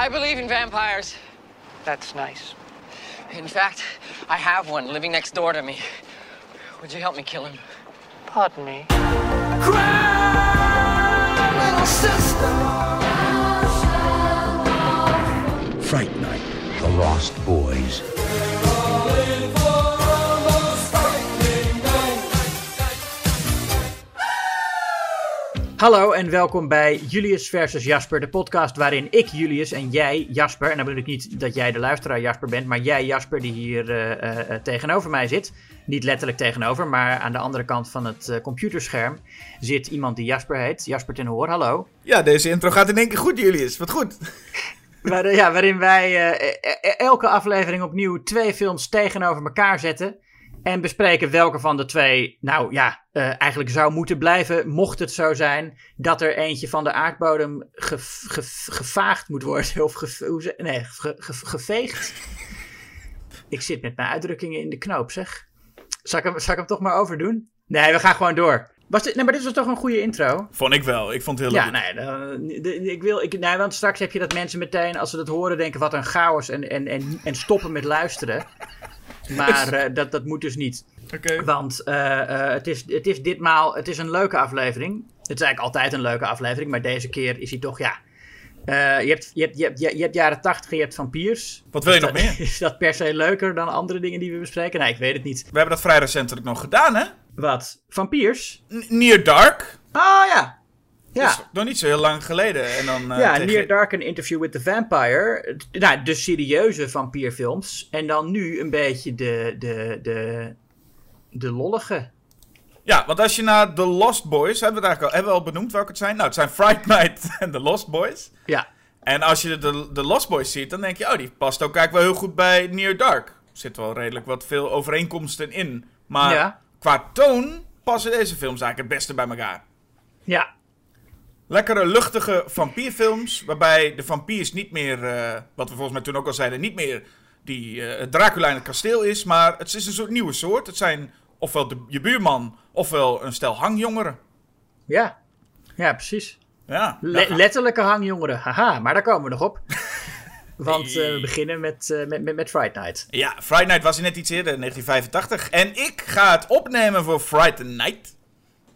I believe in vampires. That's nice. In fact, I have one living next door to me. Would you help me kill him? Pardon me. Fright Night, The Lost Boys. Hallo en welkom bij Julius versus Jasper, de podcast waarin ik Julius en jij Jasper, en dan bedoel ik niet dat jij de luisteraar Jasper bent, maar jij Jasper die hier eh, eh, eh, tegenover mij zit. Niet letterlijk tegenover, maar aan de andere kant van het computerscherm zit iemand die Jasper heet. Jasper ten Hoor, hallo. Ja, deze intro gaat in één keer goed, Julius. Wat goed. Waar, ja, waarin wij e- e- elke aflevering opnieuw twee films tegenover elkaar zetten. En bespreken welke van de twee, nou ja, eh, eigenlijk zou moeten blijven. Mocht het zo zijn dat er eentje van de aardbodem ge, ge- gevaagd moet worden. Of ge, nee, ge- ge- geveegd. Ik zit met mijn uitdrukkingen in de knoop, zeg. Zal ik hem, zal ik hem toch maar overdoen? Nee, we gaan gewoon door. Was dit, nee, maar dit was toch een goede intro? Vond ik wel. Ik vond het heel Ja, leuk. nee, dan- de- ik wil, ik, nee, want straks heb je dat mensen meteen, als ze dat horen, denken: wat een chaos en, en, en, en stoppen met luisteren. Maar eh, dat, dat moet dus niet. Oké. Want eh, eh, het, is, het is ditmaal het is een leuke aflevering. Het is eigenlijk altijd een leuke aflevering, maar deze keer is hij toch, ja. je, hebt, je, hebt, je, hebt, je, hebt jaren tachtig en je hebt vampiers. Wat wil je nog meer? Is dat per se leuker dan andere dingen die we bespreken? Nee, ik weet het niet. We hebben dat vrij recentelijk nog gedaan, hè? Wat? Vampiers? N- Near Dark. Oh ja. Ja. Dat is nog niet zo heel lang geleden. En dan, eh, Ja, tegen- Near Dark, een interview with the vampire. Nou, de serieuze vampierfilms. En dan nu een beetje de, de, de, de lollige. Ja, want als je naar The Lost Boys... Hebben we, het eigenlijk al, hebben we al benoemd welke het zijn? Nou, het zijn Fright Night en The Lost Boys. Ja, En als je de, de Lost Boys ziet, dan denk je... Oh, die past ook eigenlijk wel heel goed bij Near Dark. Er zit wel redelijk wat veel overeenkomsten in. Maar Ja. qua toon passen deze films eigenlijk het beste bij elkaar. ja, Lekkere, luchtige vampierfilms. Waarbij de vampiers niet meer, eh, wat we volgens mij toen ook al zeiden, niet meer die eh, Dracula in het kasteel is. Maar het is een soort nieuwe soort. Het zijn ofwel de, je buurman, ofwel een stel hangjongeren. ja. Ja, precies. Ja, Le- letterlijke hangjongeren. Haha, maar daar komen we nog op. Want eh, we beginnen met, eh, met, met, met Friday Night. ja, Friday Night was net iets eerder, 1985. En ik ga het opnemen voor Friday Night.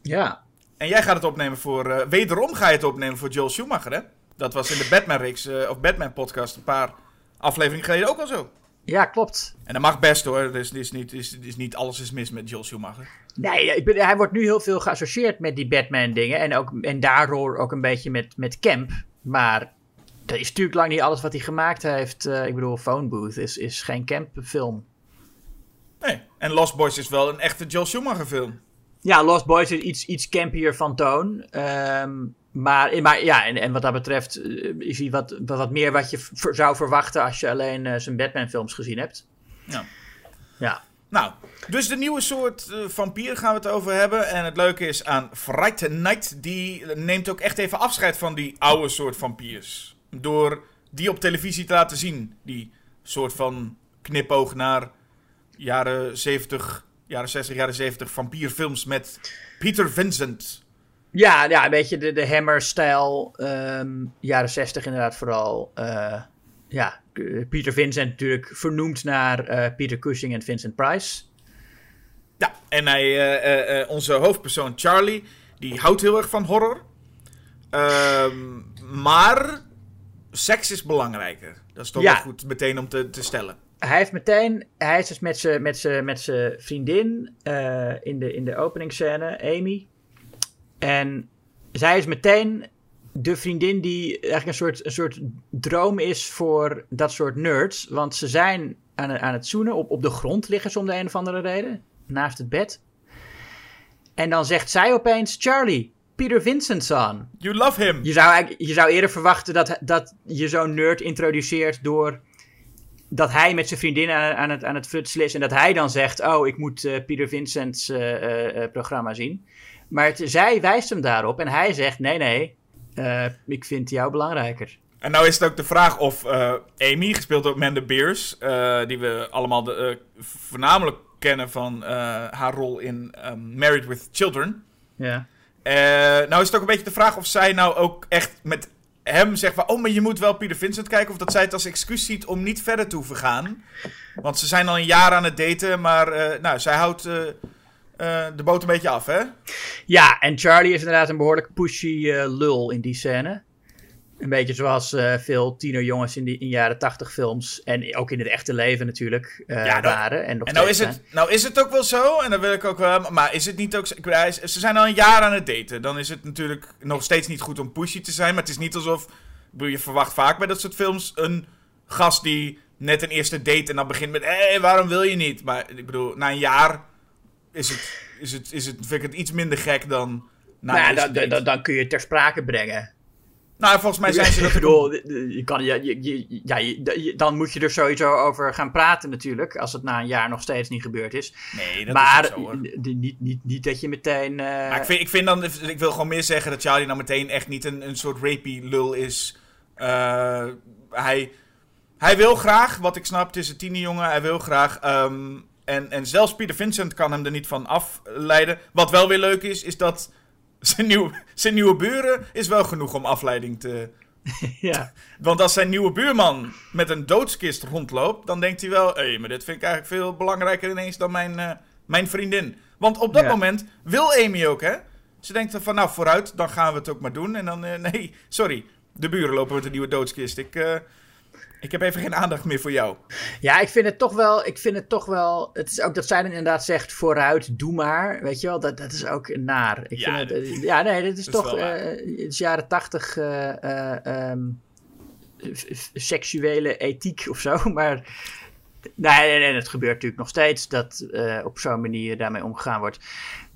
Ja, En jij gaat het opnemen voor, eh, wederom ga je het opnemen voor Joel Schumacher, hè? Dat was in de Batman-reeks, eh, of Batman-podcast, een paar afleveringen geleden ook al zo. ja klopt. En dat mag best hoor, dus is niet, is, is niet alles is mis met Joel Schumacher. Nee, ik ben, hij wordt nu heel veel geassocieerd met die Batman-dingen. En, ook, en daardoor ook een beetje met, met Camp. Maar dat is natuurlijk lang niet alles wat hij gemaakt heeft. Eh, ik bedoel, Phone Booth is, is geen Camp-film. Nee, en Lost Boys is wel een echte Joel Schumacher film. Ja, Lost Boys is iets, iets campier van toon. Ehm, maar, maar ja, en, en wat dat betreft eh, is hij wat, wat, wat meer wat je zou verwachten als je alleen eh, zijn Batman-films gezien hebt. Ja. Ja. Nou, dus de nieuwe soort eh, vampier gaan we het over hebben. En het leuke is aan Fright Night, die neemt ook echt even afscheid van die oude soort vampiers. Door die op televisie te laten zien. Die soort van knipoog naar jaren 70, jaren 60, jaren 70 vampierfilms met Peter Vincent. Ja, ja, een beetje de, de Hammer-stijl. ehm, jaren 60 inderdaad vooral. eh, ja, Peter Vincent natuurlijk vernoemd naar eh, Peter Cushing en Vincent Price. Ja, en hij, eh, onze hoofdpersoon Charlie, die houdt heel erg van horror. Ehm, maar seks is belangrijker. Dat is toch Ja. wel goed meteen om te, te stellen. Hij heeft meteen, hij is dus met zijn met zijn- met vriendin eh, in, de, in de openingsscène, Amy. En zij is meteen de vriendin die eigenlijk een soort, een soort droom is voor dat soort nerds. Want ze zijn aan, het- aan het zoenen, op, op de grond liggen ze om de een of andere reden, naast het bed. En dan zegt zij opeens, Charlie, Peter Vincent's on. You love him. Je zou, je zou eerder verwachten dat, dat je zo'n nerd introduceert door dat hij met zijn vriendin aan, het, aan het futselen is en dat hij dan zegt, oh, ik moet eh, Peter Vincent's eh, eh, programma zien. Maar het- zij wijst hem daarop en hij zegt, nee, nee, ik vind jou belangrijker. En nou is het ook de vraag of Amy, gespeeld door Amanda Beers, die we allemaal de, voornamelijk kennen van haar rol in ehm, Married with Children. Ja. Nou is het ook een beetje de vraag of zij nou ook echt met hem zegt van, oh, maar je moet wel Peter Vincent kijken. Of dat zij het als excuus ziet om niet verder te hoeven gaan. Want ze zijn al een jaar aan het daten, maar eh, nou, zij houdt eh, eh, de boot een beetje af, hè? Ja, en Charlie is inderdaad een behoorlijk pushy lul in die scène. Een beetje zoals eh, veel tienerjongens in die in jaren tachtig films. En ook in het echte leven natuurlijk eh, Ja, nou- waren. En, nog En nou is, het, nou is het ook wel zo, en dat wil ik ook wel, maar is het niet ook ik, ze zijn al een jaar aan het daten. Dan is het natuurlijk nog steeds niet goed om pushy te zijn, maar het is niet alsof, ik bedoel, je verwacht vaak bij dat soort films een gast die net een eerste date en dan begint met, hé, waarom wil je niet? Maar ik bedoel, na een jaar is het, is het, is het, vind ik het iets minder gek dan na Nou een ja, dan, dan, dan kun je het ter sprake brengen. Nou, volgens mij zijn ze dat bedoel, je kan, je, je, je- ja, je- je- dan moet je er sowieso over gaan praten natuurlijk. Als het na een jaar nog steeds niet gebeurd is. Nee, dat maar is zo, hoor. niet, niet, niet dat je meteen... eh, Maar ik vind, ik vind dan, ik wil gewoon meer zeggen dat Charlie nou meteen echt niet een, een soort rapey lul is. Eh, hij, hij wil graag, wat ik snap, het is een tienerjongen, hij wil graag. ehm, en, en zelfs Peter Vincent kan hem er niet van afleiden. Wat wel weer leuk is, is dat zijn, nieuw, zijn nieuwe buren is wel genoeg om afleiding te... ja. Want als zijn nieuwe buurman met een doodskist rondloopt, dan denkt hij wel... Hé, maar dit vind ik eigenlijk veel belangrijker ineens dan mijn, eh, mijn vriendin. Want op dat Ja. moment wil Amy ook, hè? Ze denkt van, nou, vooruit, dan gaan we het ook maar doen. En dan, eh, nee, sorry, de buren lopen met een nieuwe doodskist. Ik, eh, ik heb even geen aandacht meer voor jou. Ja, ik vind het toch wel. Ik vind het toch wel. Het is ook dat zij dan inderdaad zegt: vooruit, doe maar. Weet je wel, dat, dat is ook naar. Ik Ja, vind dat- het, eh, ja, nee, dit is dat is toch. waar. eh, het is jaren tachtig. eh, eh, ehm, seksuele ethiek of zo. Maar. Nee, nee, nee, het gebeurt natuurlijk nog steeds dat op zo'n manier daarmee omgegaan wordt.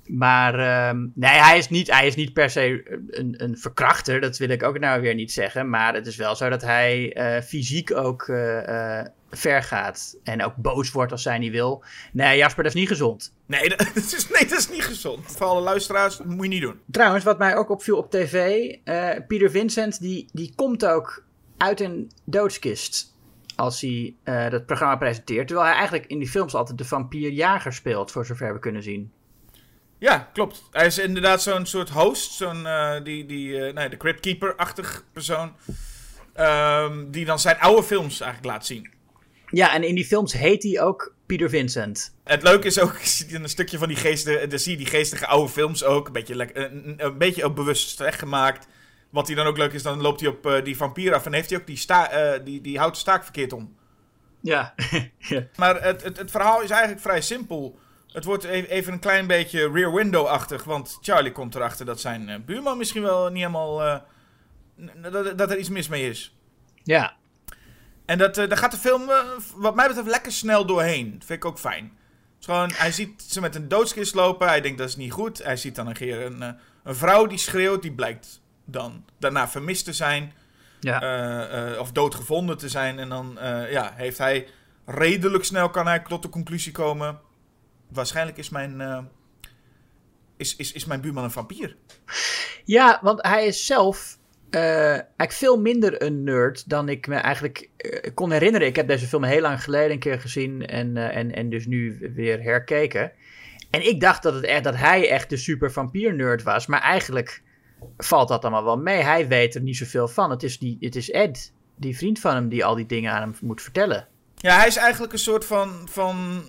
Maar ehm, nee, hij is, niet, hij is niet per se een, een verkrachter. Dat wil ik ook nou weer niet zeggen. Maar het is wel zo dat hij eh, fysiek ook eh, eh, ver gaat. En ook boos wordt als zij niet wil. Nee, Jasper, dat is niet gezond. Nee, dat is, nee, dat is niet gezond. Voor alle luisteraars, dat moet je niet doen. Trouwens, wat mij ook opviel op tv. eh Peter Vincent, die, die komt ook uit een doodskist. Als hij eh, dat programma presenteert. Terwijl hij eigenlijk in die films altijd de vampierjager speelt. Voor zover we kunnen zien. Ja, klopt. Hij is inderdaad zo'n soort host. Zo'n, eh, die, die, eh, nee, de Crypt-keeper-achtig persoon. Ehm, die dan zijn oude films eigenlijk laat zien. Ja, en in die films heet hij ook Peter Vincent. Het leuke is ook, een stukje van die geestige, dan zie je die geestige oude films ook. Een beetje, een, een- beetje ook bewust slecht gemaakt. Wat hij dan ook leuk is, dan loopt hij op eh, die vampier af en heeft hij ook die, sta, eh, die, die houten staak verkeerd om. Ja. ja. Maar het, het, het verhaal is eigenlijk vrij simpel. Het wordt e- even een klein beetje rear window-achtig, want Charlie komt erachter dat zijn eh, buurman misschien wel niet helemaal... eh, dat, dat er iets mis mee is. Ja. En dat, eh, daar gaat de film, wat mij betreft, lekker snel doorheen. Dat vind ik ook fijn. Gewoon, hij ziet ze met een doodskist lopen. Hij denkt dat is niet goed. Hij ziet dan een keer een, een vrouw die schreeuwt. Die blijkt dan daarna vermist te zijn. Ja. of doodgevonden te zijn. En dan ja, heeft hij redelijk snel kan hij tot de conclusie komen. Waarschijnlijk is mijn, eh, is, is, is mijn buurman een vampier. ja, want hij is zelf eh, eigenlijk veel minder een nerd dan ik me eigenlijk eh, kon herinneren. Ik heb deze film heel lang geleden een keer gezien en, en, en dus nu weer herkeken. En ik dacht dat, het echt, dat hij echt de super vampier nerd was. Maar eigenlijk valt dat allemaal wel mee. Hij weet er niet zoveel van. Het is, die, het is Ed, die vriend van hem, die al die dingen aan hem moet vertellen. Ja, hij is eigenlijk een soort van, van.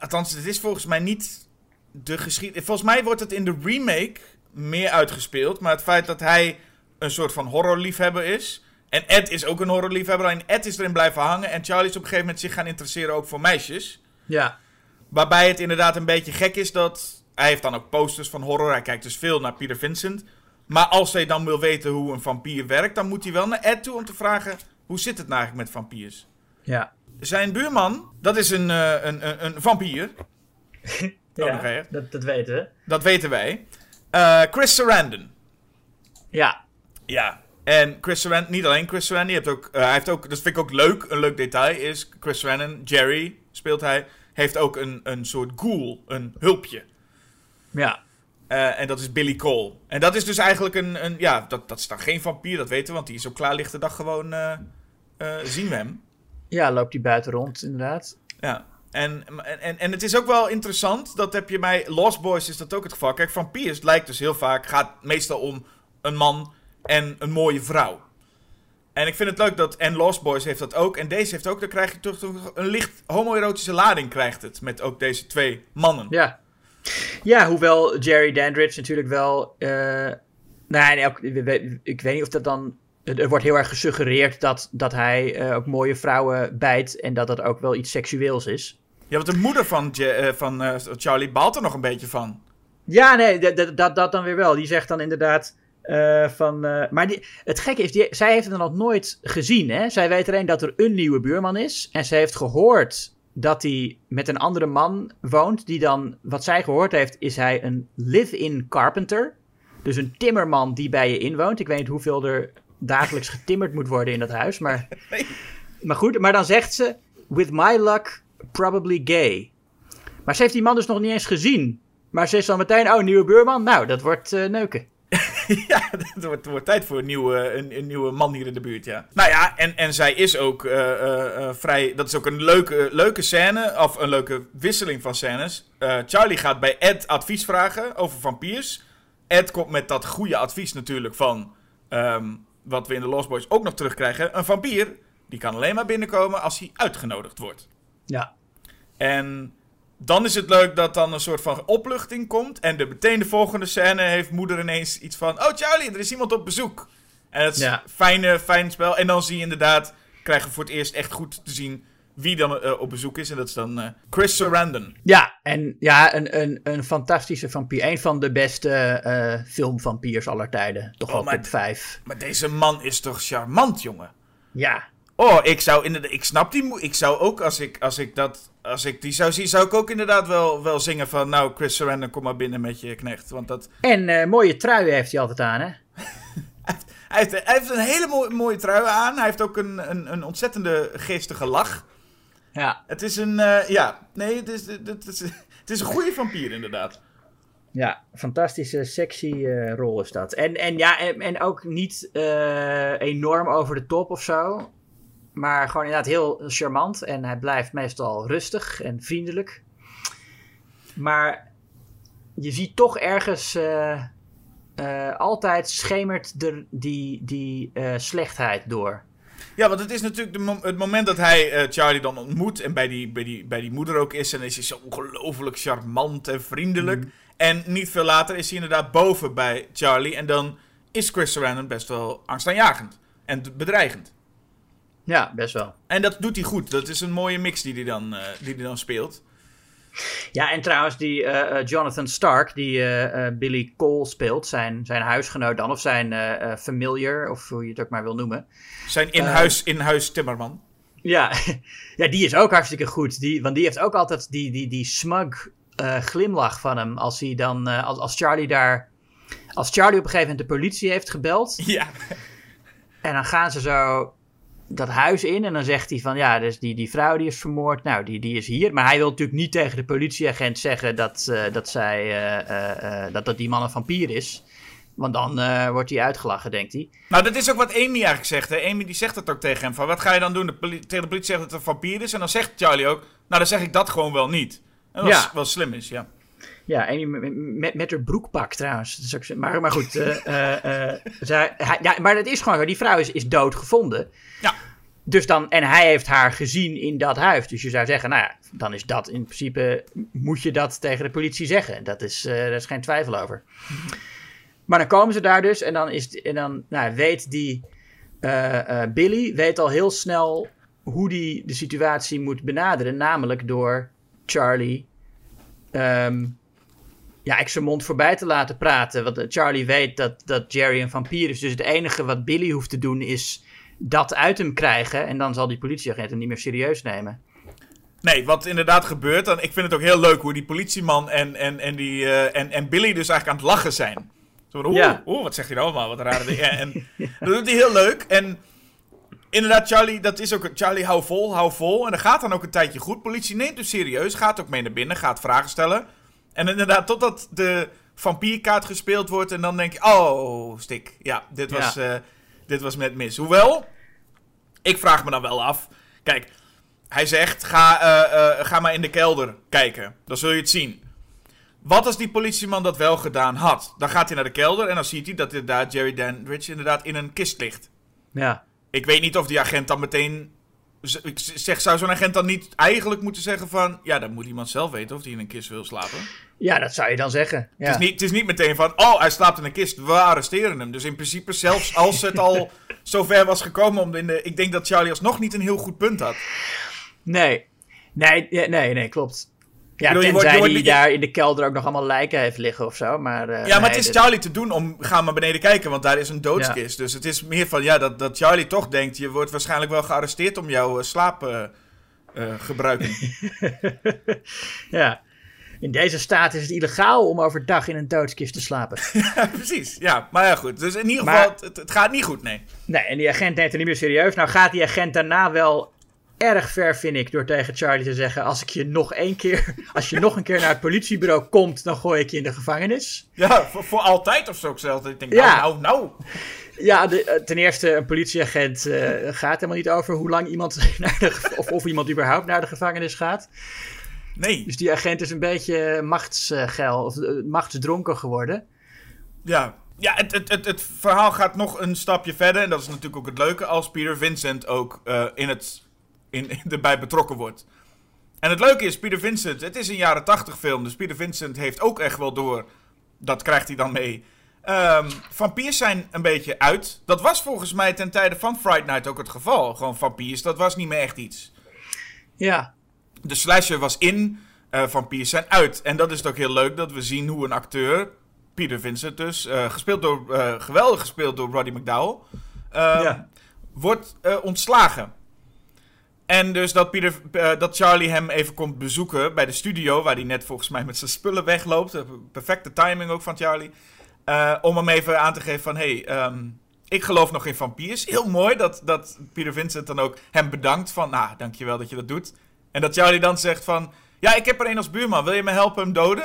Althans, het is volgens mij niet de geschiedenis. Volgens mij wordt het in de remake meer uitgespeeld. Maar het feit dat hij een soort van horrorliefhebber is. En Ed is ook een horrorliefhebber. Alleen Ed is erin blijven hangen. En Charlie is op een gegeven moment zich gaan interesseren ook voor meisjes. Ja. Waarbij het inderdaad een beetje gek is dat. Hij heeft dan ook posters van horror. Hij kijkt dus veel naar Peter Vincent. Maar als hij dan wil weten hoe een vampier werkt, dan moet hij wel naar Ed toe om te vragen: hoe zit het nou eigenlijk met vampiers? Ja. Zijn buurman, dat is een, eh, een, een, een vampier. Even. dat, dat weten we. Dat weten wij. Eh, Chris Sarandon. Ja. Ja. En Chris Sarandon, niet alleen Chris Sarandon, je hebt ook, eh, hij heeft ook, dat vind ik ook leuk, een leuk detail is, Chris Sarandon, Jerry speelt hij, heeft ook een, een soort ghoul, een hulpje. Ja. En dat is Billy Cole. En dat is dus eigenlijk een, een ja, dat, dat is dan geen vampier, dat weten we, want die is op klaarlichte dag gewoon, zien we hem. Ja, loopt hij buiten rond, inderdaad. Ja. En, en, en het is ook wel interessant, dat heb je bij Lost Boys is dat ook het geval. Kijk, vampiers lijkt dus heel vaak, gaat meestal om een man en een mooie vrouw. En ik vind het leuk dat. En Lost Boys heeft dat ook. En deze heeft ook. Dan krijg je toch, een licht homoerotische lading. Krijgt het. Met ook deze twee mannen. Ja. Ja, hoewel Jerry Dandridge natuurlijk wel. eh nou, nee, we- ik weet niet of dat dan. Er wordt heel erg gesuggereerd dat, dat hij eh, ook mooie vrouwen bijt. En dat dat ook wel iets seksueels is. Ja, want de moeder van, Je- eh, van eh, Charlie baalt er nog een beetje van. Ja, nee, dat, dat, dan weer wel. Die zegt dan inderdaad van... maar die, het gekke is, die, zij heeft het nog nooit gezien. Hè? Zij weet alleen dat er een nieuwe buurman is. En ze heeft gehoord dat hij met een andere man woont. Die dan, wat zij gehoord heeft, is hij een live-in carpenter. Dus een timmerman die bij je inwoont. Ik weet niet hoeveel er dagelijks getimmerd moet worden in dat huis. Maar, maar goed, maar dan zegt ze... With my luck, probably gay. Maar ze heeft die man dus nog niet eens gezien. Maar ze is dan meteen, oh, nieuwe buurman. Nou, dat wordt eh, neuken. ja, het wordt, wordt tijd voor een nieuwe, een, een nieuwe man hier in de buurt, ja. Nou ja, en, en zij is ook eh, eh, vrij... Dat is ook een leuke, leuke scène, of een leuke wisseling van scènes. Charlie gaat bij Ed advies vragen over vampiers. Ed komt met dat goede advies natuurlijk van... ehm, wat we in de Lost Boys ook nog terugkrijgen. Een vampier, die kan alleen maar binnenkomen als hij uitgenodigd wordt. Ja. En dan is het leuk dat dan een soort van opluchting komt. En de, meteen de volgende scène heeft moeder ineens iets van... Oh Charlie, er is iemand op bezoek. En het is Ja. fijne, fijn spel. En dan zie je inderdaad... Krijgen we voor het eerst echt goed te zien wie dan eh, op bezoek is. En dat is dan eh, Chris Sarandon. Ja, en ja, een, een, een fantastische vampier. Een van de beste eh filmvampiers aller tijden. Toch Oh, wel top 5. Maar deze man is toch charmant, jongen? Ja. Oh, ik zou inderdaad... Ik snap die... Ik zou ook, als ik, als ik dat... Als ik die zou zien, zou ik ook inderdaad wel, wel zingen van... Nou, Chris Sarandon, kom maar binnen met je knecht. Want dat... En mooie truien heeft hij altijd aan, hè? Hij heeft, hij heeft een hele mooie, mooie trui aan. Hij heeft ook een, een, een ontzettende geestige lach. Ja. Het is een, eh, ja, nee, het is, het, is, het is een goede vampier inderdaad. Ja, fantastische, sexy eh, rol is dat. En, en ja, en, en ook niet eh, enorm over de top of zo. Maar gewoon inderdaad heel charmant. En hij blijft meestal rustig en vriendelijk. Maar je ziet toch ergens... eh, eh, altijd schemert er die, die eh, slechtheid door. Ja, want het is natuurlijk de mom- het moment dat hij eh, Charlie dan ontmoet en bij die, bij, die, bij die moeder ook is. En is hij zo ongelooflijk charmant en vriendelijk. En niet veel later is hij inderdaad boven bij Charlie. En dan is Chris Sarandon best wel angstaanjagend en bedreigend. Ja, best wel. En dat doet hij goed. Dat is een mooie mix die hij dan, eh, die hij dan speelt. Ja, en trouwens, die eh, eh, Jonathan Stark, die eh, Billy Cole speelt, zijn, zijn huisgenoot dan, of zijn eh, familiar, of hoe je het ook maar wil noemen. Zijn in-huis in-huis timmerman. Ja, ja, die is ook hartstikke goed. Die, want die heeft ook altijd die, die, die smug glimlach van hem. Als, hij dan, als, als Charlie daar. Als Charlie op een gegeven moment de politie heeft gebeld. Ja. En dan gaan ze zo dat huis in. En dan zegt hij van ja, dus die, die vrouw die is vermoord. Nou, die, die is hier. Maar hij wil natuurlijk niet tegen de politieagent zeggen dat, eh, dat, zij, eh, eh, dat, dat die man een vampier is. Want dan wordt hij uitgelachen, denkt hij. Nou, dat is ook wat Amy eigenlijk zegt. Hè? Amy die zegt dat ook tegen hem. Van, wat ga je dan doen? De tegen de politie zegt dat het een vampier is. En dan zegt Charlie ook, nou dan zeg ik dat gewoon wel niet. En dat Ja. is wel slim is, ja. Ja, en met, met, haar broekpak trouwens. Dat maar, maar goed, eh, eh, eh, zij, hij, ja, maar het is gewoon zo. Die vrouw is, is dood gevonden. Ja. Dus dan, en hij heeft haar gezien in dat huis. Dus je zou zeggen, nou ja, dan is dat in principe, moet je dat tegen de politie zeggen. Dat is, eh daar is geen twijfel over. Maar dan komen ze daar dus en dan, is, en dan nou, weet die Billy weet al heel snel hoe die de situatie moet benaderen. Namelijk door Charlie ehm, ja, ik zijn mond voorbij te laten praten. Want eh, Charlie weet dat, dat Jerry een vampier is. Dus het enige wat Billy hoeft te doen is dat uit hem krijgen. En dan zal die politieagent hem niet meer serieus nemen. Nee, wat inderdaad gebeurt. Dan, ik vind het ook heel leuk hoe die politieman en, en, en, die, eh, en, en Billy dus eigenlijk aan het lachen zijn. Zo van, oeh, Ja. oeh, wat zegt hij nou allemaal? Wat rare dingen. En dat doet hij heel leuk. En inderdaad, Charlie, dat is ook... Charlie, hou vol, hou vol. En dat gaat dan ook een tijdje goed. Politie neemt hem serieus, gaat ook mee naar binnen, gaat vragen stellen. En inderdaad, totdat de vampierkaart gespeeld wordt. En dan denk je, oh, stik. Ja, dit was, Ja. eh, dit was met mis. Hoewel, ik vraag me dan wel af. Kijk, hij zegt, ga, eh, eh, ga maar in de kelder kijken. Dan zul je het zien. Wat als die politieman dat wel gedaan had? Dan gaat hij naar de kelder en dan ziet hij dat inderdaad Jerry Dandridge inderdaad in een kist ligt. Ja. ik weet niet of die agent dan meteen... Ik zeg, zou zo'n agent dan niet eigenlijk moeten zeggen van... Ja, dan moet iemand zelf weten of hij in een kist wil slapen. Ja, dat zou je dan zeggen. Ja. Het, is niet, het is niet meteen van... Oh, hij slaapt in een kist, we arresteren hem. Dus in principe, zelfs als het al zover was gekomen... Om in de, ik denk dat Charlie alsnog niet een heel goed punt had. Nee. Nee, nee, nee, klopt. Ja, bedoel, je tenzij wordt- je wordt- hij daar in de kelder ook nog allemaal lijken heeft liggen of zo. Maar, eh, Ja, maar nee, het is dit- Charlie te doen om... Ga maar beneden kijken, want daar is een doodskist. Dus het is meer van... Ja, dat, dat Charlie toch denkt... Je wordt waarschijnlijk wel gearresteerd om jouw eh, slaap eh, gebruiken. Ja. In deze staat is het illegaal om overdag in een doodskist te slapen. ja, precies. Ja, maar ja, goed. Dus in ieder Maar- geval, het, het gaat niet goed, nee. Nee, en die agent neemt het niet meer serieus. Nou gaat die agent daarna wel erg ver, vind ik, door tegen Charlie te zeggen... als ik je nog één keer, als je nog een keer naar het politiebureau komt, dan gooi ik je in de gevangenis. Ja, voor, voor altijd of zo ook zelfs. Ik denk, Ja. nou, nou, nou. Ja, de, eh, ten eerste, een politieagent eh, gaat helemaal niet over hoe lang iemand naar de, of, of iemand überhaupt naar de gevangenis gaat. Nee. Dus die agent is een beetje machtsgeil of eh, machtsdronken geworden. Ja, ja het, het, het, het verhaal gaat nog een stapje verder. En dat is natuurlijk ook het leuke als Peter Vincent ook eh, in het, in, erbij betrokken wordt. En het leuke is, Peter Vincent, het is een jaren tachtig film. Dus Peter Vincent heeft ook echt wel door. Dat krijgt hij dan mee. Ehm vampiers zijn een beetje uit. Dat was volgens mij ten tijde van Fright Night ook het geval. Gewoon vampiers, dat was niet meer echt iets. Ja, De slasher was in, eh vampiers zijn uit. En dat is het ook heel leuk dat we zien hoe een acteur, Peter Vincent dus, eh, gespeeld door, eh, geweldig gespeeld door Roddy McDowell, eh, Ja. wordt ontslagen. En dus dat, Peter, eh, dat Charlie hem even komt bezoeken bij de studio, waar hij net volgens mij met zijn spullen wegloopt. Eh, Perfecte timing ook van Charlie. Eh, om hem even aan te geven van, hey, ehm, ik geloof nog in vampiers. Heel mooi dat, dat Peter Vincent dan ook hem bedankt van, nou, dankjewel dat je dat doet. En dat Charlie dan zegt van, ja, ik heb er een als buurman, wil je me helpen hem doden?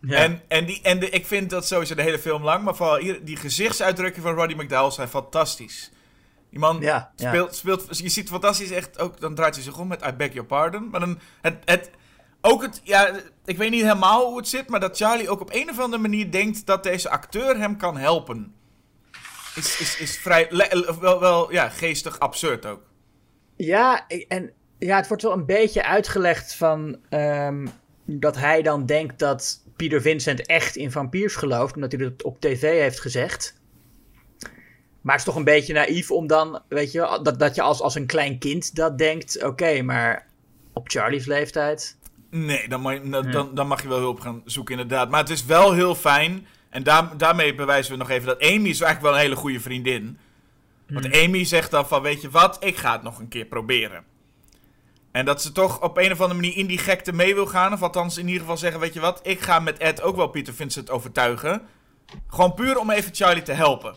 ja. En, en, die, en de, ik vind dat sowieso de hele film lang, maar vooral hier, die gezichtsuitdrukkingen van Roddy McDowell zijn fantastisch. Die man Ja, ja. speelt, speelt, je ziet fantastisch echt, ook, dan draait hij zich om met I beg your pardon. Maar dan, het, het, ook het, ja, ik weet niet helemaal hoe het zit, maar dat Charlie ook op een of andere manier denkt dat deze acteur hem kan helpen. Is, is, is vrij, wel, wel, ja, geestig absurd ook. Ja, en ja, het wordt wel een beetje uitgelegd van ehm, dat hij dan denkt dat Peter Vincent echt in vampiers gelooft, omdat hij dat op tv heeft gezegd. Maar het is toch een beetje naïef om dan, weet je, dat, dat je als, als een klein kind dat denkt. Oké, maar op Charlie's leeftijd. Nee, dan mag, je, dan- dan, dan mag je wel hulp gaan zoeken, inderdaad. Maar het is wel heel fijn. En daar, daarmee bewijzen we nog even dat Amy is eigenlijk wel een hele goede vriendin. Want Amy zegt dan van, weet je wat, ik ga het nog een keer proberen. En dat ze toch op een of andere manier in die gekte mee wil gaan. Of althans in ieder geval zeggen, weet je wat, ik ga met Ed ook wel Peter Vincent overtuigen. Gewoon puur om even Charlie te helpen.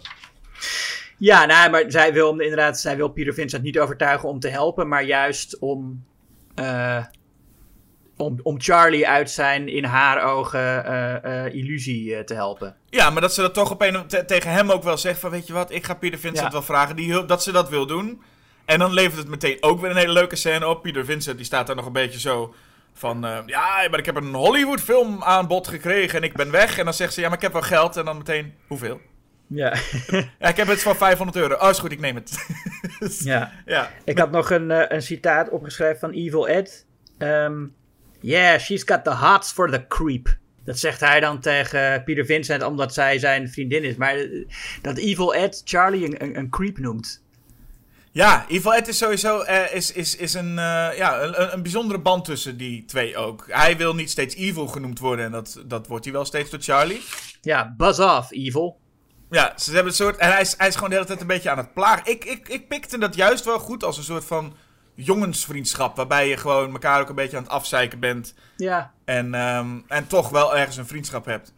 Ja, nou, maar zij wil hem inderdaad, zij wil Peter Vincent niet overtuigen om te helpen, maar juist om, eh, om, om Charlie uit zijn in haar ogen eh, eh, illusie te helpen. Ja, maar dat ze dat toch op een, te- tegen hem ook wel zegt van, weet je wat, ik ga Peter Vincent Ja. wel vragen die, dat ze dat wil doen. En dan levert het meteen ook weer een hele leuke scène op. Peter Vincent die staat daar nog een beetje zo van, ja, maar ik heb een Hollywood film aan bod gekregen en ik ben weg. En dan zegt ze, ja, maar ik heb wel geld. En dan meteen, hoeveel? Ja, Ja, ik heb het van 500 euro. Oh, is goed, ik neem het. ja. ja. Ik had nog een, eh, een citaat opgeschreven van Evil Ed. Ehm, yeah, she's got the hots for the creep. Dat zegt hij dan tegen Peter Vincent omdat zij zijn vriendin is. Maar eh, dat Evil Ed Charlie een, een, een creep noemt. Ja, Evil Ed is sowieso eh, is, is, is een, ja, een, een bijzondere band tussen die twee ook. Hij wil niet steeds Evil genoemd worden en dat, dat wordt hij wel steeds door Charlie. Ja, buzz off, Evil. Ja, ze hebben een soort. En hij is, hij is gewoon de hele tijd een beetje aan het plagen. Ik, ik, ik pikte dat juist wel goed als een soort van jongensvriendschap. Waarbij je gewoon elkaar ook een beetje aan het afzeiken bent. Ja. En, ehm, en toch wel ergens een vriendschap hebt.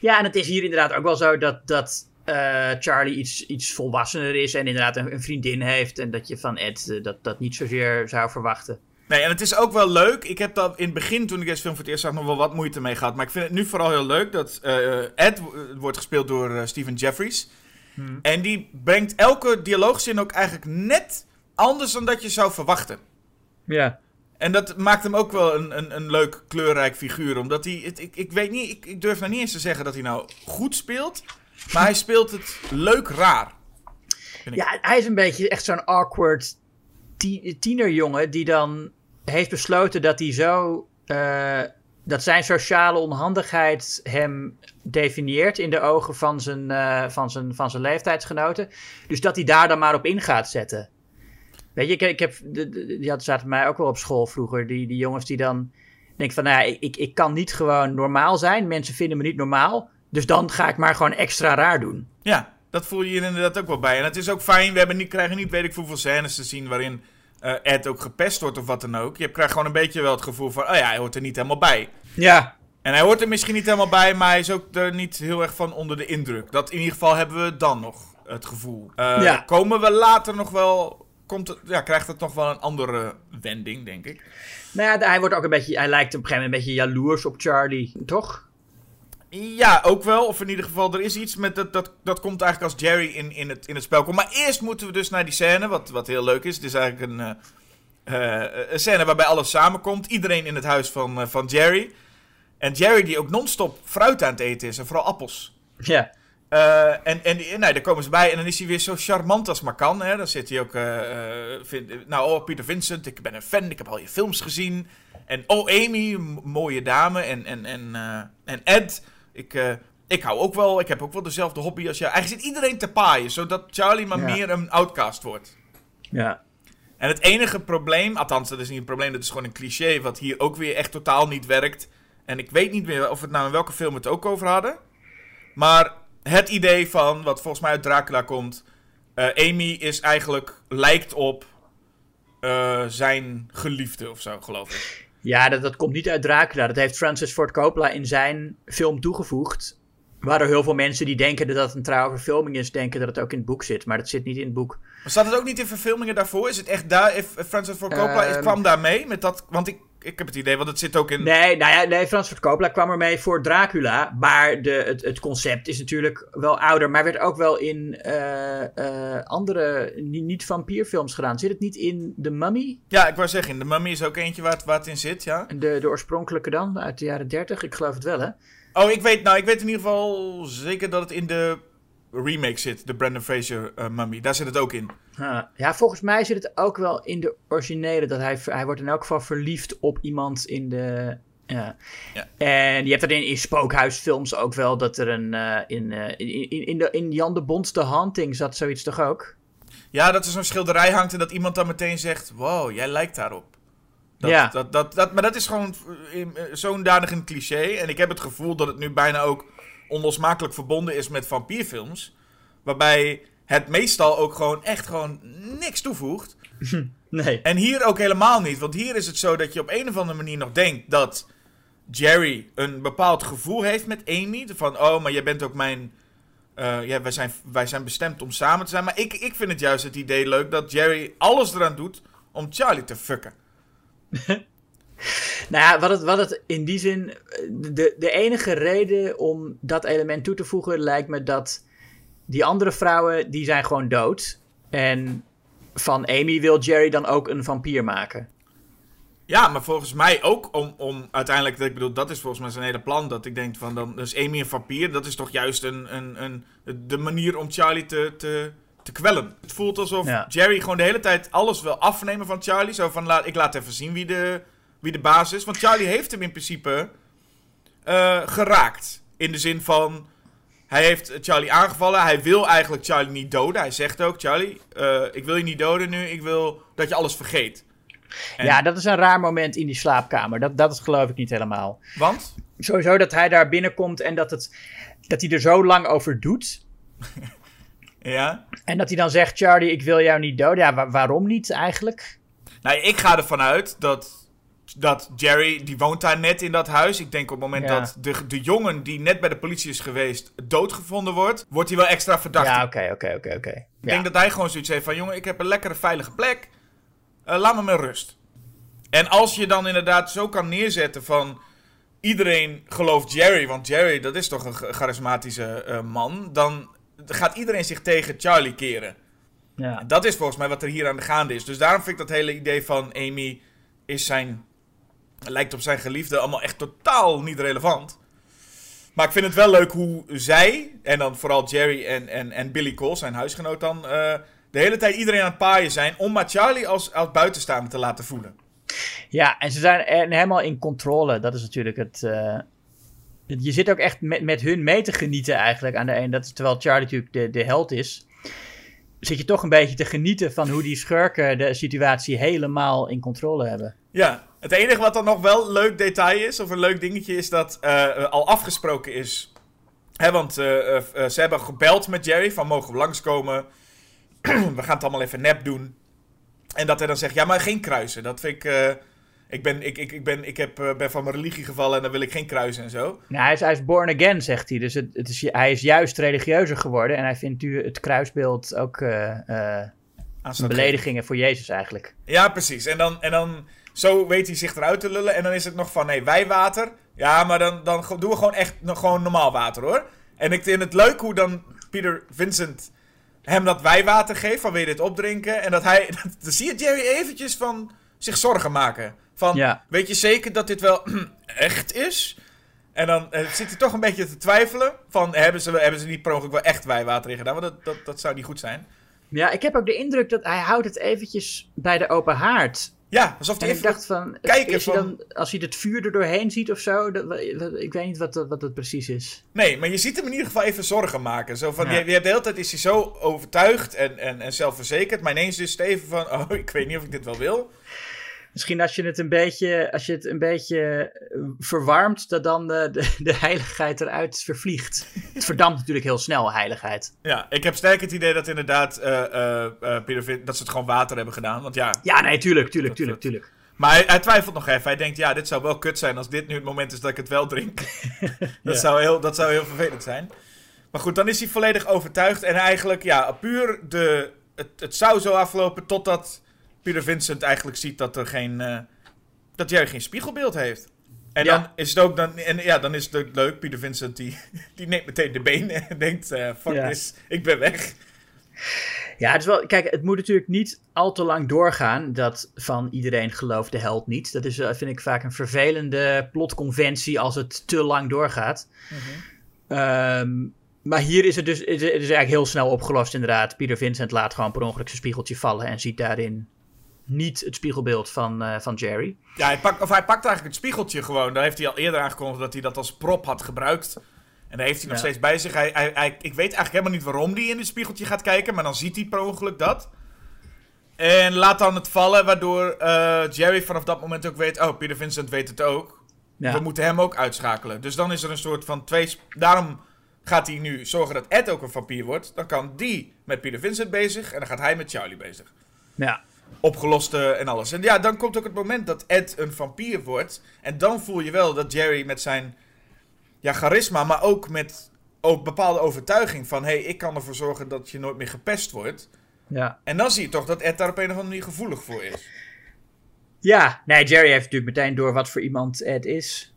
Ja, en het is hier inderdaad ook wel zo dat, dat eh, Charlie iets, iets volwassener is en inderdaad een, een vriendin heeft. En dat je van Ed eh, dat, dat niet zozeer zou verwachten. Nee, en het is ook wel leuk. Ik heb dat in het begin, toen ik deze film voor het eerst zag, nog wel wat moeite mee gehad. Maar ik vind het nu vooral heel leuk dat eh, Ed w- wordt gespeeld door eh, Stephen Jeffries. En die brengt elke dialoogzin ook eigenlijk net anders dan dat je zou verwachten. Ja. En dat maakt hem ook wel een, een, een leuk, kleurrijk figuur. Omdat hij, het, ik, ik weet niet, ik, ik durf nou niet eens te zeggen dat hij nou goed speelt. Maar hij speelt het leuk raar. vind ik. Ja, hij is een beetje echt zo'n awkward tienerjongen die dan heeft besloten dat hij zo. eh, dat zijn sociale onhandigheid hem definieert in de ogen van zijn, eh, van zijn, van zijn leeftijdsgenoten. Dus dat hij daar dan maar op in gaat zetten. Weet je, ik, ik heb. Die hadden zaten mij ook wel op school vroeger. Die, die jongens die dan denken van, nou ik, ik kan niet gewoon normaal zijn. Mensen vinden me niet normaal. Dus dan ga ik maar gewoon extra raar doen. Ja, dat voel je hier inderdaad ook wel bij. En het is ook fijn, we hebben niet, krijgen niet weet ik hoeveel scènes te zien waarin eh, Ed ook gepest wordt of wat dan ook. Je krijgt gewoon een beetje wel het gevoel van, oh ja, hij hoort er niet helemaal bij. Ja, En hij hoort er misschien niet helemaal bij, maar hij is ook er niet heel erg van onder de indruk. Dat in ieder geval hebben we dan nog het gevoel. Eh, Ja. Komen we later nog wel, komt het, ja, krijgt het nog wel een andere wending, denk ik. Nou ja, hij wordt ook een beetje, hij lijkt op een gegeven moment een beetje jaloers op Charlie, toch? Ja, ook wel. Of in ieder geval, er is iets met dat. Dat, dat komt eigenlijk als Jerry in, in, het, in het spel komt. Maar eerst moeten we dus naar die scène, wat, wat heel leuk is. Het is eigenlijk een, eh, eh, een scène waarbij alles samenkomt. Iedereen in het huis van, eh, van Jerry. En Jerry die ook non-stop fruit aan het eten is. En vooral appels. Ja. En en nou, daar komen ze bij en dan is hij weer zo charmant als maar kan. Hè. Dan zit hij ook... vind- nou, oh, Peter Vincent, ik ben een fan. Ik heb al je films gezien. En oh, Amy, mooie dame. En, en, en, en Ed, ik, eh, ik hou ook wel... Ik heb ook wel dezelfde hobby als jou. Eigenlijk zit iedereen te paaien, zodat Charlie maar Ja. meer een outcast wordt. Ja. En het enige probleem, althans dat is niet een probleem, dat is gewoon een cliché, wat hier ook weer echt totaal niet werkt. En ik weet niet meer of het nou in welke film het ook over hadden. Maar het idee van, wat volgens mij uit Dracula komt, eh, Amy is eigenlijk, lijkt op eh, zijn geliefde of zo, geloof ik. Ja, dat, dat komt niet uit Dracula. Dat heeft Francis Ford Coppola in zijn film toegevoegd. Waardoor heel veel mensen die denken dat het een trouwe verfilming is, denken dat het ook in het boek zit. Maar dat zit niet in het boek. Maar staat het ook niet in verfilmingen daarvoor? Is het echt daar, if Francis Ford Coppola Ehm. kwam daar mee met dat, want ik, ik heb het idee, want het zit ook in... Nee, nou ja, nee, Francis Ford Coppola kwam ermee voor Dracula. Maar de, het, het concept is natuurlijk wel ouder. Maar werd ook wel in eh, eh, andere, niet, niet vampierfilms gedaan. Zit het niet in The Mummy? Ja, ik wou zeggen, de Mummy is ook eentje waar het, waar het in zit, ja. De, de oorspronkelijke dan, uit de jaren 30? Ik geloof het wel, hè? Oh, ik weet, nou, ik weet in ieder geval zeker dat het in de remake zit, de Brandon Fraser eh, Mummy. Daar zit het ook in. Ja, volgens mij zit het ook wel in de originele. Dat hij, hij wordt in elk geval verliefd op iemand in de. Ja. Ja. En je hebt er in, in spookhuisfilms ook wel dat er een. eh, in, eh, in, in, in, de, in Jan de Bond's The Haunting zat zoiets toch ook? Ja, dat er zo'n schilderij hangt en dat iemand dan meteen zegt: Wow, jij lijkt daarop. Dat, Ja. Dat, dat, dat, maar dat is gewoon zo'n danig een cliché. En ik heb het gevoel dat het nu bijna ook onlosmakelijk verbonden is met vampierfilms. Waarbij het meestal ook gewoon echt gewoon niks toevoegt. Nee. En hier ook helemaal niet. Want hier is het zo dat je op een of andere manier nog denkt dat Jerry een bepaald gevoel heeft met Amy. Van, oh, maar jij bent ook mijn... eh, ja, wij zijn, wij zijn bestemd om samen te zijn. Maar ik, ik vind het juist het idee leuk dat Jerry alles eraan doet om Charlie te fucken. Nou ja, wat het, wat het in die zin. De, de enige reden om dat element toe te voegen lijkt me dat. Die andere vrouwen, die zijn gewoon dood. En van Amy wil Jerry dan ook een vampier maken. Ja, maar volgens mij ook om, om uiteindelijk... Ik bedoel, dat is volgens mij zijn hele plan. Dat ik denk van, dan is Amy een vampier. Dat is toch juist een, een, een, de manier om Charlie te, te, te kwellen. Het voelt alsof Ja. Jerry gewoon de hele tijd alles wil afnemen van Charlie. Zo van, laat, ik laat even zien wie de, wie de baas is. Want Charlie heeft hem in principe eh, geraakt. In de zin van, hij heeft Charlie aangevallen. Hij wil eigenlijk Charlie niet doden. Hij zegt ook, Charlie, eh, ik wil je niet doden nu. Ik wil dat je alles vergeet. En- Ja, dat is een raar moment in die slaapkamer. Dat, dat geloof ik niet helemaal. Want? Sowieso dat hij daar binnenkomt en dat, het, dat hij er zo lang over doet. Ja. En dat hij dan zegt, Charlie, ik wil jou niet doden. Ja, wa- waarom niet eigenlijk? Nou, ik ga ervan uit dat, dat Jerry, die woont daar net in dat huis. Ik denk op het moment Ja. dat de, de jongen die net bij de politie is geweest doodgevonden wordt, wordt hij wel extra verdacht. Ja, oké, oké, oké, oké. Ik Ja. denk dat hij gewoon zoiets heeft van, jongen, ik heb een lekkere veilige plek. Eh, laat me met rust. En als je dan inderdaad zo kan neerzetten van... Iedereen gelooft Jerry, want Jerry, dat is toch een cha- charismatische eh, man. Dan gaat iedereen zich tegen Charlie keren. Ja. En dat is volgens mij wat er hier aan de gaande is. Dus daarom vind ik dat hele idee van Amy is zijn, lijkt op zijn geliefde allemaal echt totaal niet relevant. Maar ik vind het wel leuk hoe zij, en dan vooral Jerry en, en, en Billy Cole, zijn huisgenoot dan, eh, de hele tijd iedereen aan het paaien zijn om maar Charlie als, als buitenstaander te laten voelen. Ja, en ze zijn er helemaal in controle. Dat is natuurlijk het. eh, je zit ook echt met, met hun mee te genieten eigenlijk aan de een. Dat terwijl Charlie natuurlijk de, de held is. Zit je toch een beetje te genieten van hoe die schurken de situatie helemaal in controle hebben. Ja, het enige wat dan nog wel leuk detail is, of een leuk dingetje, is dat eh, eh, al afgesproken is. Hè, want eh, ze hebben gebeld met Jerry van mogen we langskomen. we gaan het allemaal even nep doen. En dat hij dan zegt, ja, maar geen kruisen. Dat vind ik... ik, ben, ik, ik, ik, ben, ik heb, ben van mijn religie gevallen en dan wil ik geen kruisen en zo. Nou, hij, is, hij is born again, zegt hij. Dus het, het is, hij is juist religieuzer geworden. En hij vindt nu het kruisbeeld ook beledigingen voor Jezus eigenlijk. Ja, precies. En dan, en dan zo weet hij zich eruit te lullen. En dan is het nog van, nee, wijwater. Ja, maar dan, dan doen we gewoon echt nog gewoon normaal water, hoor. En ik vind het leuk hoe dan Peter Vincent hem dat wijwater geeft. Van, wil je dit opdrinken? En dat hij, dan zie je Jerry eventjes van zich zorgen maken. Van, Ja. weet je zeker dat dit wel echt is? En dan eh, zit hij toch een beetje te twijfelen. Van, hebben ze, hebben ze niet per ongeluk wel echt wijwater in gedaan? Want dat, dat, dat zou niet goed zijn. Ja, ik heb ook de indruk dat hij houdt het eventjes bij de open haard. Ja, alsof hij En ik even... dacht van, kijken van- dan, als hij het vuur er doorheen ziet of zo, dat, ik weet niet wat, dat- wat het precies is. Nee, maar je ziet hem in ieder geval even zorgen maken. Zo van, Ja. je, je hebt de hele tijd is hij zo overtuigd en, en, en zelfverzekerd. Maar ineens is het even van, oh, ik weet niet of ik dit wel wil. Misschien als je het een beetje, als je het een beetje eh, verwarmt, dat dan de, de, de heiligheid eruit vervliegt. Het verdampt natuurlijk heel snel, heiligheid. Ja, ik heb sterk het idee dat inderdaad eh, eh, eh, Peter Vin- dat ze het gewoon water hebben gedaan. Want ja, Ja, nee, tuurlijk, tuurlijk, Dat- tuurlijk, tuurlijk. maar hij, hij twijfelt nog even. Hij denkt, ja, dit zou wel kut zijn als dit nu het moment is dat ik het wel drink. dat, Ja. zou heel, dat zou heel vervelend zijn. Maar goed, dan is hij volledig overtuigd. En eigenlijk, ja, puur de... Het, het zou zo aflopen totdat Peter Vincent eigenlijk ziet dat er geen... eh, dat Jerry geen spiegelbeeld heeft. En Ja. dan is het ook dan, en ja, dan is het ook leuk. Peter Vincent die, die neemt meteen de benen en denkt: eh, fuck Ja. this, ik ben weg. Ja, het is wel, kijk, het moet natuurlijk niet al te lang doorgaan dat van iedereen gelooft de held niet. Dat is, eh, vind ik vaak een vervelende plotconventie als het te lang doorgaat. Ehm, maar hier is het dus het is eigenlijk heel snel opgelost inderdaad. Peter Vincent laat gewoon per ongeluk zijn spiegeltje vallen en ziet daarin niet het spiegelbeeld van, eh, van Jerry. Ja, hij pakt, of hij pakt eigenlijk het spiegeltje gewoon. Daar heeft hij al eerder aangekondigd dat hij dat als prop had gebruikt. En daar heeft hij nog Ja. steeds bij zich. Hij, hij, hij- ik weet eigenlijk helemaal niet waarom hij in het spiegeltje gaat kijken, maar dan ziet hij per ongeluk dat. En laat dan het vallen, waardoor eh, Jerry vanaf dat moment ook weet: oh, Peter Vincent weet het ook. Ja. We moeten hem ook uitschakelen. Dus dan is er een soort van twee. Daarom gaat hij nu zorgen dat Ed ook een vampier wordt. Dan kan die met Peter Vincent bezig en dan gaat hij met Charlie bezig. ja. Opgelost en alles. En ja, dan komt ook het moment dat Ed een vampier wordt. En dan voel je wel dat Jerry met zijn ja, charisma, maar ook met ook bepaalde overtuiging van: hé, hey, ik kan ervoor zorgen dat je nooit meer gepest wordt. ja. En dan zie je toch dat Ed daar op een of andere manier gevoelig voor is. Ja, nee, Jerry heeft natuurlijk meteen door wat voor iemand Ed is.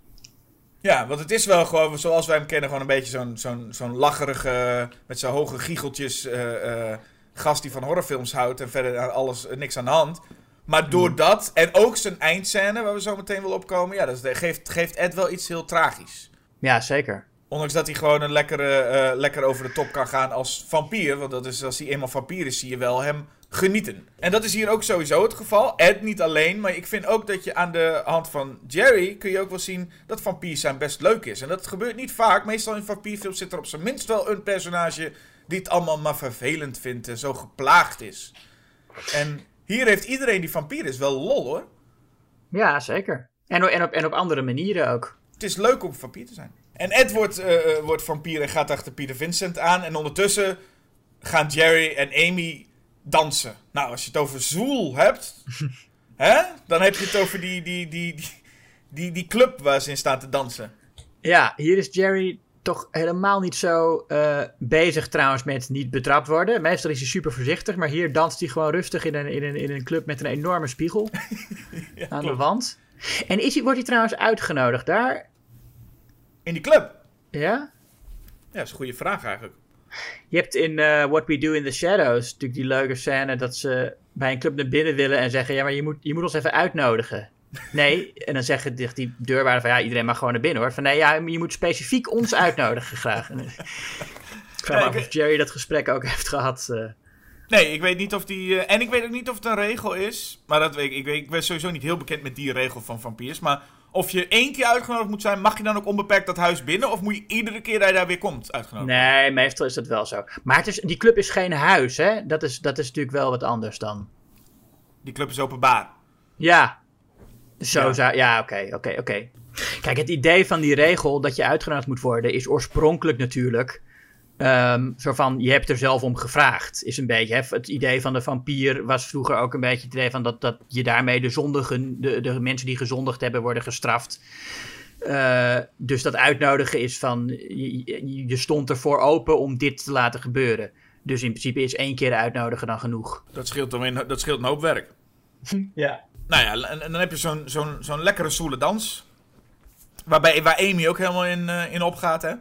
Ja, want het is wel gewoon zoals wij hem kennen, gewoon een beetje zo'n zo'n zo'n lacherige, met zijn hoge giecheltjes eh, eh, gast die van horrorfilms houdt en verder aan alles eh, niks aan de hand. Maar door dat, en ook zijn eindscène, waar we zo meteen wel opkomen, ja, dat geeft, geeft Ed wel iets heel tragisch. Ja, zeker. Ondanks dat hij gewoon een lekkere, eh, lekker over de top kan gaan als vampier. Want dat is, als hij eenmaal vampier is, zie je wel hem genieten. En dat is hier ook sowieso het geval. Ed niet alleen, maar ik vind ook dat je aan de hand van Jerry... kun je ook wel zien dat vampier zijn best leuk is. En dat gebeurt niet vaak. Meestal in vampierfilms zit er op zijn minst wel een personage... die het allemaal maar vervelend vindt en zo geplaagd is. En hier heeft iedereen die vampier is wel lol hoor. Ja, zeker. En, en, op, en op andere manieren ook. Het is leuk om vampier te zijn. En Ed wordt, eh, eh, wordt vampier en gaat achter Peter Vincent aan. En ondertussen gaan Jerry en Amy dansen. Nou, als je het over zwoel hebt, hè, dan heb je het over die, die, die, die, die, die club waar ze in staan te dansen. Ja, hier is Jerry toch helemaal niet zo eh, bezig trouwens met niet betrapt worden. Meestal is hij super voorzichtig, maar hier danst hij gewoon rustig in een, in een, in een club met een enorme spiegel aan de wand. En is hij, wordt hij trouwens uitgenodigd daar? In die club? Ja? Ja, dat is een goede vraag eigenlijk. Je hebt in eh, What We Do in the Shadows natuurlijk die leuke scène dat ze bij een club naar binnen willen en zeggen: Ja, maar je moet, je moet ons even uitnodigen. Nee, en dan zeggen die, die deurwaarder van ja, iedereen mag gewoon naar binnen hoor. Van nee, ja, je moet specifiek ons uitnodigen graag. En, ik vraag me af of Jerry dat gesprek ook heeft gehad. eh, Nee, ik weet niet of die. eh, en ik weet ook niet of het een regel is. Maar dat weet ik. Ik, weet, ik ben sowieso niet heel bekend met die regel van vampiers. Maar of je één keer uitgenodigd moet zijn, mag je dan ook onbeperkt dat huis binnen? Of moet je iedere keer dat je daar weer komt uitgenodigd? Nee, meestal is dat wel zo. Maar het is, die club is geen huis, hè? Dat is, dat is natuurlijk wel wat anders dan. Die club is openbaar. Ja. Zo Ja. zou. Ja, oké, oké, oké. Kijk, het idee van die regel dat je uitgenodigd moet worden is oorspronkelijk natuurlijk. ehm, zo van, je hebt er zelf om gevraagd. Is een beetje. Hè? Het idee van de vampier was vroeger ook een beetje het idee van dat, dat je daarmee de zondigen, de, de mensen die gezondigd hebben, worden gestraft. Eh, dus dat uitnodigen is van, je, je- je stond ervoor open om dit te laten gebeuren. Dus in principe is één keer uitnodigen dan genoeg. Dat scheelt, dan weer, dat scheelt een hoop werk. Ja. Nou ja, en, en dan heb je zo'n zo'n zo'n lekkere stoele dans. Waarbij, waar Amy ook helemaal in, eh, in opgaat, hè?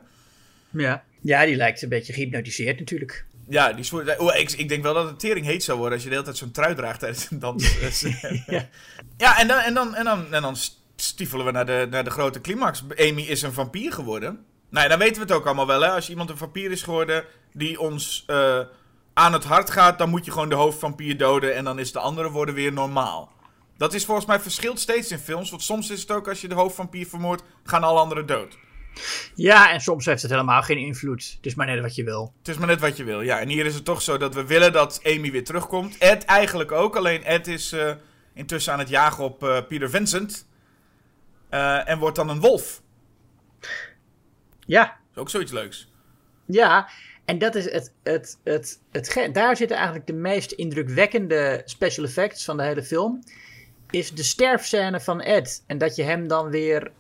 Ja. ja, die lijkt een beetje gehypnotiseerd natuurlijk. Ja, die soort, oh, ik, ik denk wel dat het tering heet zou worden als je de hele tijd zo'n trui draagt tijdens een dans. Dus, Ja. ja, en dan, en dan, en dan, en dan stiefelen we naar de, naar de grote climax. Amy is een vampier geworden. Nou ja, dan weten we het ook allemaal wel, hè. Als iemand een vampier is geworden die ons eh, aan het hart gaat, dan moet je gewoon de hoofdvampier doden en dan is de andere worden weer normaal. Dat is volgens mij verschilt steeds in films, want soms is het ook als je de hoofdvampier vermoordt, gaan alle anderen dood. Ja, en soms heeft het helemaal geen invloed. Het is maar net wat je wil. Het is maar net wat je wil. Ja, en hier is het toch zo dat we willen dat Amy weer terugkomt. Ed eigenlijk ook, alleen Ed is eh, intussen aan het jagen op eh, Peter Vincent. Eh, en wordt dan een wolf. Ja, is ook zoiets leuks. ja. En dat is het, het, het, het, daar zitten eigenlijk de meest indrukwekkende special effects van de hele film. Is de sterfscène van Ed. En dat je hem dan weer.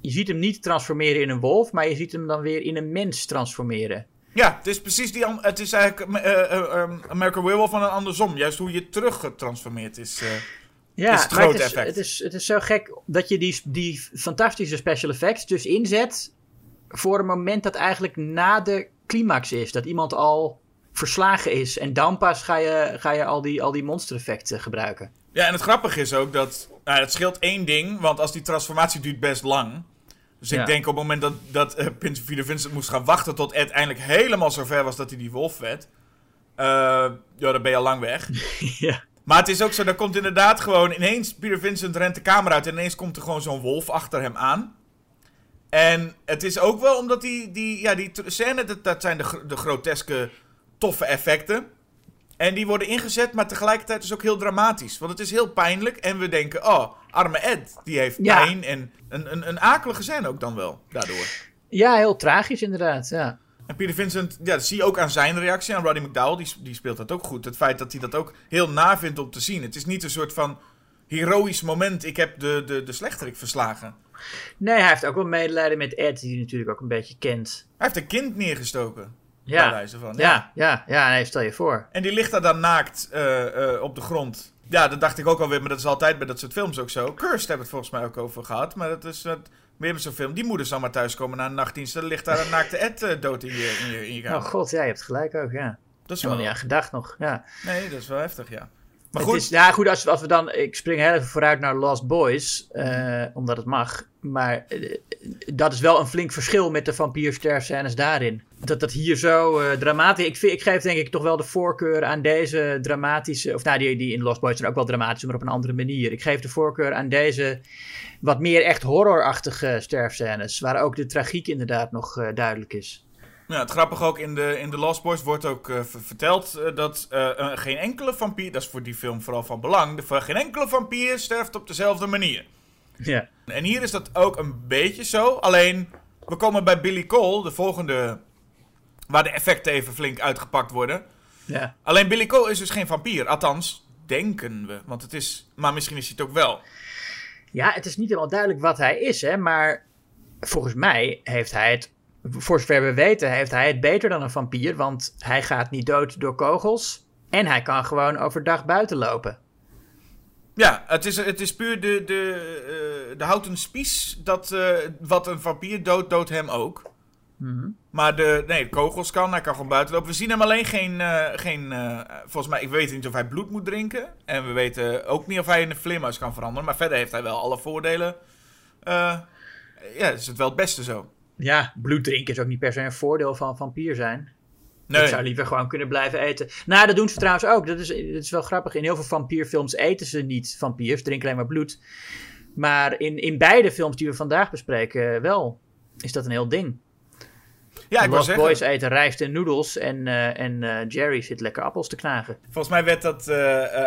Je ziet hem niet transformeren in een wolf, maar je ziet hem dan weer in een mens transformeren. Ja, het is precies die... Het is eigenlijk eh, eh, American Werewolf van een andersom. Juist hoe je teruggetransformeerd is. eh. Ja, is het grote het is, effect. Het is, het is zo gek dat je die, die fantastische special effects dus inzet voor een moment dat eigenlijk na de climax is. Dat iemand al verslagen is. En dan pas ga je, ga je al die, al die monstereffecten gebruiken. Ja, en het grappige is ook dat... Nou, het scheelt één ding, want als die transformatie duurt best lang... Dus ik denk op het moment dat, dat eh, Prins Peter Vincent moest gaan wachten tot Ed eindelijk helemaal zover was dat hij die wolf werd. eh, ja, dan ben je al lang weg. ja. Maar het is ook zo, dan komt inderdaad gewoon ineens, Peter Vincent rent de kamer uit en ineens komt er gewoon zo'n wolf achter hem aan. En het is ook wel omdat die, die, ja, die scène, dat, dat zijn de, de groteske, toffe effecten. En die worden ingezet, maar tegelijkertijd is ook heel dramatisch. Want het is heel pijnlijk en we denken, oh, arme Ed, die heeft Ja. pijn. En een, een, een akelige scène ook dan wel, daardoor. ja, heel tragisch inderdaad. Ja. En Peter Vincent, ja, dat zie je ook aan zijn reactie. Aan Roddy McDowell, die, die speelt dat ook goed. Het feit dat hij dat ook heel na vindt om te zien. Het is niet een soort van heroïsch moment. Ik heb de, de, de slechterik verslagen. Nee, hij heeft ook wel medelijden met Ed, die hij natuurlijk ook een beetje kent. Hij heeft een kind neergestoken. Ja, wijze van. ja, ja, ja nee, stel je voor. En die ligt daar dan naakt eh, eh, op de grond. Ja, dat dacht ik ook alweer, maar dat is altijd bij dat soort films ook zo. Cursed hebben we het volgens mij ook over gehad. Maar dat is weer met zo'n film. Die moeder zal maar thuiskomen na een nachtdienst. Dan ligt daar een naakte Ed eh, dood in je, in je, in je kamer. Oh god, ja, je hebt gelijk ook, ja. dat is wel... niet aan gedacht nog, ja. Nee, dat is wel heftig, ja. Maar goed, is, ja, goed, als, als we dan. Ik spring heel even vooruit naar Lost Boys. omdat het mag. Maar dat is wel een flink verschil met de vampiersterfscènes daarin. Dat dat hier zo eh, dramatisch. Ik, ik geef denk ik toch wel de voorkeur aan deze dramatische. Of nou, die, die in Lost Boys zijn ook wel dramatisch, maar op een andere manier. Ik geef de voorkeur aan deze. Wat meer echt horrorachtige sterfscènes. Waar ook de tragiek inderdaad nog eh, duidelijk is. Ja, het grappige ook in de, in de Lost Boys wordt ook eh, ver- verteld dat geen enkele vampier, dat is voor die film vooral van belang, de, geen enkele vampier sterft op dezelfde manier. Ja. En hier is dat ook een beetje zo, alleen we komen bij Billy Cole, de volgende, waar de effecten even flink uitgepakt worden. ja. Alleen Billy Cole is dus geen vampier, althans denken we, want het is, maar misschien is hij het ook wel. Ja, het is niet helemaal duidelijk wat hij is, hè, maar volgens mij heeft hij het, voor zover we weten, heeft hij het beter dan een vampier, want hij gaat niet dood door kogels en hij kan gewoon overdag buiten lopen. Ja, het is, het is puur de, de, eh, de houten spies. Dat, eh, wat een vampier doodt, doodt hem ook. Maar de, nee, de kogels kan, hij kan gewoon buiten lopen. We zien hem alleen geen, eh, geen volgens mij, ik weet niet of hij bloed moet drinken. En we weten ook niet of hij in een vleermuis kan veranderen. Maar verder heeft hij wel alle voordelen. Ja, is het wel het beste zo. Ja, bloed drinken is ook niet per se een voordeel van vampier zijn. Nee. Ik zou liever gewoon kunnen blijven eten. Nou, dat doen ze trouwens ook. Dat is, dat is wel grappig. In heel veel vampierfilms eten ze niet vampiers, drinken alleen maar bloed. Maar in, in beide films die we vandaag bespreken, eh, wel, is dat een heel ding. Ja, ik wil Lost zeggen. Boys eten rijst en noedels en, eh, en eh, Jerry zit lekker appels te knagen. Volgens mij werd dat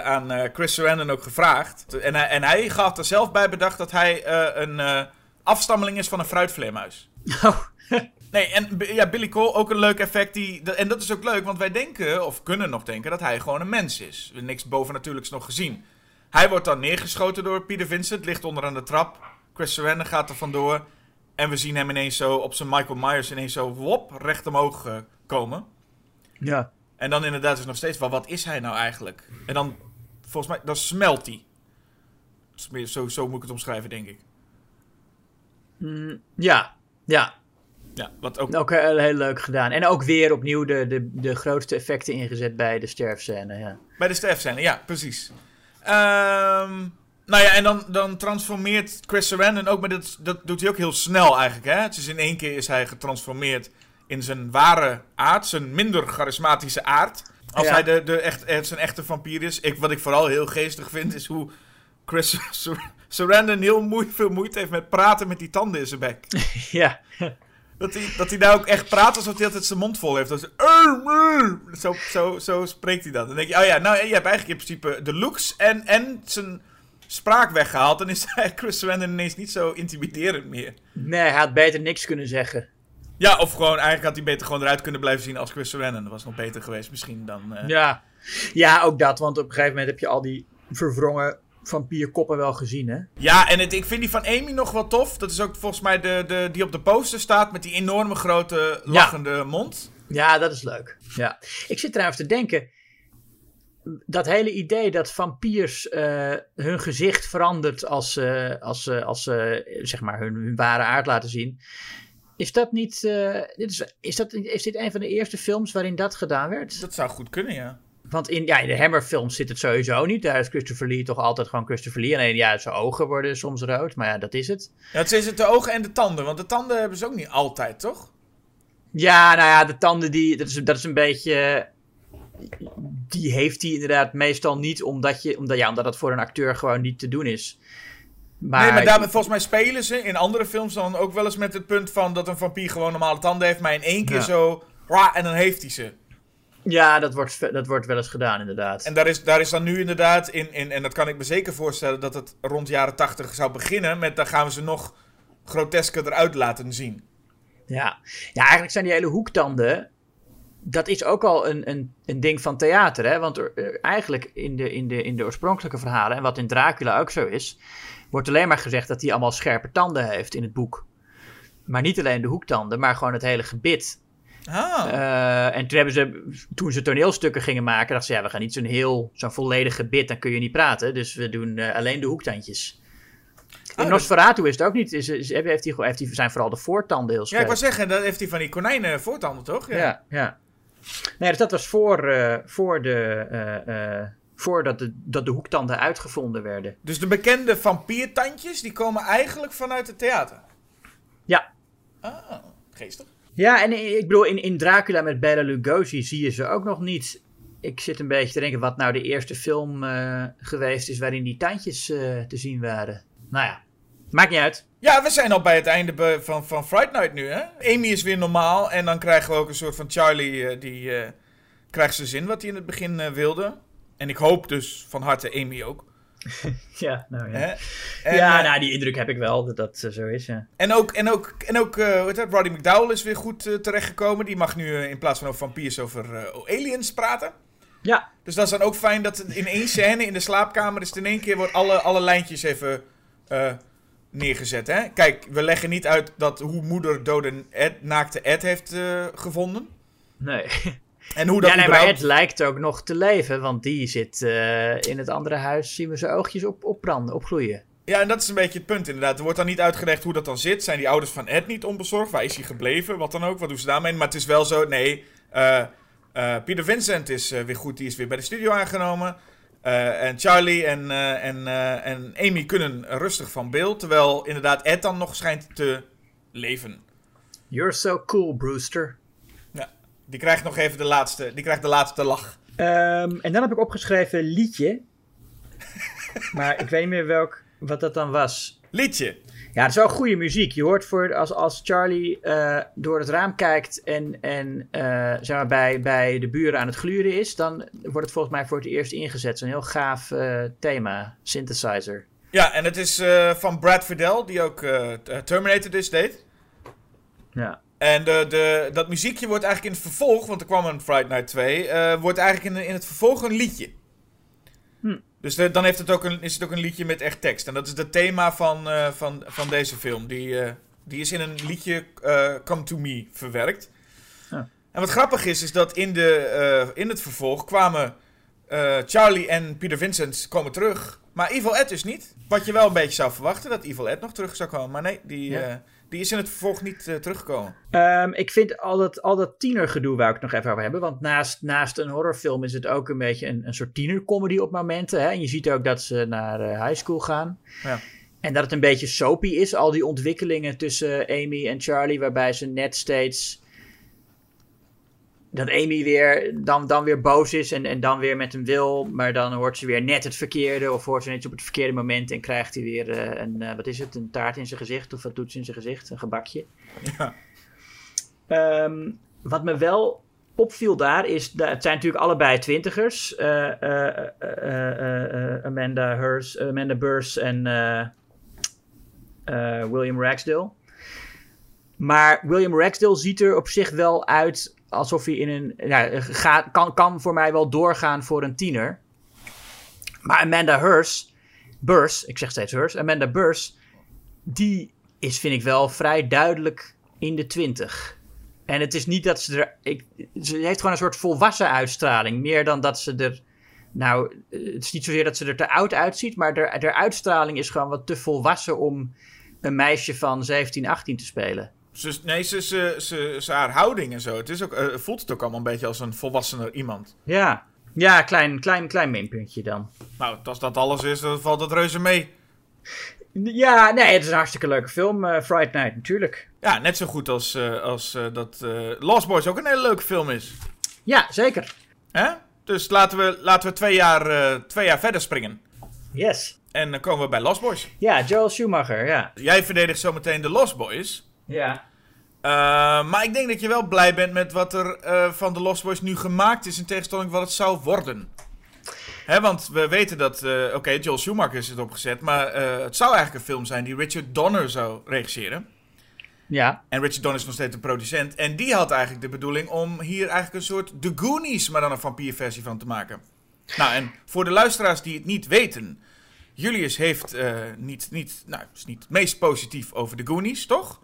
aan Chris Sarandon ook gevraagd. En hij, en hij gaf er zelf bij bedacht dat hij een afstammeling is van een fruitvleermuis. Oh, Nee, en ja, Billy Cole, ook een leuk effect. Die, en dat is ook leuk, want wij denken, of kunnen nog denken, dat hij gewoon een mens is. Niks bovennatuurlijks nog gezien. Hij wordt dan neergeschoten door Peter Vincent, ligt onder aan de trap. Chris Sarandon gaat er vandoor. En we zien hem ineens zo op zijn Michael Myers ineens zo wop, recht omhoog eh, komen. ja. En dan inderdaad is nog steeds wel, wat is hij nou eigenlijk? En dan, volgens mij, dan smelt hij. Zo, zo moet ik het omschrijven, denk ik. Mm, ja, ja. Ja, wat ook... Ook heel, heel leuk gedaan. En ook weer opnieuw de, de, de grootste effecten ingezet bij de sterfscène. Ja. Bij de sterfscène, ja, precies. Ehm, nou ja, en dan, dan transformeert Chris Sarandon ook, maar dat, dat doet hij ook heel snel eigenlijk, hè. Het is in één keer is hij getransformeerd in zijn ware aard, zijn minder charismatische aard. Als Ja. hij de, de echt, eh, zijn echte vampier is. Ik, wat ik vooral heel geestig vind, is hoe Chris Sar- Sarandon heel moe- veel moeite heeft met praten met die tanden in zijn bek. ja. Dat hij, dat hij daar ook echt praat alsof hij altijd zijn mond vol heeft. "Eh, eh." zo, zo, zo spreekt hij dat. Dan denk je, oh ja, nou, je hebt eigenlijk in principe de looks en, en zijn spraak weggehaald. Dan is Chris Sarandon ineens niet zo intimiderend meer. Nee, hij had beter niks kunnen zeggen. Ja, of gewoon, eigenlijk had hij beter gewoon eruit kunnen blijven zien als Chris Sarandon. Dat was nog beter geweest misschien dan... eh, Ja. ja, ook dat. Want op een gegeven moment heb je al die verwrongen vampierkoppen wel gezien, hè? Ja, en het, ik vind die van Amy nog wel tof. Dat is ook volgens mij de, de, die op de poster staat met die enorme grote lachende mond. Ja, dat is leuk. Ja. Ik zit trouwens te denken. Dat hele idee dat vampiers eh, hun gezicht verandert als ze als, ze- als, ze, zeg maar hun, hun ware aard laten zien. Is dat niet. eh, dit is, is, dat, is dit een van de eerste films waarin dat gedaan werd? Dat zou goed kunnen, ja. Want in, ja, in de Hammer-films zit het sowieso niet. Daar is Christopher Lee toch altijd gewoon Christopher Lee. Alleen ja, zijn ogen worden soms rood, maar ja, dat is het. ja het is het de ogen en de tanden. Want de tanden hebben ze ook niet altijd, toch? Ja, nou ja, de tanden die. Dat is, dat is een beetje. Die heeft hij inderdaad meestal niet, omdat, je, omdat, ja, omdat dat voor een acteur gewoon niet te doen is. Maar, nee, maar daar, volgens mij spelen ze in andere films dan ook wel eens met het punt van dat een vampier gewoon normale tanden heeft, maar in één keer Ja. zo. "Wah", en dan heeft hij ze. Ja, dat wordt, dat wordt wel eens gedaan, inderdaad. En daar is, daar is dan nu inderdaad in, in, en dat kan ik me zeker voorstellen, dat het rond de jaren 80 zou beginnen met dan gaan we ze nog grotesker eruit laten zien. Ja. ja, eigenlijk zijn die hele hoektanden. Dat is ook al een, een, een ding van theater. Hè? Want er, er- eigenlijk in de, in, de, in de oorspronkelijke verhalen, en wat in Dracula ook zo is, wordt alleen maar gezegd dat hij allemaal scherpe tanden heeft in het boek. Maar niet alleen de hoektanden, maar gewoon het hele gebit. Ah. Eh, en toen hebben ze, toen ze toneelstukken gingen maken, dachten ze, ja, we gaan niet zo'n heel, zo'n volledig gebit, dan kun je niet praten. Dus we doen eh, alleen de hoektandjes. In dat- Nosferatu is het ook niet, is, is, heeft hij, heeft hij, zijn vooral de voortanden heel ja, scherp. ik wou zeggen, dat heeft hij van die konijnen voortanden, toch? Ja, ja. Nee, dus dat was voor, eh, voor de, voordat de, dat de hoektanden uitgevonden werden. Dus de bekende vampiertandjes, die komen eigenlijk vanuit het theater. Ja. Ah, geestig. Ja, en ik bedoel, in, in Dracula met Bela Lugosi zie je ze ook nog niet. Ik zit een beetje te denken wat nou de eerste film eh, geweest is waarin die tandjes eh, te zien waren. Nou ja, maakt niet uit. Ja, we zijn al bij het einde van, van Fright Night nu, hè? Amy is weer normaal en dan krijgen we ook een soort van Charlie, eh, die krijgt zijn zin wat hij in het begin wilde. En ik hoop dus van harte Amy ook. Ja, nou ja. En, ja, eh, nou, die indruk heb ik wel dat dat eh, zo is, ja. En ook, en ook, en ook heet dat? Roddy McDowell is weer goed terechtgekomen. Die mag nu in plaats van over vampiers over aliens praten. Ja, Dus dat is dan ook fijn dat in één scène in de slaapkamer is. het In één keer wordt alle, alle lijntjes even neergezet. Hè? Kijk, we leggen niet uit dat hoe moeder dode Ed, naakte Ed heeft gevonden. nee. En hoe dat Ja, nee, maar het lijkt ook nog te leven, want die zit eh, in het andere huis, zien we zijn oogjes op, opbranden, opgroeien. Ja, en dat is een beetje het punt inderdaad. Er wordt dan niet uitgelegd hoe dat dan zit. Zijn die ouders van Ed niet onbezorgd? Waar is hij gebleven? Wat dan ook? Wat doen ze daarmee? Maar het is wel zo, nee. eh, Peter Vincent is weer goed. Die is weer bij de studio aangenomen. En Charlie en, en, en Amy kunnen rustig van beeld. Terwijl inderdaad Ed dan nog schijnt te leven. You're so cool, Brewster. Die krijgt nog even de laatste, die krijgt de laatste lach. Ehm, en dan heb ik opgeschreven liedje. maar ik weet niet meer welk, wat dat dan was. Liedje. Ja, het is wel goede muziek. Je hoort voor, als, als Charlie eh, door het raam kijkt en, en eh, zeg maar bij, bij de buren aan het gluren is, dan wordt het volgens mij voor het eerst ingezet. Zo'n heel gaaf eh, thema, synthesizer. Ja, en het is van Brad Fidel, die ook Terminator dus deed. Ja. En de, de, dat muziekje wordt eigenlijk in het vervolg, want er kwam een Friday Night 2, eh, wordt eigenlijk in, in het vervolg een liedje. Hm. Dus de- dan heeft het ook een, is het ook een liedje met echt tekst. En dat is het thema van, eh, van, van deze film. Die, eh, die is in een liedje Come To Me verwerkt. Ja. En wat grappig is, is dat in, de, in het vervolg kwamen Charlie en Peter Vincent komen terug. Maar Evil Ed dus niet. Wat je wel een beetje zou verwachten, dat Evil Ed nog terug zou komen. Maar nee, die, Ja. Die is in het vervolg niet eh, teruggekomen. Ehm, ik vind al dat, al dat tienergedoe waar ik het nog even over hebben. Want naast, naast een horrorfilm is het ook een beetje een, een soort tienercomedy op momenten. Hè? En je ziet ook dat ze naar eh, high school gaan. Ja. En dat het een beetje soapy is. Al die ontwikkelingen tussen Amy en Charlie. Waarbij ze net steeds... Dat Amy weer, dan, dan weer boos is en, en dan weer met hem wil. Maar dan hoort ze weer net het verkeerde. Of hoort ze net op het verkeerde moment. En krijgt hij weer eh, een, eh, wat is het, een taart in zijn gezicht. Of wat doet ze in zijn gezicht? Een gebakje. Ja. Ehm, wat me wel opviel daar is, dat het zijn natuurlijk allebei twintigers. Eh, Amanda Hurs, Amanda Burrs en William Ragsdale. Maar William Ragsdale ziet er op zich wel uit alsof hij in een. Ja, gaat, kan, kan voor mij wel doorgaan voor een tiener. Maar Amanda Hurs, Burrs, ik zeg steeds Hurs, Amanda Burrs, die is, vind ik wel vrij duidelijk in de twintig. En het is niet dat ze er. Ik, ze heeft gewoon een soort volwassen uitstraling. Meer dan dat ze er. Nou, het is niet zozeer dat ze er te oud uitziet. Maar de uitstraling is gewoon wat te volwassen om een meisje van 17, 18 te spelen. Ze, nee, ze, ze, ze, ze, haar houding en zo. Het is ook, eh, voelt het ook allemaal een beetje als een volwassener iemand. Ja, ja klein, klein, klein minpuntje dan. Nou, als dat alles is, dan valt dat reuze mee. Ja, nee, het is een hartstikke leuke film. eh Friday Night, natuurlijk. Ja, net zo goed als, eh, als dat Lost Boys ook een hele leuke film is. Ja, zeker. Hè? Dus laten we, laten we twee, jaar, twee jaar verder springen. Yes. En dan komen we bij Lost Boys. Ja, Joel Schumacher, ja. Jij verdedigt zometeen de Lost Boys. Ja. Eh, maar ik denk dat je wel blij bent met wat er eh, van de Lost Boys nu gemaakt is. In tegenstelling wat het zou worden. Hè, want we weten dat... eh, Oké, Joel Schumacher is het opgezet. Maar het zou eigenlijk een film zijn die Richard Donner zou regisseren. Ja. En Richard Donner is nog steeds een producent. En die had eigenlijk de bedoeling om hier eigenlijk een soort The Goonies, maar dan een vampierversie van te maken. Nou, en voor de luisteraars die het niet weten. Julius heeft niet, niet, nou, is niet het meest positief over The Goonies, toch?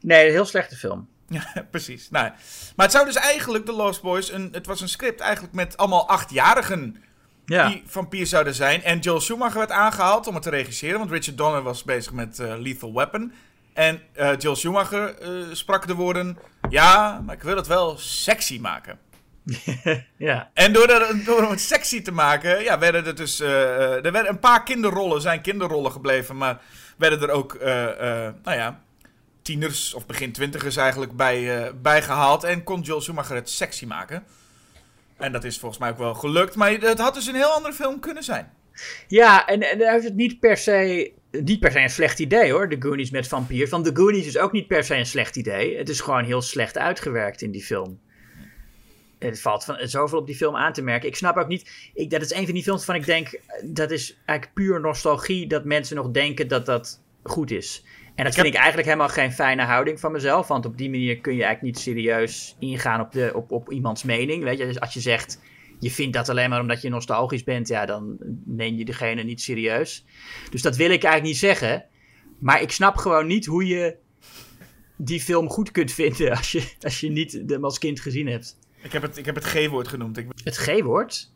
Nee, een heel slechte film. Ja, precies. Nou, maar het zou dus eigenlijk, The Lost Boys, een, het was een script eigenlijk met allemaal achtjarigen Ja. die vampier zouden zijn. En Joel Schumacher werd aangehaald om het te regisseren, want Richard Donner was bezig met eh, Lethal Weapon. En eh, Joel Schumacher eh, sprak de woorden: Ja, maar ik wil het wel sexy maken. ja. En door, er, door het sexy te maken, ja, werden er dus. er werden een paar kinderrollen, zijn kinderrollen gebleven, maar werden er ook, nou ja, tieners of begin twintigers eigenlijk bij, bijgehaald. En kon Joel Schumacher het sexy maken. En dat is volgens mij ook wel gelukt, maar het had dus een heel andere film kunnen zijn. Ja, en, en is het niet per se. Niet per se een slecht idee hoor, de Goonies met vampiers. Want de Goonies is ook niet per se een slecht idee. Het is gewoon heel slecht uitgewerkt in die film. Het valt van, zoveel op die film aan te merken. Ik snap ook niet. Ik, dat is een van die films waarvan ik denk. Dat is eigenlijk puur nostalgie. Dat mensen nog denken dat dat goed is. En dat vind ik eigenlijk helemaal geen fijne houding van mezelf. Want op die manier kun je eigenlijk niet serieus ingaan op, de, op, op iemands mening. Weet je, dus als je zegt. Je vindt dat alleen maar omdat je nostalgisch bent. Ja, dan neem je degene niet serieus. Dus dat wil ik eigenlijk niet zeggen. Maar ik snap gewoon niet hoe je die film goed kunt vinden. Als je, als je niet hem als kind gezien hebt. Ik heb het, ik heb het G-woord genoemd. Ik, Het G-woord?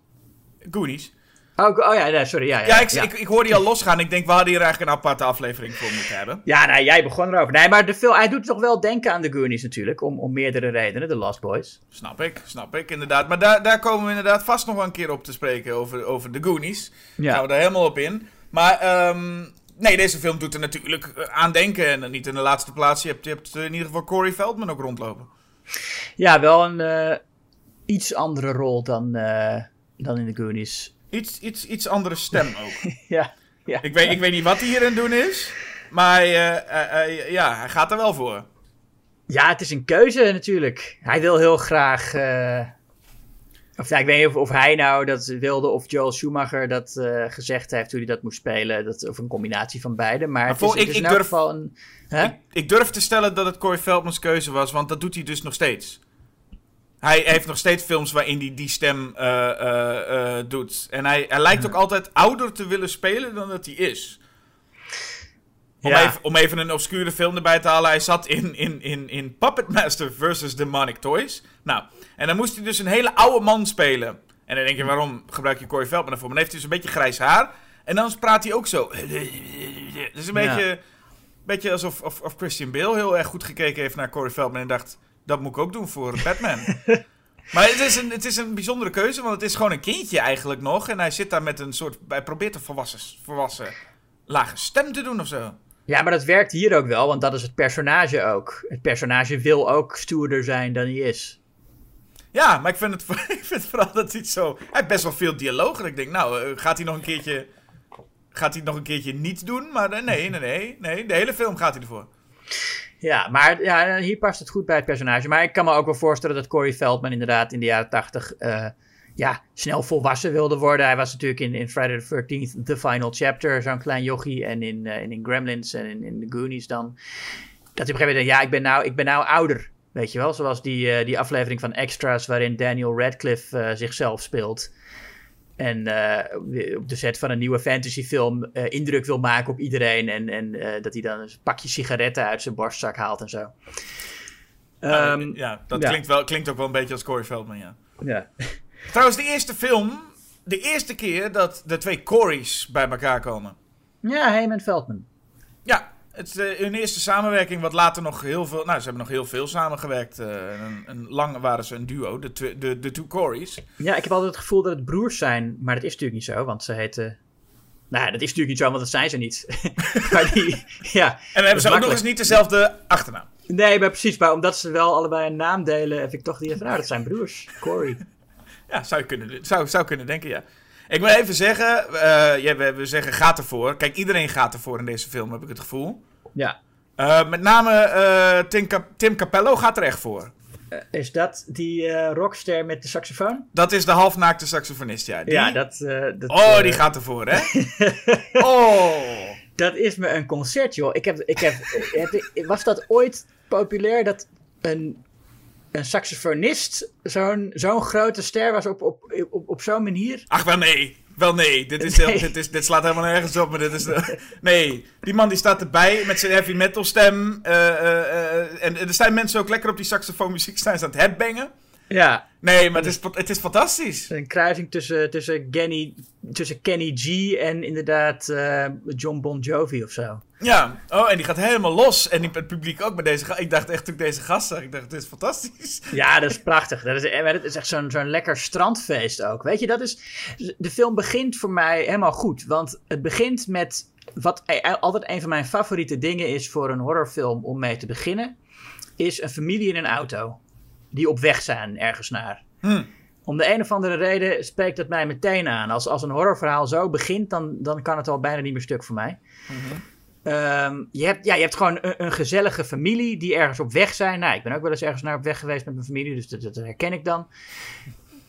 Goonies. Oh, oh ja, nee, sorry. Ja, ja, Ja, ik, ja. Ik, ik hoorde je al losgaan. Ik denk, we hadden hier eigenlijk een aparte aflevering voor moeten hebben. Ja, nou, jij begon erover. Nee, maar de film, hij doet toch wel denken aan de Goonies natuurlijk. Om, om meerdere redenen, de Lost Boys. Snap ik, snap ik, inderdaad. Maar daar, daar komen we inderdaad vast nog wel een keer op te spreken over, over de Goonies. Ja. Gaan we daar helemaal op in. Maar ehm, nee, deze film doet er natuurlijk eh, aan denken. En niet in de laatste plaats, je hebt, je hebt eh, in ieder geval Corey Feldman ook rondlopen. Ja, wel een eh, iets andere rol dan, dan in de Goonies. Iets, iets, iets andere stem ook. ja, ja. ik, weet, ik weet niet wat hij hier aan het doen is. Maar eh, eh, eh, ja, hij gaat er wel voor. ja, het is een keuze natuurlijk. Hij wil heel graag. of ja, ik weet niet of, of hij nou dat wilde of Joel Schumacher dat gezegd heeft toen hij dat moest spelen. Dat, of een combinatie van beide. Maar, het voor- is, ik- is ik in durf- een. Hè? Ik, ik durf te stellen dat het Corey Feldman's keuze was, want dat doet hij dus nog steeds. Hij heeft nog steeds films waarin hij die stem eh, eh, eh, doet. En hij, hij lijkt ook altijd ouder te willen spelen dan dat hij is. Om, Ja. even, om even een obscure film erbij te halen. Hij zat in, in, in, in Puppet Master vs. Demonic Toys. Nou, en dan moest hij dus een hele oude man spelen. En dan denk je, waarom gebruik je Corey Feldman ervoor? Maar dan heeft hij dus een beetje grijs haar. En dan praat hij ook zo. Het is een Ja. beetje, beetje alsof of, of Christian Bale heel erg goed gekeken heeft naar Corey Feldman. En dacht, dat moet ik ook doen voor Batman. maar het is, een, het is een bijzondere keuze, want het is gewoon een kindje eigenlijk nog. En hij zit daar met een soort... Hij probeert een volwassen, volwassen lage stem te doen of zo. Ja, maar dat werkt hier ook wel, want dat is het personage ook. Het personage wil ook stoerder zijn dan hij is. Ja, maar ik vind, het, ik vind vooral dat hij het zo... Hij heeft best wel veel dialoog. En ik denk, nou, eh, gaat hij nog een keertje... Gaat hij het nog een keertje niet doen? Maar eh, nee, nee, nee, nee. De hele film gaat hij ervoor. Ja, maar ja, hier past het goed bij het personage. Maar ik kan me ook wel voorstellen dat Corey Feldman inderdaad in de jaren tachtig eh, ja, snel volwassen wilde worden. Hij was natuurlijk in, in Friday the 13th, The Final Chapter, zo'n klein jochie. En in, eh, in Gremlins en in, in The Goonies dan. Dat hij op een gegeven moment ja, ik ben nou, ik ben nou ouder. Weet je wel, zoals die, eh, die aflevering van Extras waarin Daniel Radcliffe zichzelf speelt. En eh, op de set van een nieuwe fantasyfilm eh, indruk wil maken op iedereen. En, en eh, dat hij dan een pakje sigaretten uit zijn borstzak haalt en zo. Ehm, ja, dat ja. Klinkt, wel, klinkt ook wel een beetje als Corey Feldman, ja. ja. Trouwens, de eerste film... De eerste keer dat de twee Corys bij elkaar komen. ja, Heyman Feldman. Het is eh, hun eerste samenwerking, wat later nog heel veel... Nou, ze hebben nog heel veel samengewerkt. eh, een, een, lang waren ze een duo, de, twe- de, de two Corys. Ja, ik heb altijd het gevoel dat het broers zijn. Maar dat is natuurlijk niet zo, want ze heten... Nou, ja, dat is natuurlijk niet zo, want dat zijn ze niet. maar die, ja. En dan hebben ze ook nog eens niet dezelfde achternaam. Nee, maar precies. Maar omdat ze wel allebei een naam delen, heb ik toch die van, nou, dat zijn broers. Corey. Ja, zou je kunnen, zou, zou kunnen denken, ja. Ik wil even zeggen, eh, ja, we, we zeggen gaat ervoor. Kijk, iedereen gaat ervoor in deze film, heb ik het gevoel. Ja. Eh, met name eh, Tim, Cap- Tim Capello gaat er echt voor. Is dat die rockster met de saxofoon? Dat is de halfnaakte saxofonist, ja. Die, Ja, dat... dat Oh, die gaat ervoor, hè? oh. Dat is me een concert, joh. Ik heb, ik heb, heb- was dat ooit populair dat een, een saxofonist zo'n zo'n grote ster was op, op, op, op zo'n manier? Ach, wel nee. Wel nee. Dit, is, Nee. Dit, is, dit slaat helemaal nergens op. Maar dit is, nee, die man die staat erbij met zijn heavy metal stem. eh, eh, eh, en er staan mensen ook lekker op die saxofoonmuziek staan ze aan het headbangen. Ja, Nee, maar het is, het is fantastisch. een kruising tussen, tussen, Kenny, tussen Kenny G en inderdaad eh, John Bon Jovi of zo. Ja, oh, en die gaat helemaal los. En die, het publiek ook met deze gast. Ik dacht echt toen ik deze gast zag, ik dacht, dit is fantastisch. Ja, dat is prachtig. Dat is, eh, dat is echt zo'n zo'n lekker strandfeest ook. Weet je, dat is. De film begint voor mij helemaal goed. Want het begint met. Wat e- altijd een van mijn favoriete dingen is voor een horrorfilm om mee te beginnen. Is een familie in een auto. Die op weg zijn ergens naar. Hm. Om de een of andere reden spreekt dat mij meteen aan. Als, als een horrorverhaal zo begint, dan, dan kan het al bijna niet meer stuk voor mij. Ehm, je, hebt, ja, je hebt gewoon een, een gezellige familie die ergens op weg zijn. Nou, ik ben ook wel eens ergens naar op weg geweest met mijn familie, dus dat, dat herken ik dan.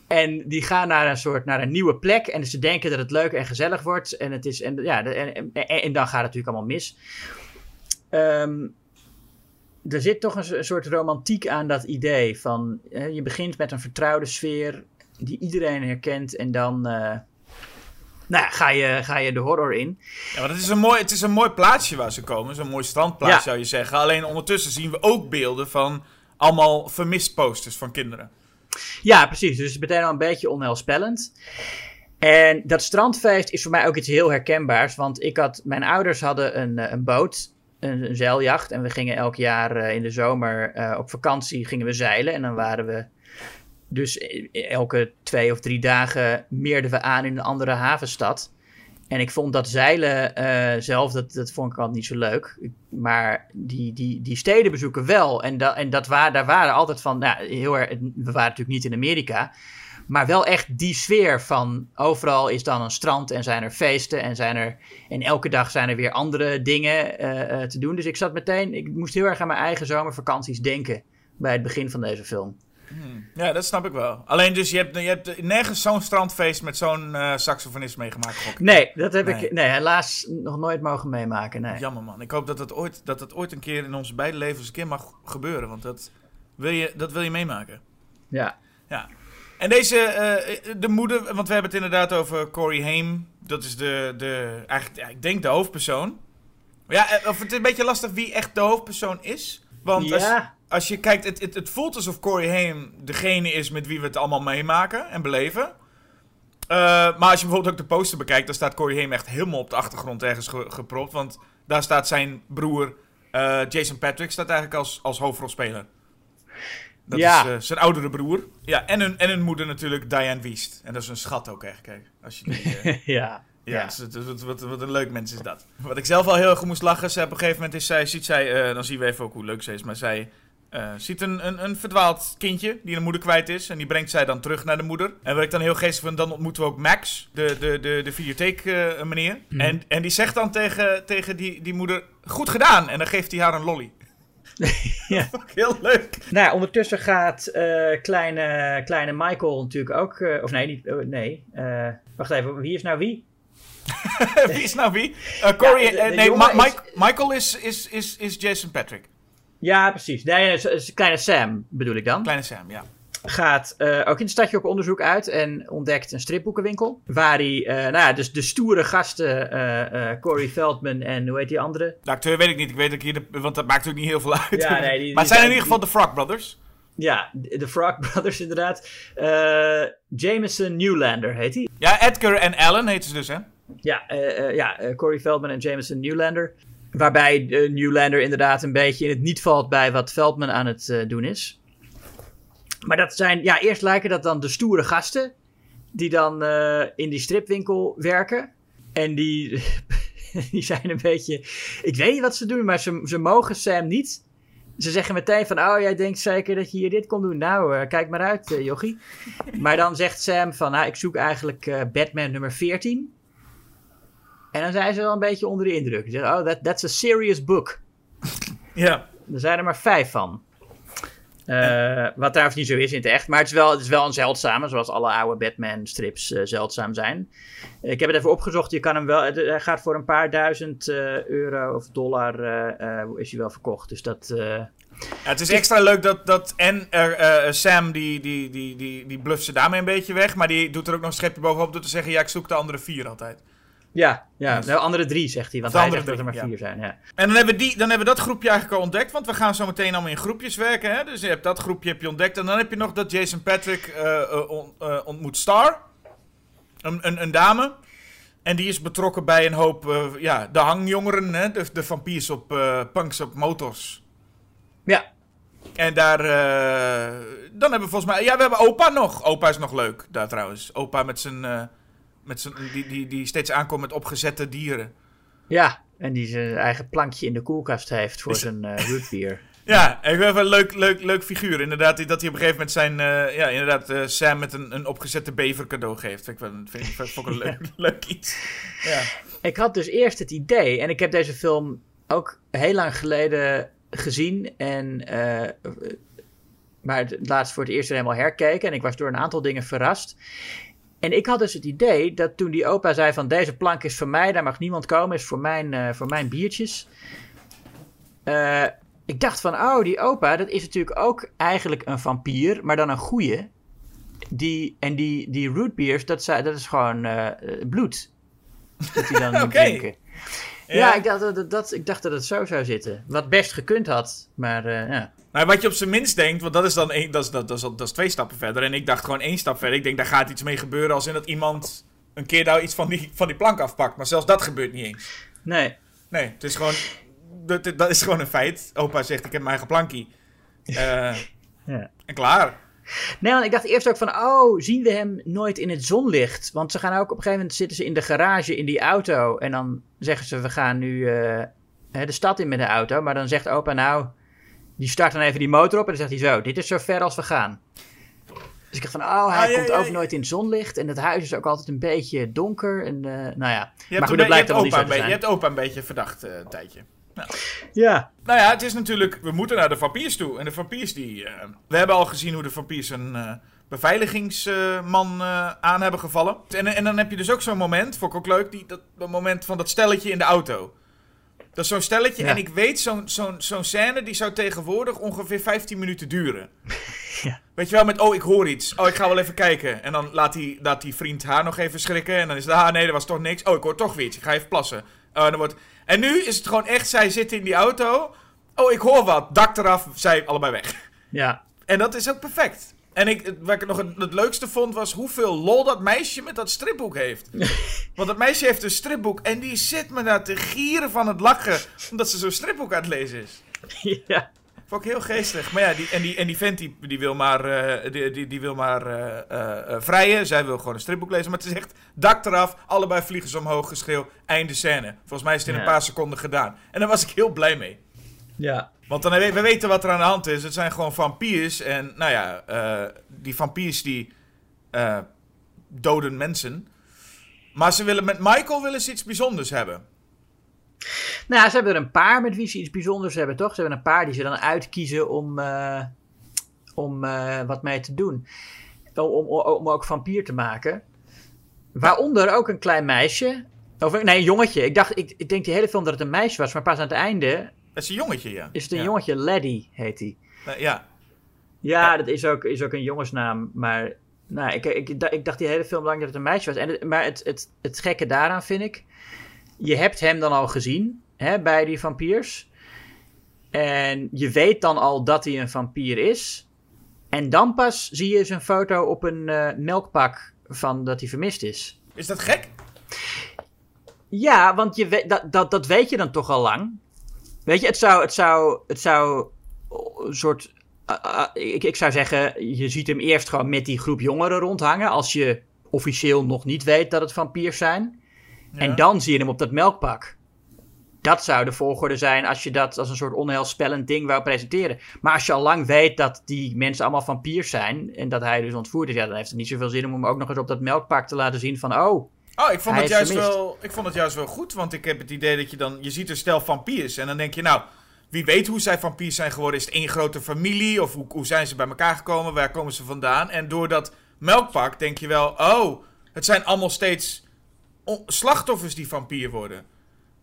En die gaan naar een soort naar een nieuwe plek en ze denken dat het leuk en gezellig wordt. En, het is, en, ja, en, en- en dan gaat het natuurlijk allemaal mis. Ehm, er zit toch een, so- een soort romantiek aan dat idee van je begint met een vertrouwde sfeer die iedereen herkent en dan eh, nou, ja, ga, je, ga je de horror in. Ja, want het is, een mooi, het is een mooi plaatsje waar ze komen. Zo'n mooi strandplaatsje Ja. zou je zeggen. Alleen ondertussen zien we ook beelden van allemaal vermist posters van kinderen. Ja, precies. Dus het is meteen al een beetje onheilspellend. En dat strandfeest is voor mij ook iets heel herkenbaars. Want ik had, mijn ouders hadden een, eh, een boot, een, zeiljacht. En we gingen elk jaar eh, in de zomer eh, op vakantie gingen we zeilen. En dan waren we dus eh, elke twee of drie dagen meerden we aan in een andere havenstad. En ik vond dat zeilen eh, zelf, dat, dat vond ik altijd niet zo leuk. Maar die, die, die steden bezoeken wel. En, da, en dat waar, daar waren altijd van, nou, heel we waren natuurlijk niet in Amerika. Maar wel echt die sfeer van overal is dan een strand en zijn er feesten en zijn er en elke dag zijn er weer andere dingen eh, eh, te doen. Dus ik zat meteen, ik moest heel erg aan mijn eigen zomervakanties denken bij het begin van deze film. Ja, dat snap ik wel. Alleen dus, je hebt, je hebt nergens zo'n strandfeest met zo'n eh, saxofonist meegemaakt. Nee, dat heb Nee. ik nee, helaas nog nooit mogen meemaken. Nee. Jammer man. Ik hoop dat het, ooit, dat het ooit een keer in onze beide levens een keer mag gebeuren. Want dat wil je, dat wil je meemaken. Ja. Ja. En deze, eh, de moeder, want we hebben het inderdaad over Corey Haim. Dat is de, de eigenlijk, ja, ik denk de hoofdpersoon. Ja, eh, of het is een beetje lastig wie echt de hoofdpersoon is. Want als, ja. als je kijkt, het, het, het voelt alsof Corey Haim degene is met wie we het allemaal meemaken en beleven. Eh, maar als je bijvoorbeeld ook de poster bekijkt, dan staat Corey Haim echt helemaal op de achtergrond ergens ge- gepropt. Want daar staat zijn broer Jason Patrick staat eigenlijk als, als hoofdrolspeler. Dat Ja. is eh, zijn oudere broer. Ja, en hun, en hun moeder natuurlijk, Diane Wiest. En dat is een schat ook echt, kijk. Als je die, eh, ja. ja, dus het- wat, wat, wat een leuk mens is dat. Wat ik zelf al heel erg moest lachen, ze op een gegeven moment is zij, ziet zij, eh, dan zien we even ook hoe leuk ze is, maar zij ziet een, een, een verdwaald kindje die een moeder kwijt is. En die brengt zij dan terug naar de moeder. En wat ik dan heel geestig vind, dan ontmoeten we ook Max, de, de, de, de videotheek eh, meneer. En, en die zegt dan tegen, tegen die, die moeder, goed gedaan. En dan geeft hij haar een lolly. Ja. Heel leuk. Nou, ja, ondertussen gaat eh, kleine, kleine Michael natuurlijk ook. eh, of nee, niet, oh, nee. eh, wacht even, wie is nou wie? wie is nou wie? Corey, Ja, de- de nee, is- Michael is, is, is, is Jason Patrick. Ja, precies. Nee, nee, is- is kleine Sam bedoel ik dan. Kleine Sam, ja. Gaat eh, ook in het stadje op onderzoek uit en ontdekt een stripboekenwinkel. Waar hij, eh, nou ja, dus de stoere gasten, eh, Corey Feldman en hoe heet die andere? De acteur weet ik niet. Ik weet dat ik hier de, want dat maakt ook niet heel veel uit. Ja, nee, die- maar het zijn in ieder geval de Frog Brothers. Ja, de Frog Brothers inderdaad. Jameson Newlander heet hij. Ja, Edgar en Alan heten ze dus, hè? Ja, ja Corey Feldman en Jameson Newlander. Waarbij Newlander inderdaad een beetje in het niet valt bij wat Feldman aan het doen is. Maar dat zijn, ja, eerst lijken dat dan de stoere gasten. Die dan eh, in die stripwinkel werken. En die, die zijn een beetje. Ik weet niet wat ze doen, maar ze, ze mogen Sam niet. Ze zeggen meteen van, oh, jij denkt zeker dat je hier dit kon doen. Nou, eh, kijk maar uit, eh, jochie. Maar dan zegt Sam van, nou, ik zoek eigenlijk eh, Batman nummer 14. En dan zijn ze wel een beetje onder de indruk. Ze zeggen, oh, that, that's a serious book. Ja. Er zijn er maar vijf van. Eh, wat trouwens niet zo is in het echt. Maar het is wel, het is wel een zeldzame, zoals alle oude Batman-strips eh, zeldzaam zijn. Ik heb het even opgezocht. Je kan hem wel, hij gaat voor een paar duizend eh, euro of dollar is hij wel verkocht. Dus dat... het is extra leuk dat, dat en er, Sam, die, die, die, die, die bluft ze daarmee een beetje weg. Maar die doet er ook nog een schepje bovenop door te zeggen, ja, ik zoek de andere vier altijd. Ja, ja. Nou, andere drie zegt hij. Want De hij andere zegt dat er maar drie, vier zijn. Ja. En dan hebben, we die, dan hebben we dat groepje eigenlijk al ontdekt, want we gaan zo meteen allemaal in groepjes werken. Hè? Dus je hebt dat groepje heb je ontdekt. En dan heb je nog dat Jason Patrick eh, eh, on- eh, ontmoet Star, een, een, een dame. En die is betrokken bij een hoop, ja, de hangjongeren, hè? De, de vampiers op punks op motors. ja, En daar, dan hebben we volgens mij, ja, we hebben opa nog. Opa is nog leuk, daar trouwens. Opa met zijn, met zijn die, die, die steeds aankomt met opgezette dieren. ja. En die zijn eigen plankje in de koelkast heeft voor Is- zijn eh root beer. Ja, ik vind een leuk, leuk, leuk figuur. Inderdaad, dat hij op een gegeven moment zijn, eh, ja, inderdaad, eh, Sam met een, een opgezette bever cadeau geeft. Vind ik vind ik, vind ik ook een leuk, leuk iets. Ja. Ik had dus eerst het idee, en ik heb deze film ook heel lang geleden gezien. En, eh, maar het laatst voor het eerst helemaal herkeken. En ik was door een aantal dingen verrast. En ik had dus het idee dat toen die opa zei van deze plank is voor mij, daar mag niemand komen, is voor mijn, eh, voor mijn biertjes. Eh, ik dacht van, oh, die opa, dat is natuurlijk ook eigenlijk een vampier, maar dan een goeie. Die, en die, die rootbeers, dat, dat is gewoon eh, bloed. Dat die dan Oké. drinken. Ja, ik, dacht dat, dat, ik dacht dat het zo zou zitten. Wat best gekund had, maar eh, ja. Maar wat je op zijn minst denkt, want dat is dan één, dat is, dat, dat, is, dat is twee stappen verder. En ik dacht gewoon één stap verder. Ik denk, daar gaat iets mee gebeuren als in dat iemand een keer nou iets van die, van die plank afpakt. Maar zelfs dat gebeurt niet eens. Nee, Nee, het is gewoon, dat, dat is gewoon een feit. Opa zegt, ik heb mijn eigen plankie. Eh, ja. en klaar. Nee, want ik dacht eerst ook van, oh, zien we hem nooit in het zonlicht? Want ze gaan ook op een gegeven moment zitten ze in de garage in die auto. En dan zeggen ze, we gaan nu eh, de stad in met de auto. Maar dan zegt opa, nou, die start dan even die motor op. En dan zegt hij zo, dit is zo ver als we gaan. Dus ik dacht van, oh, hij Ah, komt ja, ook ja. nooit in het zonlicht. En het huis is ook altijd een beetje donker. En eh, nou ja, Je maar hebt, goed, dat blijkt dan niet opa zo te beetje, je zijn. hebt opa een beetje verdacht eh, een tijdje. Ja, Nou ja, het is natuurlijk, we moeten naar de vampiers toe. En de vampiers die, eh, we hebben al gezien hoe de vampiers een eh, beveiligingsman eh, aan hebben gevallen. En, en dan heb je dus ook zo'n moment, vond ik ook leuk, die, dat, dat moment van dat stelletje in de auto. Dat is zo'n stelletje Ja. en ik weet, zo'n zo'n zo'n scène die zou tegenwoordig ongeveer 15 minuten duren. Ja. Weet je wel, met oh ik hoor iets, oh ik ga wel even kijken. En dan laat die, laat die vriend haar nog even schrikken en dan is het, ah nee, er was toch niks. Oh ik hoor toch weer iets, ik ga even plassen. En, dan wordt... en nu is het gewoon echt, zij zitten in die auto. Oh ik hoor wat, dak eraf, zij allebei weg. ja. En dat is ook perfect. En ik, wat ik nog het, het leukste vond was hoeveel lol dat meisje met dat stripboek heeft. Want dat meisje heeft een stripboek en die zit me daar te gieren van het lachen. Omdat ze zo'n stripboek aan het lezen is. ja. Vond ik heel geestig. Maar ja, die, en, die, en die vent die, die wil maar, eh, die, die, die wil maar eh, vrijen. Zij wil gewoon een stripboek lezen. Maar het is echt dak eraf, allebei vliegen ze omhoog, geschreeuw, einde scène. Volgens mij is het in een paar seconden gedaan. En daar was ik heel blij mee. Ja. Want dan, we we weten wat er aan de hand is. Het zijn gewoon vampiers. En nou ja, die vampiers die doden mensen. Maar ze willen met Michael willen ze iets bijzonders hebben. Nou, ze hebben er een paar met wie ze iets bijzonders hebben, toch? Ze hebben een paar die ze dan uitkiezen om, eh, om eh, wat mee te doen. Om, om, om ook vampier te maken. Waaronder ook een klein meisje. Of nee, een jongetje. Ik dacht, ik, ik denk die hele film dat het een meisje was, maar pas aan het einde Dat is een jongetje, ja. is het een ja. jongetje. Laddie heet hij. Eh, ja. Ja, dat is ook, is ook een jongensnaam. Maar nou, ik, ik, ik dacht die hele film lang dat het een meisje was. En maar het, het, het gekke daaraan vind ik. Je hebt hem dan al gezien hè, bij die vampiers. En je weet dan al dat hij een vampier is. En dan pas zie je zijn foto op een eh, melkpak van dat hij vermist is. Is dat gek? Ja, want je weet, dat, dat, dat weet je dan toch al lang. Weet je, het zou, het zou, het zou een soort. ah, ah, ik, ik zou zeggen, je ziet hem eerst gewoon met die groep jongeren rondhangen. Als je officieel nog niet weet dat het vampiers zijn. En dan zie je hem op dat melkpak. Dat zou de volgorde zijn als je dat als een soort onheilspellend ding wou presenteren. Maar als je al lang weet dat die mensen allemaal vampiers zijn. En dat hij dus ontvoerd is, ja, dan heeft het niet zoveel zin om hem ook nog eens op dat melkpak te laten zien van. Oh, Oh, ik vond, Hij het is juist wel, ik vond het juist wel goed. Want ik heb het idee dat je dan... Je ziet een stel vampiers. En dan denk je, nou... Wie weet hoe zij vampiers zijn geworden. Is het één grote familie? Of hoe, hoe zijn ze bij elkaar gekomen? Waar komen ze vandaan? En door dat melkpak denk je wel... Oh, het zijn allemaal steeds slachtoffers die vampier worden.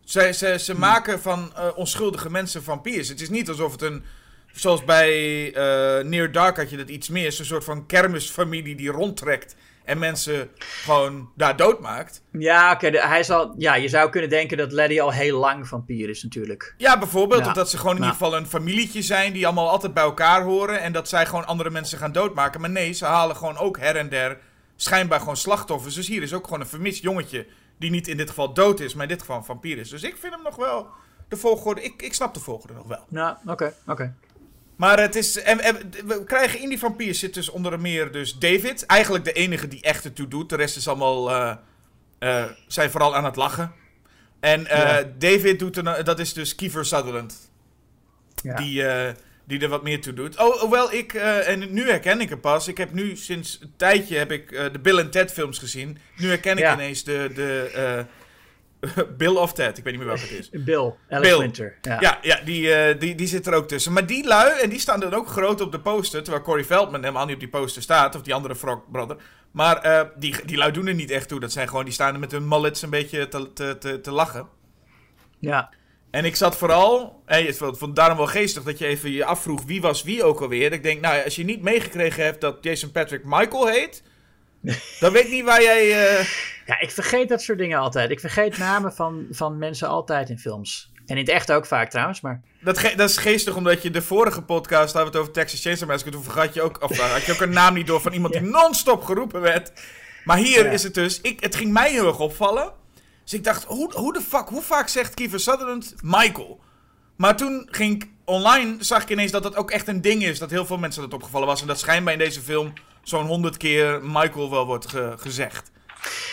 Ze, ze, ze maken van eh, onschuldige mensen vampiers. Het is niet alsof het een... Zoals bij eh Near Dark had je dat iets meer. Een soort van kermisfamilie die rondtrekt. En mensen gewoon daar doodmaakt. Ja, oké. de- hij zal. Ja, je zou kunnen denken dat Laddie al heel lang vampier is, natuurlijk. Ja, bijvoorbeeld. Ja. Of dat ze gewoon in ieder geval een familietje zijn die allemaal altijd bij elkaar horen. En dat zij gewoon andere mensen gaan doodmaken. Maar nee, ze halen gewoon ook her en der schijnbaar gewoon slachtoffers. Dus hier is ook gewoon een vermist jongetje. Die niet in dit geval dood is, maar in dit geval een vampier is. Dus ik vind hem nog wel. De volgorde. Ik, ik snap de volgorde nog wel. Nou, oké, oké. Maar het is. En, en we krijgen in die vampiers zit dus onder meer dus David. Eigenlijk de enige die echt ertoe doet. De rest is allemaal. eh, eh, zijn vooral aan het lachen. En eh, Ja. David doet er, dat is dus Kiefer Sutherland. Ja. Die, die er wat meer toe doet. Oh, hoewel ik, eh, en nu herken ik hem pas. Ik heb nu sinds een tijdje heb ik eh, de Bill en Ted films gezien. Nu herken ik ineens de, de eh, Bill of Ted. Ik weet niet meer welke het is. Bill, Alex Bill. Winter. Ja. Ja, ja die, die, die zit er ook tussen. Maar die lui, en die staan dan ook groot op de poster. Terwijl Corey Feldman helemaal niet op die poster staat. Of die andere Frog Brother. Maar die, die lui doen er niet echt toe. Dat zijn gewoon, die staan er met hun mullets een beetje te, te, te, te lachen. ja. En ik zat vooral, en ik vond het daarom wel geestig dat je even je afvroeg wie was wie ook alweer. Ik denk, nou ja, als je niet meegekregen hebt dat Jason Patrick Michael heet, dan weet ik niet waar jij... eh, Ja, ik vergeet dat soort dingen altijd. Ik vergeet namen van, van mensen altijd in films. En in het echt ook vaak trouwens, maar... Dat, ge- dat is geestig, omdat je de vorige podcast hadden we het over Texas Chainsaw Massacre. Toen vergat je ook, of uh, had je ook een naam niet door van iemand die non-stop geroepen werd. Maar hier Ja. is het dus, ik, het ging mij heel erg opvallen. Dus ik dacht, hoe, hoe de fuck, hoe vaak zegt Kiefer Sutherland Michael? Maar toen ging ik online, zag ik ineens dat dat ook echt een ding is. Dat heel veel mensen dat opgevallen was. En dat schijnbaar in deze film zo'n honderd keer Michael wel wordt ge- gezegd.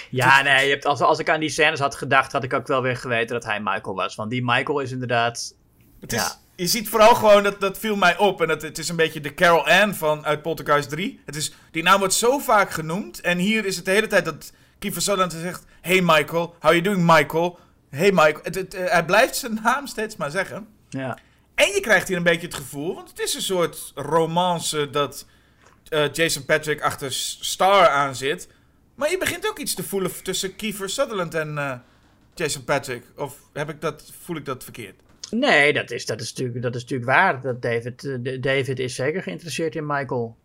Ja, nee, je hebt, als, als ik aan die scènes had gedacht, had ik ook wel weer geweten dat hij Michael was. Want die Michael is inderdaad... Het is. Je ziet vooral gewoon, dat, dat viel mij op. En dat, het is een beetje de Carol Ann van, uit Poltergeist 3. Het is, die naam wordt zo vaak genoemd. En hier is het de hele tijd dat Kiefer Sutherland zegt... Hey Michael, how you doing Michael? Hey Michael. Het, het, eh, hij blijft zijn naam steeds maar zeggen. Ja. En je krijgt hier een beetje het gevoel, want het is een soort romance dat eh, Jason Patrick achter Star aan zit. Maar je begint ook iets te voelen tussen Kiefer Sutherland en eh, Jason Patrick. Of heb ik dat, voel ik dat verkeerd? Nee, dat is, dat, is natuurlijk, dat is natuurlijk waar. Dat David, David is zeker geïnteresseerd in Michael.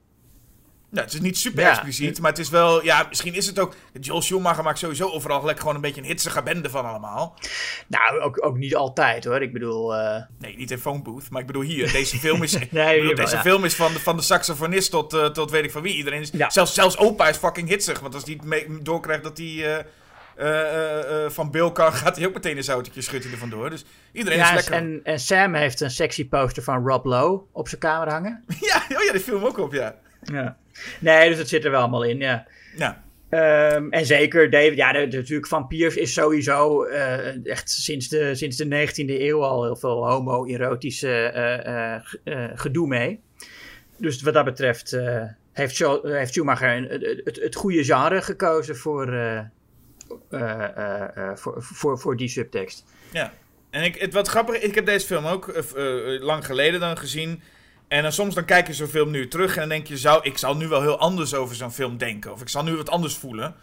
Nou, het is niet super Ja. expliciet, maar het is wel... Ja, misschien is het ook... Joel Schumacher maakt sowieso overal gelijk gewoon een beetje een hitsige bende van allemaal. Nou, ook, ook niet altijd hoor. Ik bedoel... eh, Nee, niet in Phone Booth, maar ik bedoel hier. Deze film is, Nee, bedoel, hier wel, deze ja. film is van de, van de saxofonist tot, eh, tot weet ik van wie. Iedereen is, Ja. zelfs, zelfs opa is fucking hitsig. Want als hij doorkrijgt dat hij eh, van Bill kan, gaat hij ook meteen een zoutje schudt hij er vandoor. Dus iedereen is lekker. en, en Sam heeft een sexy poster van Rob Lowe op zijn kamer hangen. Ja, oh ja, die film ook op, ja. Ja. Nee, dus dat zit er wel allemaal in, ja. Ja, Ehm, en zeker, David, ja, de, de- natuurlijk vampiers is sowieso eh, echt sinds de, sinds de 19e eeuw al heel veel homo-erotische eh, gedoe mee. Dus wat dat betreft heeft, heeft Schumacher een- het, het, goede genre gekozen voor, voor, voor, voor die subtekst. ja. En ik, het, wat grappig, ik heb deze film ook lang geleden dan gezien. En dan soms dan kijk je zo'n film nu terug en dan denk je, zou, ik zal nu wel heel anders over zo'n film denken. Of ik zal nu wat anders voelen.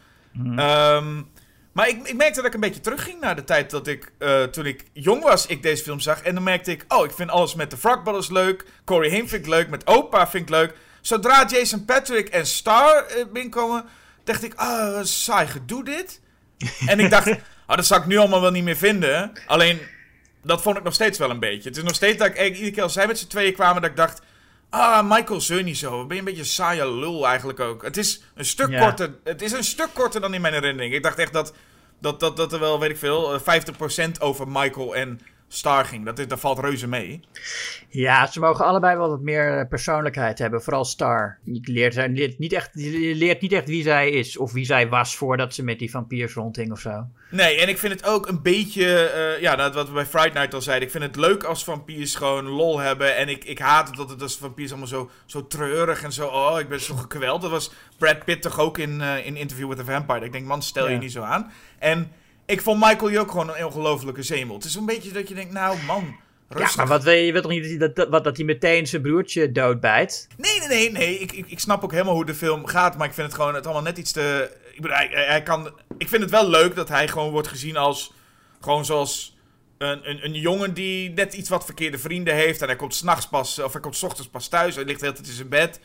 Ehm, maar ik, ik merkte dat ik een beetje terugging naar de tijd dat ik, eh, toen ik jong was, ik deze film zag. En dan merkte ik, oh, ik vind alles met de Frog Brothers leuk. Corey Haim vind ik leuk, met Opa vind ik leuk. Zodra Jason Patrick en Star eh, binnenkomen, dacht ik, ah, wat saai gedoe dit. en ik dacht, oh, dat zou ik nu allemaal wel niet meer vinden. Alleen, dat vond ik nog steeds wel een beetje. Het is nog steeds dat ik iedere keer als zij met z'n tweeën kwamen, dat ik dacht... Ah, Michael zeur niet zo. Ben je een beetje een saaie lul eigenlijk ook. Het is een stuk Ja. korter. Het is een stuk korter dan in mijn herinnering. Ik dacht echt dat, dat, dat, dat er wel, weet ik veel, eh, 50% over Michael en Star ging. Dat, is, dat valt reuze mee. Ja, ze mogen allebei wel wat meer eh, persoonlijkheid hebben. Vooral Star. Je leert, leert, niet echt, je leert niet echt wie zij is. Of wie zij was voordat ze met die vampiers rondhing of zo. Nee, en ik vind het ook een beetje, eh, ja, dat wat we bij Friday Night al zeiden. Ik vind het leuk als vampiers gewoon lol hebben. En ik, ik haat het dat het als vampiers allemaal zo, zo treurig en zo, oh, ik ben zo gekweld. Dat was Brad Pitt toch ook in, eh, in Interview with the Vampire. Ik denk, man, stel je Ja. niet zo aan. En ik vond Michael hier ook gewoon een ongelofelijke zemel. Het is een beetje dat je denkt, nou man, rustig. Ja, maar wat wil je, je wilt toch niet dat, dat, hij meteen zijn broertje doodbijt? Nee, nee, nee, nee. Ik, ik, ik snap ook helemaal hoe de film gaat, maar ik vind het gewoon het allemaal net iets te. Ik bedoel, hij, kan. Ik vind het wel leuk dat hij gewoon wordt gezien als. Gewoon zoals. Een, een, een jongen die net iets wat verkeerde vrienden heeft. En hij komt s'nachts pas. Of hij komt 's ochtends pas thuis. Hij ligt de hele tijd in zijn bed.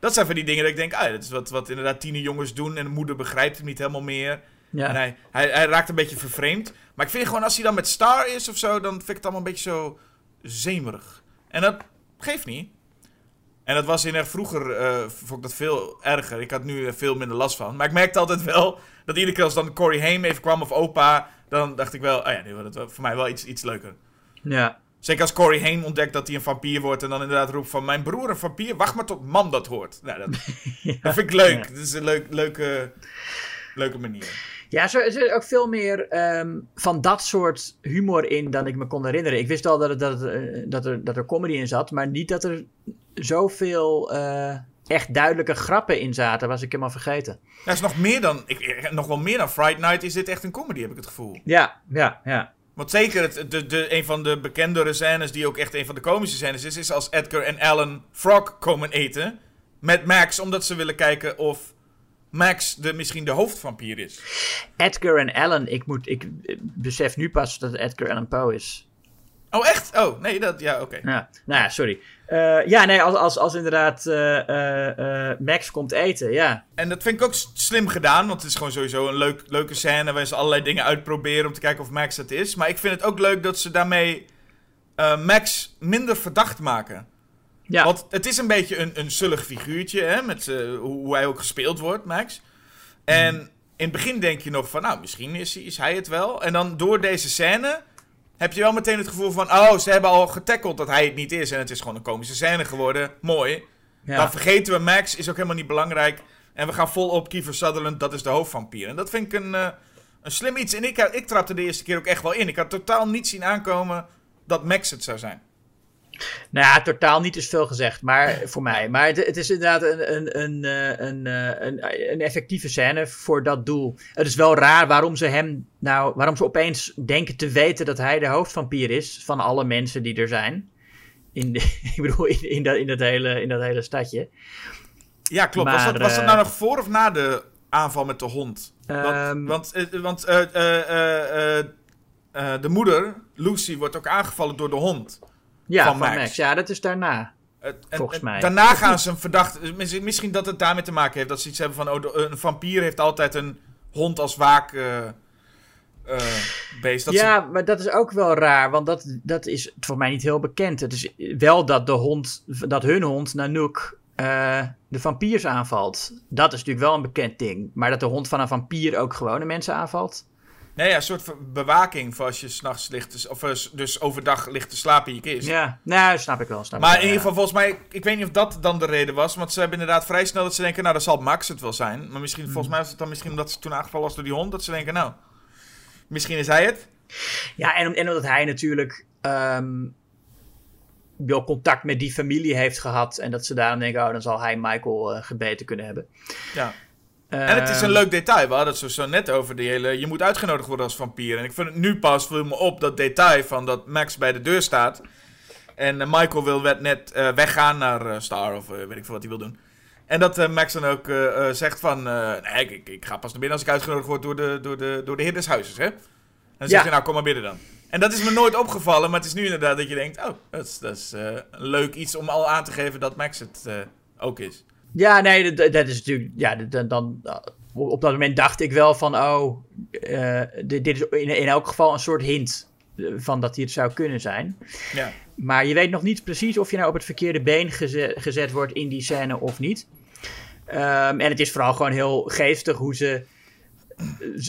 Dat zijn van die dingen dat ik denk. Ah, dat is wat, wat inderdaad tienerjongens doen. En de moeder begrijpt hem niet helemaal meer. Ja. En hij, hij, hij raakt een beetje vervreemd. Maar ik vind gewoon als hij dan met Star is of zo. Dan vind ik het allemaal een beetje zo. zemerig. En dat geeft niet. En dat was in er vroeger, eh, vond ik dat veel erger. Ik had nu veel minder last van. Maar ik merkte altijd wel dat iedere keer als dan Corey Haim even kwam of opa, dan dacht ik wel, oh ja, nu wordt het voor mij wel iets, iets leuker. Ja. Zeker als Corey Haim ontdekt dat hij een vampier wordt en dan inderdaad roept van mijn broer een vampier, wacht maar tot mam dat hoort. Nou, dat, dat vind ik leuk. Dat is een leuk, leuke, leuke manier. Ja, zo- er zit ook veel meer ehm, van dat soort humor in dan ik me kon herinneren. Ik wist al dat, dat, eh, dat, er, dat er comedy in zat, maar niet dat er zoveel eh, echt duidelijke grappen in zaten. Was ik helemaal vergeten. Dat is nog meer dan, ik, nog wel meer dan Friday Night is dit echt een comedy, heb ik het gevoel. Ja, ja, ja. Want zeker het, de, de, een van de bekendere scènes, die ook echt een van de komische scènes is, is als Edgar en Alan Frog komen eten met Max, omdat ze willen kijken of Max de, misschien de hoofdvampier is. Edgar en Allan, ik, moet, ik besef nu pas dat het Edgar Allan Poe is. Oh, echt? Oh, nee, dat, ja, oké. Ja, nou ja, sorry. Eh, ja, nee, als, als, als inderdaad eh, eh, Max komt eten, ja. En dat vind ik ook slim gedaan, want het is gewoon sowieso een leuk, leuke scène waar ze allerlei dingen uitproberen om te kijken of Max het is. Maar ik vind het ook leuk dat ze daarmee Max minder verdacht maken. Ja, Want het is een beetje een, een zullig figuurtje, hè, met eh, hoe hij ook gespeeld wordt, Max. En in het begin denk je nog van, nou, misschien is, hij- is hij het wel. En dan door deze scène heb je wel meteen het gevoel van... Oh, ze hebben al getackeld dat hij het niet is. En het is gewoon een komische scène geworden. Mooi. Ja. Dan vergeten we Max, is ook helemaal niet belangrijk. En we gaan vol op Kiefer Sutherland, dat is de hoofdvampier. En dat vind ik een, eh, een slim iets. En ik, ik trapte de eerste keer ook echt wel in. Ik had totaal niet zien aankomen dat Max het zou zijn. Nou ja, totaal niet is veel gezegd, maar voor mij. Maar het, het is inderdaad een, een, een, eh, een, eh, een, een effectieve scène voor dat doel. Het is wel raar waarom ze hem nou, waarom ze opeens denken te weten dat hij de hoofdvampier is van alle mensen die er zijn. In de, ik bedoel, in, in, dat, in, dat hele, in dat hele stadje. Ja, klopt. was, dat, was dat eh, nou nog voor of na de aanval met de hond? Want, Ehm, want, want de moeder, Lucy, wordt ook aangevallen door de hond. Ja, van van, Max. Max. Ja, dat is daarna. En- Volgens en mij. Daarna gaan ze een verdachte. Misschien, dat het daarmee te maken heeft. Dat ze iets hebben van. Oh, een vampier heeft altijd een hond als waak. eh, eh, beest. Dat ja, maar dat is ook wel raar, want dat, dat is voor mij niet heel bekend. Het is wel dat de hond, dat hun hond, Nanook, eh de vampiers aanvalt. Dat is natuurlijk wel een bekend ding. Maar dat de hond van een vampier ook gewone mensen aanvalt. Nee, ja, een soort van bewaking voor als je s'nachts ligt. te of eh, dus overdag ligt te slapen in je kist. Ja, nou, snap ik wel. Snap Maar ik in ieder geval, volgens mij, ik weet niet of dat dan de reden was. Want ze hebben inderdaad vrij snel dat ze denken, nou, dat zal Max het wel zijn. Maar misschien, Hmm. volgens mij was het dan misschien omdat ze toen aangevallen was door die hond. Dat ze denken, nou, misschien is hij het. ja. En, en omdat hij natuurlijk ehm, wel contact met die familie heeft gehad. En dat ze daarom denken, oh, dan zal hij Michael eh, gebeten kunnen hebben. Ja. En het is een Ehm, leuk detail. We hadden het zo, zo net over die hele... Je moet uitgenodigd worden als vampier. En ik vind het nu pas, viel me op, dat detail van dat Max bij de deur staat. En eh, Michael wil net eh, weggaan naar eh, Star of weet ik veel wat hij wil doen. En dat Max dan ook zegt van... nee, ik, ik, ga pas naar binnen als ik uitgenodigd word door de, door de, door de heer des huizes, hè? Dan zegt Ja. hij, nou, kom maar binnen dan. En dat is me nooit opgevallen, maar het is nu inderdaad dat je denkt... Oh, dat is, dat is een leuk iets om al aan te geven dat Max het ook is. Ja, nee, dat, dat is natuurlijk. Ja, dan, dan, op dat moment dacht ik wel van: oh, eh, dit, dit is in, in elk geval een soort hint eh, van dat hij het zou kunnen zijn. Ja. Maar je weet nog niet precies of je nou op het verkeerde been geze- gezet wordt in die scène of niet. Ehm, en het is vooral gewoon heel geestig hoe ze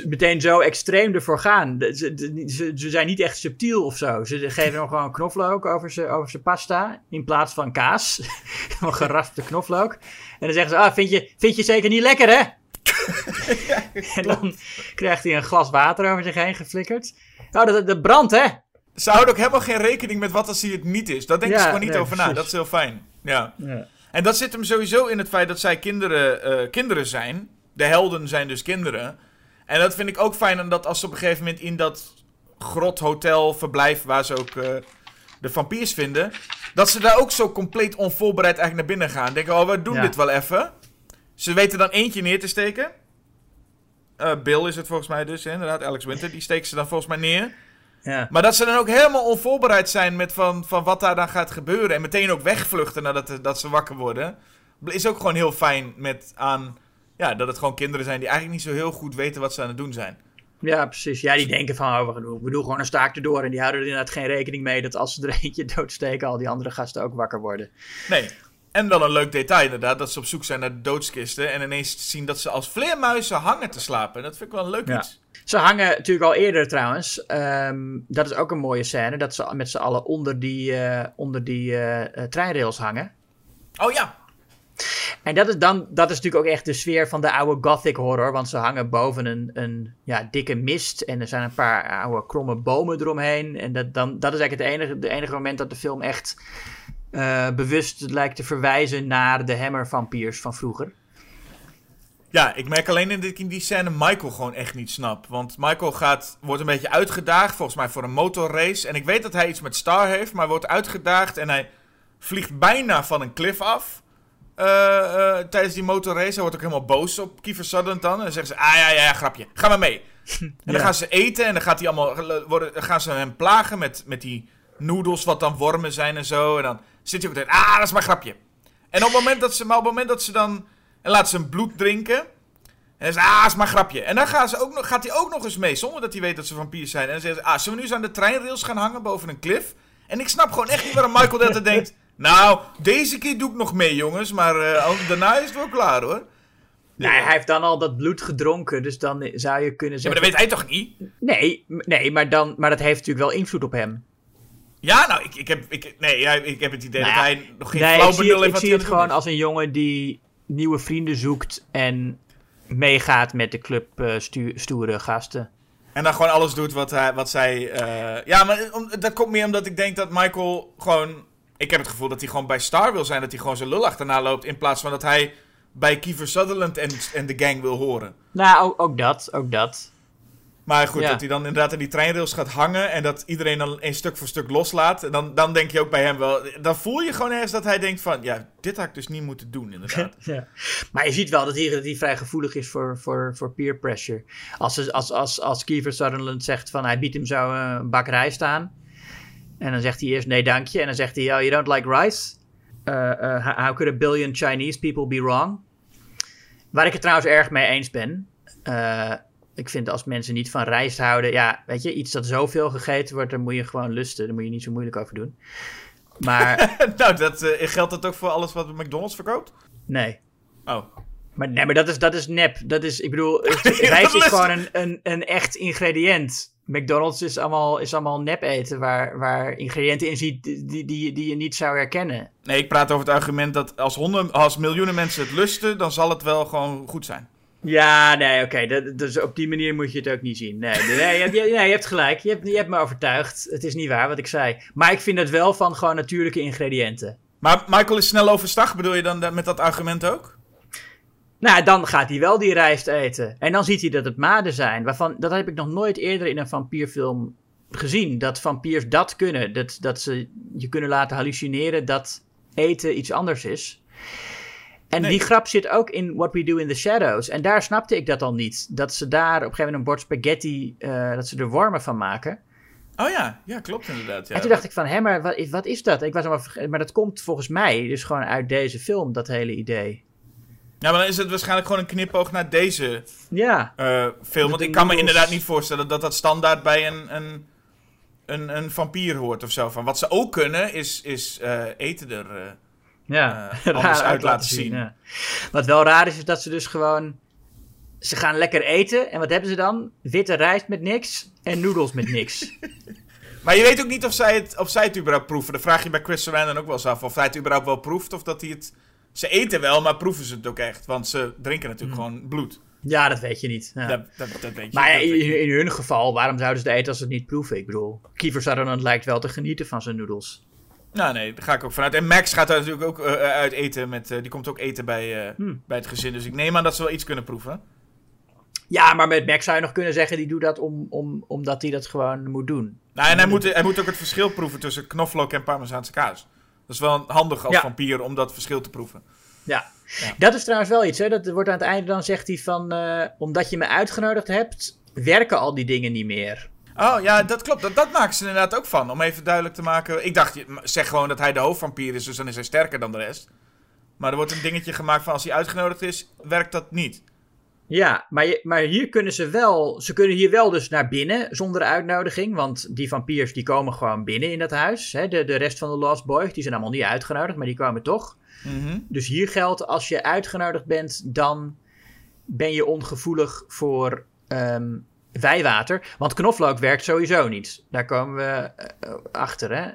meteen zo extreem ervoor gaan. Ze, ze, ze zijn niet echt subtiel of zo. Ze geven nog gewoon knoflook over zijn over pasta in plaats van kaas. Gewoon geraspte knoflook. En dan zeggen ze, ah, vind je, vind je zeker niet lekker hè? en dan krijgt hij een glas water over zich heen geflikkerd. Oh, dat, dat brandt hè? Ze houden ook helemaal geen rekening met wat als hij het niet is. Daar denken Ja, ze gewoon niet nee, over na. Dat is heel fijn. Ja. Ja. En dat zit hem sowieso in het feit dat zij kinderen, eh, kinderen zijn. De helden zijn dus kinderen. En dat vind ik ook fijn, omdat als ze op een gegeven moment in dat grothotel verblijf, waar ze ook eh, de vampiers vinden, dat ze daar ook zo compleet onvoorbereid eigenlijk naar binnen gaan. Denken, oh, we doen Ja. dit wel even. Ze weten dan eentje neer te steken. Eh, Bill is het volgens mij dus, inderdaad. Alex Winter, die steken ze dan volgens mij neer. Ja. Maar dat ze dan ook helemaal onvoorbereid zijn met van, van wat daar dan gaat gebeuren. En meteen ook wegvluchten nadat dat ze wakker worden. Is ook gewoon heel fijn met aan... Ja, dat het gewoon kinderen zijn die eigenlijk niet zo heel goed weten wat ze aan het doen zijn. Ja, precies. Ja, die denken van, oh, we doen, we doen gewoon een staak erdoor. En die houden er inderdaad geen rekening mee dat als ze er eentje doodsteken, al die andere gasten ook wakker worden. Nee. En dan een leuk detail inderdaad, dat ze op zoek zijn naar de doodskisten. En ineens zien dat ze als vleermuizen hangen te slapen. Dat vind ik wel een leuk Ja. iets. Ze hangen natuurlijk al eerder trouwens. Ehm, dat is ook een mooie scène. Dat ze met z'n allen onder die, eh, onder die eh, eh, treinrails hangen. Oh ja. En dat is, dan, dat is natuurlijk ook echt de sfeer van de oude gothic horror. Want ze hangen boven een, een ja, dikke mist. En er zijn een paar oude kromme bomen eromheen. En dat, dan, dat is eigenlijk het enige, de enige moment dat de film echt eh, bewust lijkt te verwijzen naar de Hammer vampiers van vroeger. Ja, ik merk alleen in die, in die scène Michael gewoon echt niet snap. Want Michael gaat, wordt een beetje uitgedaagd, volgens mij voor een motorrace. En ik weet dat hij iets met Star heeft, maar wordt uitgedaagd en hij vliegt bijna van een cliff af. Eh, eh, tijdens die motorrace. Hij wordt ook helemaal boos op Kiefer Sutherland dan. En dan zeggen ze, ah ja, ja, ja, grapje, ga maar mee. En dan Ja. gaan ze eten en dan gaat hij allemaal, worden, dan gaan ze hem plagen met, met die noedels wat dan wormen zijn en zo. En dan zit hij ook altijd, ah, dat is maar grapje. En op het moment dat ze, maar op het moment dat ze dan, en laat ze hem bloed drinken. En dan is ah, is maar grapje. En dan gaan ze ook nog, gaat hij ook nog eens mee, zonder dat hij weet dat ze vampiers zijn. En dan zeggen ze, ah, zullen we nu eens aan de treinrails gaan hangen boven een klif? En ik snap gewoon echt niet waarom Michael dat denkt. Nou, deze keer doe ik nog mee, jongens. Maar eh, daarna is het wel klaar, hoor. Nee, hij heeft dan al dat bloed gedronken, dus dan zou je kunnen Ja, maar zeggen... dat weet hij toch niet? Nee, nee maar, dan, maar dat heeft natuurlijk wel invloed op hem. Ja, nou, ik, ik, heb, ik, nee, ja, ik heb het idee Nou dat hij nog geen nee, flauw ik zie benul het, heeft ik wat zie hij het gewoon als een jongen die nieuwe vrienden zoekt en meegaat met de club eh, stu- stoere gasten. En dan gewoon alles doet wat, hij, wat zij... eh, ja, maar om, dat komt meer omdat ik denk dat Michael gewoon... Ik heb het gevoel dat hij gewoon bij Star wil zijn. Dat hij gewoon zijn lul achterna loopt. In plaats van dat hij bij Kiefer Sutherland en, en de gang wil horen. Nou, ook, ook dat, ook dat. Maar goed, Ja. dat hij dan inderdaad aan die treinrails gaat hangen. En dat iedereen dan een stuk voor stuk loslaat. En dan, dan denk je ook bij hem wel... Dan voel je gewoon ergens dat hij denkt van... Ja, dit had ik dus niet moeten doen, inderdaad. Ja. Maar je ziet wel dat hij, dat hij vrij gevoelig is voor, voor, voor peer pressure. Als, als, als, als Kiefer Sutherland zegt van hij biedt hem zo een bak rijst aan. En dan zegt hij eerst nee dank je. En dan zegt hij, oh, you don't like rice? Uh, uh, how could a billion Chinese people be wrong? Waar ik het trouwens erg mee eens ben. Eh, ik vind als mensen niet van rijst houden, ja, weet je, iets dat zoveel gegeten wordt, daar moet je gewoon lusten. Daar moet je niet zo moeilijk over doen. Maar nou, dat, eh, geldt dat ook voor alles wat McDonald's verkoopt? nee. Oh. Maar, nee, maar dat is, dat is nep. Dat is, ik bedoel, rijst is- gewoon een, een, een echt ingrediënt. McDonald's is allemaal, is allemaal nep eten waar, waar ingrediënten in ziet die, die, die, die je niet zou herkennen. Nee, ik praat over het argument dat als, honden, als miljoenen mensen het lusten, dan zal het wel gewoon goed zijn. Ja, nee, oké. dat, dus op die manier moet je het ook niet zien. Nee, nee, je, nee, je hebt gelijk. Je hebt, je hebt me overtuigd. Het is niet waar wat ik zei. Maar ik vind het wel van gewoon natuurlijke ingrediënten. Maar Michael is snel overstag, bedoel je dan da- met dat argument ook? Nou, dan gaat hij wel die rijst eten. En dan ziet hij dat het maden zijn. Waarvan, dat heb ik nog nooit eerder in een vampierfilm gezien. Dat vampiers dat kunnen. Dat, dat ze je kunnen laten hallucineren dat eten iets anders is. En Nee. die grap zit ook in What We Do in the Shadows. En daar snapte ik dat al niet. Dat ze daar op een gegeven moment een bord spaghetti, eh, dat ze er wormen van maken. Oh ja, ja, klopt inderdaad. Ja. En toen dacht ik van, hé, maar wat, is- wat is dat? Ik was verge- maar dat komt volgens mij dus gewoon uit deze film, dat hele idee. Ja, maar dan is het waarschijnlijk gewoon een knipoog naar deze Ja, eh, film. Want ik kan me inderdaad niet voorstellen dat dat standaard bij een, een, een, een vampier hoort of zo. Van wat ze ook kunnen, is, is eh, eten er. eh, Ja, anders uit laten zien. ja. Wat wel raar is, is dat ze dus gewoon. Ze gaan lekker eten. En wat hebben ze dan? Witte rijst met niks en noedels met niks. Maar je weet ook niet of zij, het, of zij het überhaupt proeven. Dan vraag je bij Chris Sarandon ook wel eens af of hij het überhaupt wel proeft. Of dat hij het... Ze eten wel, maar proeven ze het ook echt. Want ze drinken natuurlijk gewoon bloed. ja, dat weet je niet. Ja. Dat, dat, dat weet je. maar weet je. in, hun geval, waarom zouden ze het eten als ze het niet proeven? Ik bedoel, Kiefer Sutherland lijkt wel te genieten van zijn noedels. Nou nee, daar ga ik ook vanuit. En Max gaat daar natuurlijk ook eh, uit eten. Met, eh, die komt ook eten bij, eh, Hmm. bij het gezin. Dus ik neem aan dat ze wel iets kunnen proeven. Ja, maar met Max zou je nog kunnen zeggen, die doet dat om, om, omdat hij dat gewoon moet doen. Nou, en hij moet, hij moet ook het verschil proeven tussen knoflook en parmezaanse kaas. Dat is wel handig als Ja. vampier om dat verschil te proeven. Ja. Ja. Dat is trouwens wel iets, hè. Dat wordt aan het einde dan zegt hij van, eh, omdat je me uitgenodigd hebt, werken al die dingen niet meer. Oh ja, dat klopt. Dat, dat maken ze inderdaad ook van. Om even duidelijk te maken. Ik dacht, zeg gewoon dat hij de hoofdvampier is, dus dan is hij sterker dan de rest. Maar er wordt een dingetje gemaakt van als hij uitgenodigd is, werkt dat niet. Ja, maar, je, maar hier kunnen ze wel, ze kunnen hier wel dus naar binnen zonder uitnodiging, want die vampiers die komen gewoon binnen in dat huis. Hè. De, de rest van de Lost Boys, die zijn allemaal niet uitgenodigd, maar die komen toch. Mhm. Dus hier geldt, als je uitgenodigd bent, dan ben je ongevoelig voor ehm, wijwater. Want knoflook werkt sowieso niet. Daar komen we eh, achter, hè.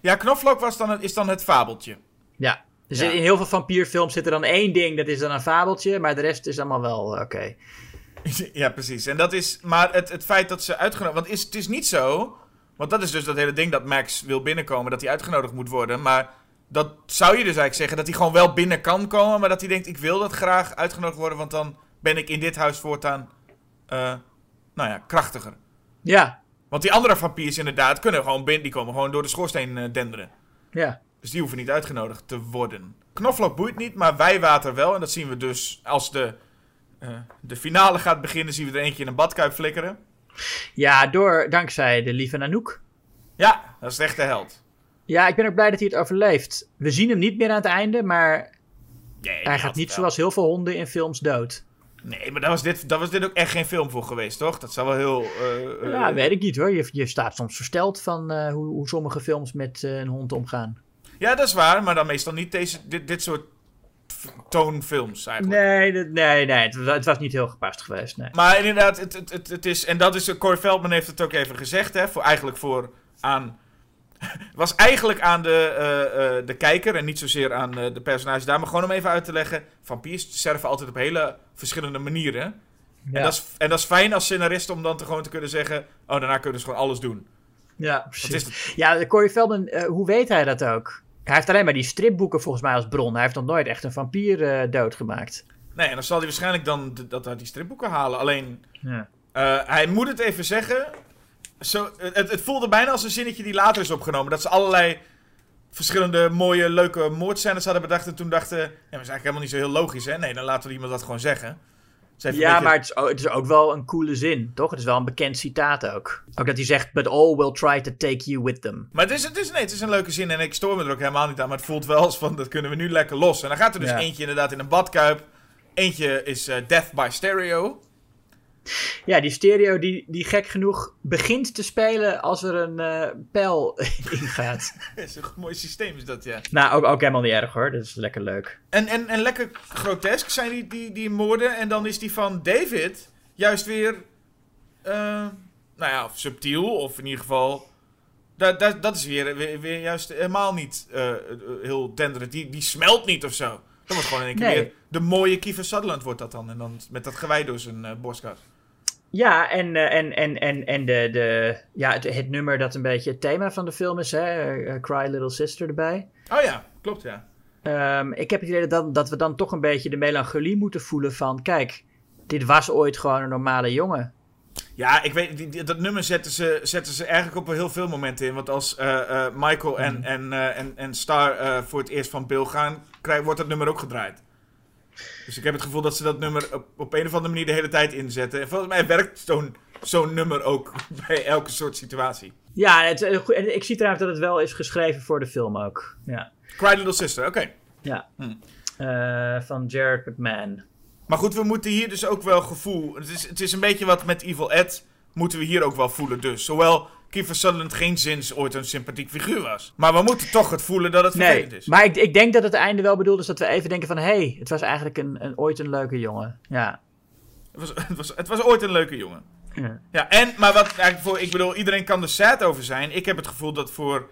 Ja, knoflook was dan het, is dan het fabeltje. Ja. Dus Ja. in heel veel vampierfilms zit er dan één ding, dat is dan een fabeltje, maar de rest is allemaal wel eh, oké. ja, precies. En dat is, maar het, het feit dat ze uitgenodigd... Want is, het is niet zo... Want dat is dus dat hele ding dat Max wil binnenkomen, dat hij uitgenodigd moet worden. Maar dat zou je dus eigenlijk zeggen, dat hij gewoon wel binnen kan komen, maar dat hij denkt, ik wil dat graag uitgenodigd worden, want dan ben ik in dit huis voortaan, eh, nou ja, krachtiger. Ja, Want die andere vampiers inderdaad kunnen gewoon binnen, die komen gewoon door de schoorsteen eh, denderen. ja. Dus die hoeven niet uitgenodigd te worden. Knoflook boeit niet, maar wijwater wel. En dat zien we dus als de, eh, de finale gaat beginnen, zien we er eentje in een badkuip flikkeren. Ja, door, dankzij de lieve Nanook. Ja, dat is de echte held. Ja, ik ben ook blij dat hij het overleeft. We zien hem niet meer aan het einde, maar Nee, hij gaat niet zoals heel veel honden in films dood. Nee, maar daar was, dit, daar was dit ook echt geen film voor geweest, toch? Dat zou wel heel... eh, eh, Ja, weet ik niet hoor. Je, je staat soms versteld van hoe, hoe sommige films met een hond omgaan. Ja, dat is waar, maar dan meestal niet deze, dit, dit soort toonfilms eigenlijk. Nee, nee, nee. Het, het was niet heel gepast geweest. Nee. Maar inderdaad, het, het, het, het is, en dat is, Corey Feldman heeft het ook even gezegd, hè, voor, eigenlijk voor aan, was eigenlijk aan de, eh, eh, de kijker en niet zozeer aan eh, de personages daar, maar gewoon om even uit te leggen, vampiers sterven altijd op hele verschillende manieren. En, Ja. dat is, en dat is fijn als scenarist om dan te gewoon te kunnen zeggen, oh, daarna kunnen ze gewoon alles doen. Ja, precies. is het? Ja, Corey Feldman, hoe weet hij dat ook? Hij heeft alleen maar die stripboeken volgens mij als bron. Hij heeft nog nooit echt een vampier eh, doodgemaakt. Nee, en dan zal hij waarschijnlijk dan dat uit die stripboeken halen. Alleen, Ja. Eh, hij moet het even zeggen. Zo, het, het voelde bijna als een zinnetje die later is opgenomen. Dat ze allerlei verschillende mooie, leuke moordscènes hadden bedacht. En toen dachten, ja, maar dat is eigenlijk helemaal niet zo heel logisch, hè? Nee, dan laten we iemand dat gewoon zeggen. Ja, beetje- maar het is, ook, het is ook wel een coole zin, toch? Het is wel een bekend citaat ook. Ook dat hij zegt, but all will try to take you with them. Maar het is, het, is, nee, het is een leuke zin en ik stoor me er ook helemaal niet aan. Maar het voelt wel als van, dat kunnen we nu lekker los. En dan gaat er dus Ja. eentje inderdaad in een badkuip. Eentje is eh, Death by Stereo. Ja, die stereo die, die gek genoeg begint te spelen als er een eh pijl ingaat. Dat is een mooi systeem is dat, ja. nou, ook, ook helemaal niet erg hoor. Dat is lekker leuk. En, en, en lekker grotesk zijn die, die, die moorden. En dan is die van David juist weer. eh, nou ja, of subtiel. Of in ieder geval. Dat, dat, dat is weer, weer, weer juist helemaal niet eh, heel denderend. Die, die smelt niet of zo. Dat wordt gewoon in één keer Nee. weer. De mooie Kiefer Sutherland wordt dat dan. En dan met dat gewei door zijn borstkas. Ja, en, eh, en, en, en, en de, de, ja, het, het nummer dat een beetje het thema van de film is, hè? eh, eh, Cry Little Sister erbij. Oh ja, klopt ja. Ehm, ik heb het idee dat, dat we dan toch een beetje de melancholie moeten voelen van... Kijk, dit was ooit gewoon een normale jongen. Ja, ik weet, dat nummer zetten ze, zetten ze eigenlijk op heel veel momenten in. Want als Michael en, en, eh, en, en Star voor het eerst van Bill gaan, krijg, wordt dat nummer ook gedraaid. Dus ik heb het gevoel dat ze dat nummer op, op een of andere manier de hele tijd inzetten. En volgens mij werkt zo'n zo'n nummer ook bij elke soort situatie. Ja, het, eh, ik zie trouwens dat het wel is geschreven voor de film ook. Ja, Cry Little Sister, oké. ja. Hmm. Eh, van Jared McMahon. Maar goed, we moeten hier dus ook wel gevoel... Het is, het is een beetje wat met Evil Ed moeten we hier ook wel voelen dus. Zowel Kiefer Sutherland geen zins ooit een sympathiek figuur was. Maar we moeten toch het voelen dat het vervelend Nee, is. maar ik, ik denk dat het einde wel bedoeld is dat we even denken van... Hé, hey, het was eigenlijk een, een, ooit een leuke jongen. Ja. Het was, het, was, het was ooit een leuke jongen. Ja. Ja, en, maar wat eigenlijk voor, ik bedoel, iedereen kan er sad over zijn. Ik heb het gevoel dat voor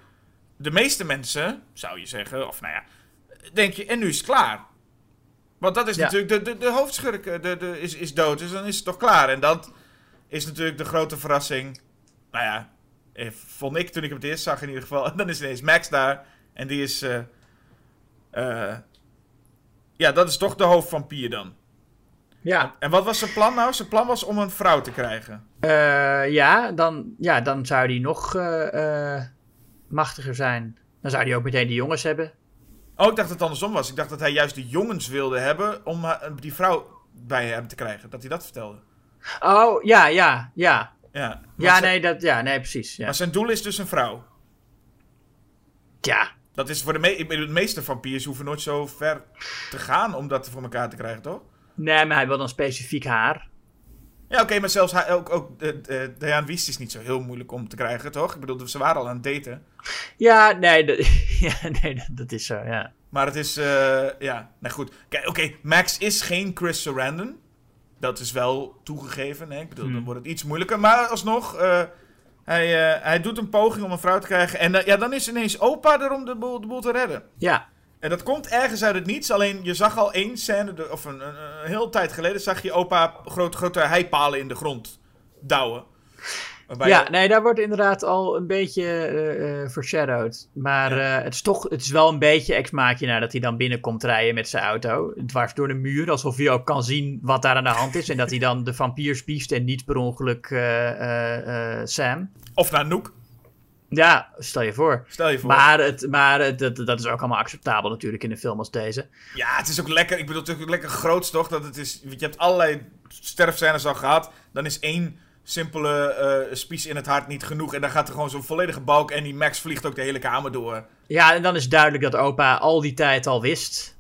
de meeste mensen, zou je zeggen, of nou ja, denk je, en nu is het klaar. Want dat is Ja. natuurlijk, de, de, de hoofdschurk eh, de, de, is, is dood, dus dan is het toch klaar. En dat is natuurlijk de grote verrassing. Nou ja, vond ik toen ik hem het eerst zag in ieder geval. En dan is ineens Max daar. En die is, eh, eh, ja, dat is toch de hoofdvampier dan. Ja. En wat was zijn plan nou? Zijn plan was om een vrouw te krijgen. Eh, ja, dan, ja, dan zou die nog eh, eh, machtiger zijn. Dan zou die ook meteen die jongens hebben. Oh, ik dacht dat het andersom was. Ik dacht dat hij juist de jongens wilde hebben om eh, die vrouw bij hem te krijgen. Dat hij dat vertelde. Oh, ja, ja, ja. Ja, Ja, nee, dat, ja, nee precies. Ja. Maar zijn doel is dus een vrouw. ja. Dat is voor de, me de meeste vampiers hoeven nooit zo ver te gaan om dat voor elkaar te krijgen, toch? Nee, maar hij wil dan specifiek haar. Ja, oké, maar zelfs hij, ook, ook uh, uh, Diane Wiest is niet zo heel moeilijk om te krijgen, toch? Ik bedoel, ze waren al aan het daten. Ja, nee, dat, ja, nee dat, dat is zo, ja. Maar het is, uh, ja, nou goed. Oké, okay, Max is geen Chris Sarandon. Dat is wel toegegeven, hè? Ik bedoel, Hmm. dan wordt het iets moeilijker. Maar alsnog, uh, hij, uh, hij doet een poging om een vrouw te krijgen. En uh, ja, dan is ineens opa er om de boel, de boel te redden. Ja. En dat komt ergens uit het niets. Alleen je zag al één scène, of een, een, een heel tijd geleden, zag je opa groot, grote heipalen in de grond douwen. Waarbij ja, je... nee, daar wordt inderdaad al een beetje uh, foreshadowed. Maar ja. uh, het is toch, het is wel een beetje ex-machina dat hij dan binnenkomt rijden met zijn auto. Dwars door de muur, alsof hij ook kan zien wat daar aan de hand is. en dat hij dan de vampiers biest en niet per ongeluk uh, Sam. Of Nanook. Ja, stel je voor. Stel je voor. Maar, het, maar het, dat, dat is ook allemaal acceptabel natuurlijk in een film als deze. Ja, het is ook lekker. Ik bedoel, het is ook lekker groots toch? Dat het is, je hebt allerlei sterfscènes al gehad. Dan is één simpele uh, spies in het hart niet genoeg. En dan gaat er gewoon zo'n volledige balk. En die Max vliegt ook de hele kamer door. Ja, en dan is duidelijk dat opa al die tijd al wist.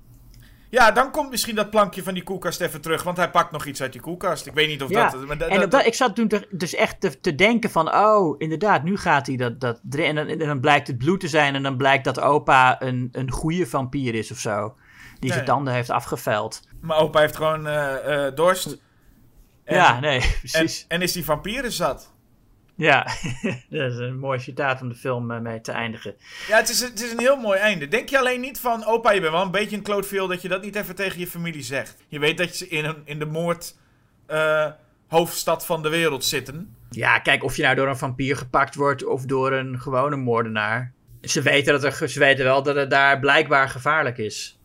Ja, dan komt misschien dat plankje van die koelkast even terug. Want hij pakt nog iets uit die koelkast. Ik weet niet of ja. dat... Maar en dat, ik zat toen te, dus echt te, te, denken van... Oh, inderdaad, nu gaat hij dat... dat en, dan, en dan blijkt het bloed te zijn. En dan blijkt dat opa een, een goede vampier is of zo. die zijn Nee. tanden heeft afgeveld. Maar opa heeft gewoon eh, eh, dorst. En, ja, nee, en, precies. en is die vampieren zat. Ja, dat is een mooi citaat om de film eh, mee te eindigen. Ja, het is, het is een heel mooi einde. Denk je alleen niet van, opa, je bent wel een beetje een klootveel dat je dat niet even tegen je familie zegt. Je weet dat je in, een, in de moord eh, hoofdstad van de wereld zitten. Ja, kijk, of je nou door een vampier gepakt wordt of door een gewone moordenaar. Ze weten, dat er, ze weten wel dat het daar blijkbaar gevaarlijk is.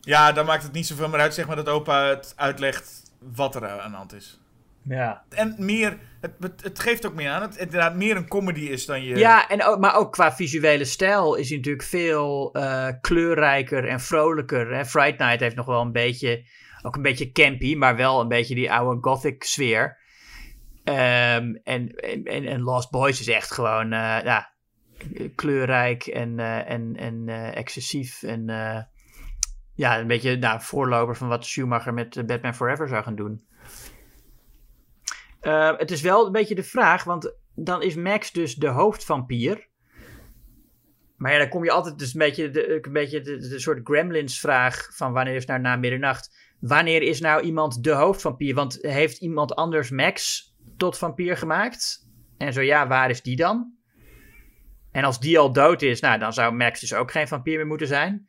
Ja, dan maakt het niet zoveel meer uit, zeg maar, dat opa het uitlegt wat er eh, aan de hand is. Ja. En meer, het, het, geeft ook meer aan, dat het inderdaad meer een comedy is dan je... Ja, en ook, maar ook qua visuele stijl is hij natuurlijk veel eh, kleurrijker en vrolijker. Hè? Fright Night heeft nog wel een beetje, ook een beetje campy, maar wel een beetje die oude gothic sfeer. Ehm, en, en, en Lost Boys is echt gewoon, eh, ja, kleurrijk en, eh, en, en eh, excessief. En eh, ja, een beetje nou, voorloper van wat Schumacher met eh, Batman Forever zou gaan doen. Eh, het is wel een beetje de vraag, want dan is Max dus de hoofdvampier. Maar ja, dan kom je altijd dus een beetje de, een beetje de, soort Gremlins-vraag van wanneer is nou na middernacht? Wanneer is nou iemand de hoofdvampier? Want heeft iemand anders Max tot vampier gemaakt? En zo ja, waar is die dan? En als die al dood is, nou, dan zou Max dus ook geen vampier meer moeten zijn.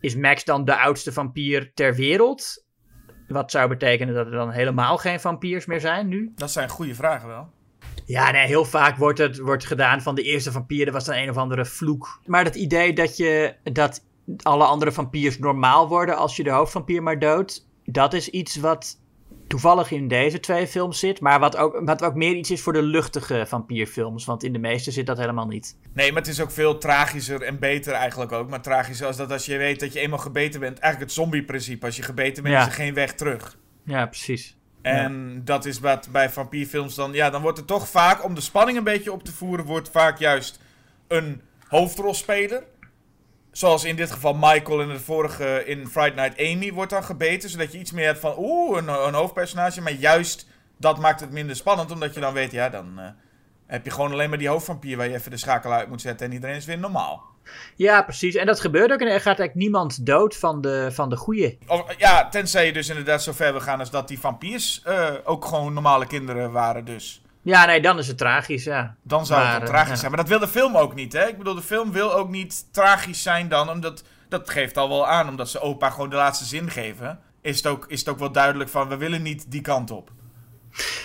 Is Max dan de oudste vampier ter wereld? Wat zou betekenen dat er dan helemaal geen vampiers meer zijn nu? Dat zijn goede vragen wel. Ja, nee, heel vaak wordt het wordt gedaan van de eerste vampier, dat was dan een of andere vloek. Maar dat idee dat, je, dat alle andere vampiers normaal worden als je de hoofdvampier maar doodt, dat is iets wat toevallig in deze twee films zit, maar wat ook, wat ook meer iets is voor de luchtige vampierfilms, want in de meeste zit dat helemaal niet. Nee, maar het is ook veel tragischer en beter eigenlijk ook. Maar tragischer als dat als je weet dat je eenmaal gebeten bent. Eigenlijk het zombie-principe. Als je gebeten bent, Ja. is er geen weg terug. Ja, precies. En dat is wat bij vampierfilms dan... Ja, dan wordt er toch vaak, om de spanning een beetje op te voeren... wordt vaak juist een hoofdrolspeler. Zoals in dit geval Michael in het vorige... in Friday Night Amy wordt dan gebeten. Zodat je iets meer hebt van... Oeh, een, een hoofdpersonage. Maar juist dat maakt het minder spannend. Omdat je dan weet, ja, dan... eh, heb je gewoon alleen maar die hoofdvampier waar je even de schakel uit moet zetten en iedereen is weer normaal. Ja, precies. En dat gebeurt ook. En er gaat eigenlijk niemand dood van de, van de goeie. Of, ja, tenzij je dus inderdaad zo ver wil gaan als dat die vampiers eh, ook gewoon normale kinderen waren dus. Ja, nee, dan is het tragisch, ja. Dan zou Maar, het eh, tragisch ja. zijn. Maar dat wil de film ook niet, hè? Ik bedoel, de film wil ook niet tragisch zijn dan, omdat... Dat geeft al wel aan, omdat ze opa gewoon de laatste zin geven. Is het ook, is het ook wel duidelijk van, we willen niet die kant op.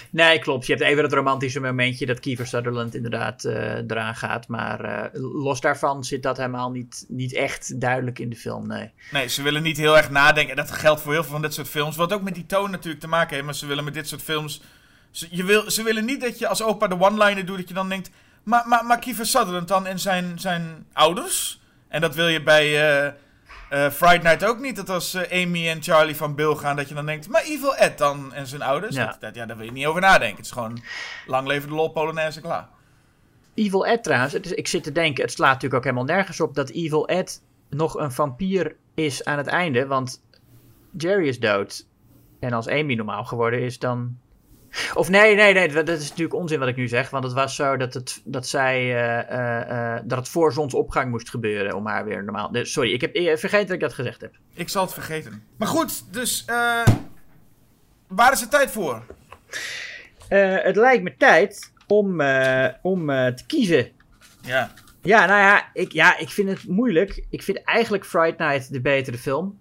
Nee, klopt. Je hebt even dat romantische momentje dat Kiefer Sutherland inderdaad eh, eraan gaat. Maar eh, los daarvan zit dat helemaal niet, niet echt duidelijk in de film, nee. Nee, ze willen niet heel erg nadenken. En dat geldt voor heel veel van dit soort films. Wat ook met die toon natuurlijk te maken heeft. Maar ze willen met dit soort films... Ze, je wil, ze willen niet dat je als opa de one-liner doet. Dat je dan denkt... Maar, maar, maar Kiefer Sutherland dan en zijn, zijn ouders? En dat wil je bij eh, Friday Night ook niet. Dat als eh, Amy en Charlie van Bill gaan... Dat je dan denkt... Maar Evil Ed dan en zijn ouders? Ja. Dat, dat, ja, daar wil je niet over nadenken. Het is gewoon... Lang leven de lol Polonaise klaar. Evil Ed trouwens, het is, ik zit te denken, het slaat natuurlijk ook helemaal nergens op dat Evil Ed nog een vampier is aan het einde. Want Jerry is dood. En als Amy normaal geworden is, dan. Of nee, nee, nee, dat dat is natuurlijk onzin wat ik nu zeg. Want het was zo dat, het, dat zij. eh, eh, eh, dat het voor zonsopgang moest gebeuren om haar weer normaal. Dus, sorry, ik heb vergeten dat ik dat gezegd heb. Ik zal het vergeten. Maar goed, dus... eh waar is het tijd voor? Eh, het lijkt me tijd om, eh, om te kiezen. Ja. Ja, nou ja ik, ja, ik vind het moeilijk. Ik vind eigenlijk Friday Night de betere film.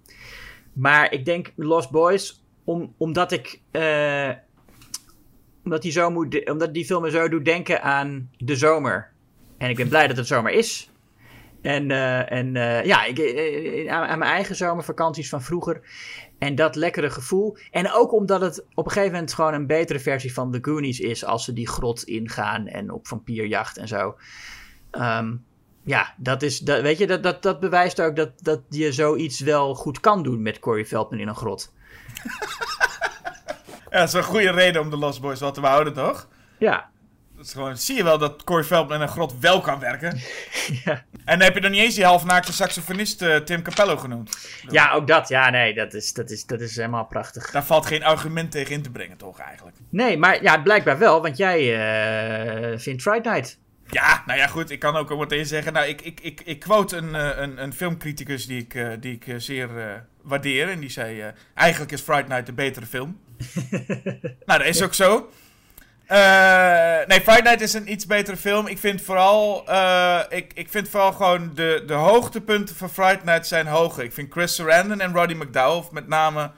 Maar ik denk Lost Boys, om, omdat ik. Omdat, die zo moet, omdat die film me zo doet denken aan de zomer. En ik ben blij dat het zomer is. En, eh, en eh, ja, ik, eh, aan, mijn eigen zomervakanties van vroeger. En dat lekkere gevoel. En ook omdat het op een gegeven moment gewoon een betere versie van The Goonies is. Als ze die grot ingaan en op vampierjacht en zo. Ehm, ja, dat is, dat, weet je, dat, dat, dat bewijst ook dat, dat je zoiets wel goed kan doen met Corey Feldman in een grot. Ja, dat is een goede reden om de Lost Boys wel te behouden, toch? Ja, Dat is gewoon, zie je wel dat Corey Feldman in een grot wel kan werken. ja. En dan heb je dan niet eens die halfnaakte saxofonist eh, Tim Capello genoemd. ja ook dat. Ja, nee, dat is, dat, is, dat is helemaal prachtig. Daar valt geen argument tegen in te brengen, toch eigenlijk? Nee, maar ja, blijkbaar wel, want jij eh, vindt Friday Night Ja, nou ja, goed. Ik kan ook meteen zeggen. Nou, ik, ik, ik, ik quote een, eh, een, een filmcriticus die ik, die ik zeer waardeer. En die zei: Eigenlijk is Fright Night de betere film. nou, dat is ook zo. Eh, nee, Fright Night is een iets betere film. Ik vind vooral, eh, ik, ik vind vooral gewoon de, de hoogtepunten van Fright Night zijn hoger. Ik vind Chris Sarandon en Roddy McDowell met name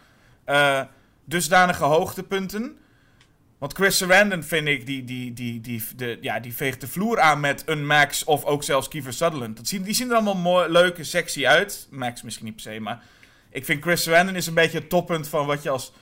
eh, dusdanige hoogtepunten. Want Chris Sarandon vind ik, die, die, die, die, de, ja, die veegt de vloer aan met een Max of ook zelfs Kiefer Sutherland. Dat zien, die zien er allemaal mooi, leuk en sexy uit. Max misschien niet per se, maar ik vind Chris Sarandon is een beetje het toppunt van wat je als,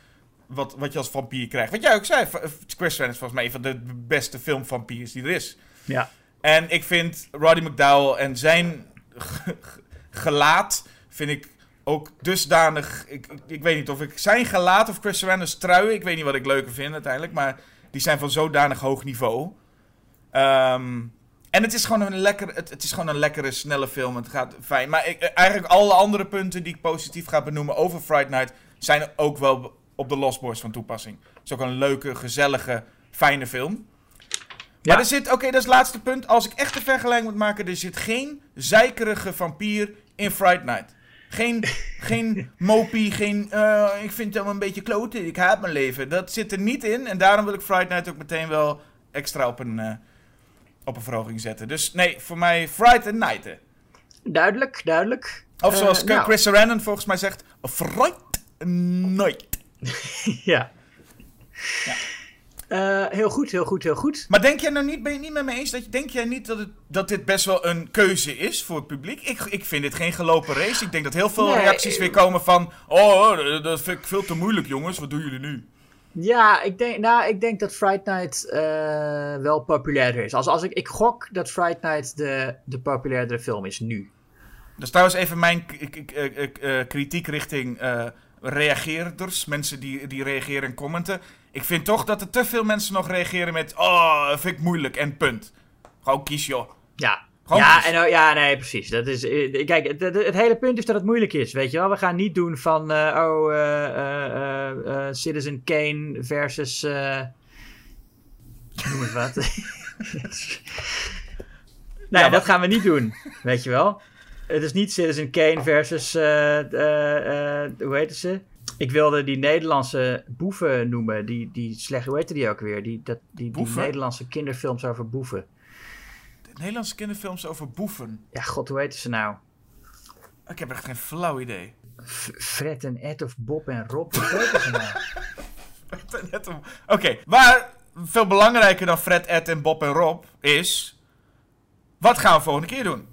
wat, wat je als vampier krijgt. Wat jij ook zei, Chris Sarandon is volgens mij een van de beste filmvampiers die er is. Ja. En ik vind Roddy McDowell en zijn ge- ge- gelaat vind ik ook dusdanig... Ik, ik, ik weet niet of ik zijn gelaat of Chris Sarandon's trui... Ik weet niet wat ik leuker vind uiteindelijk. Maar die zijn van zodanig hoog niveau. Ehm, en het is, gewoon een lekker, het, het is gewoon een lekkere, snelle film. Het gaat fijn. Maar ik, eigenlijk alle andere punten die ik positief ga benoemen over Fright Night... zijn ook wel op de Lost Boys van toepassing. Het is ook een leuke, gezellige, fijne film. Maar Ja. er zit, oké, dat is het laatste punt. Als ik echt een vergelijking moet maken, er zit geen zeikerige vampier in Fright Night. Geen, geen mopie, geen, eh, ik vind het allemaal een beetje kloten, ik haat mijn leven. Dat zit er niet in en daarom wil ik Fright Night ook meteen wel extra op een, eh, op een verhoging zetten. Dus nee, voor mij Fright and Night. hè. Duidelijk, duidelijk. Of zoals Eh, nou, Chris Sarandon volgens mij zegt, Fright Night. Ja. Eh, heel goed, heel goed, heel goed. Maar denk jij nou niet, ben je het niet met me eens? Dat, je- denk jij niet dat, het, dat dit best wel een keuze is voor het publiek? Ik, ik vind dit geen gelopen race. Ik denk dat heel veel Nee, reacties weer komen van... Oh, dat- dat vind ik veel te moeilijk, jongens. Wat doen jullie nu? Ja, ik denk, nou, ik denk dat Fright Night eh, wel populairder is. Als, als ik, ik gok dat Fright Night de, de populairdere film is nu. Dat is trouwens even mijn eh, kritiek richting reageerders. Mensen die, die reageren en commenten. Ik vind toch dat er te veel mensen nog reageren met... Oh, vind ik moeilijk en punt. Gewoon kies, joh. Ja. Gewoon ja, en, oh, ja, nee, precies. Dat is, eh, kijk, het, het, het hele punt is dat het moeilijk is, weet je wel. We gaan niet doen van, eh, oh, eh, Citizen Kane versus, noem het wat. nee, Ja, dat gaan we niet doen, weet je wel. Het is niet Citizen Kane versus, eh, eh, eh, hoe heet ze? Ik wilde die Nederlandse boeven noemen, die, die slecht, hoe heette die ook weer? Die, dat, die, die? Nederlandse kinderfilms over boeven. Nederlandse kinderfilms over boeven. Ja, god, hoe heette ze nou? Ik heb echt geen flauw idee. F- Fred en Ed of Bob en Rob. Wat ze nou? Oké, maar veel belangrijker dan Fred, Ed en Bob en Rob is... Wat gaan we volgende keer doen?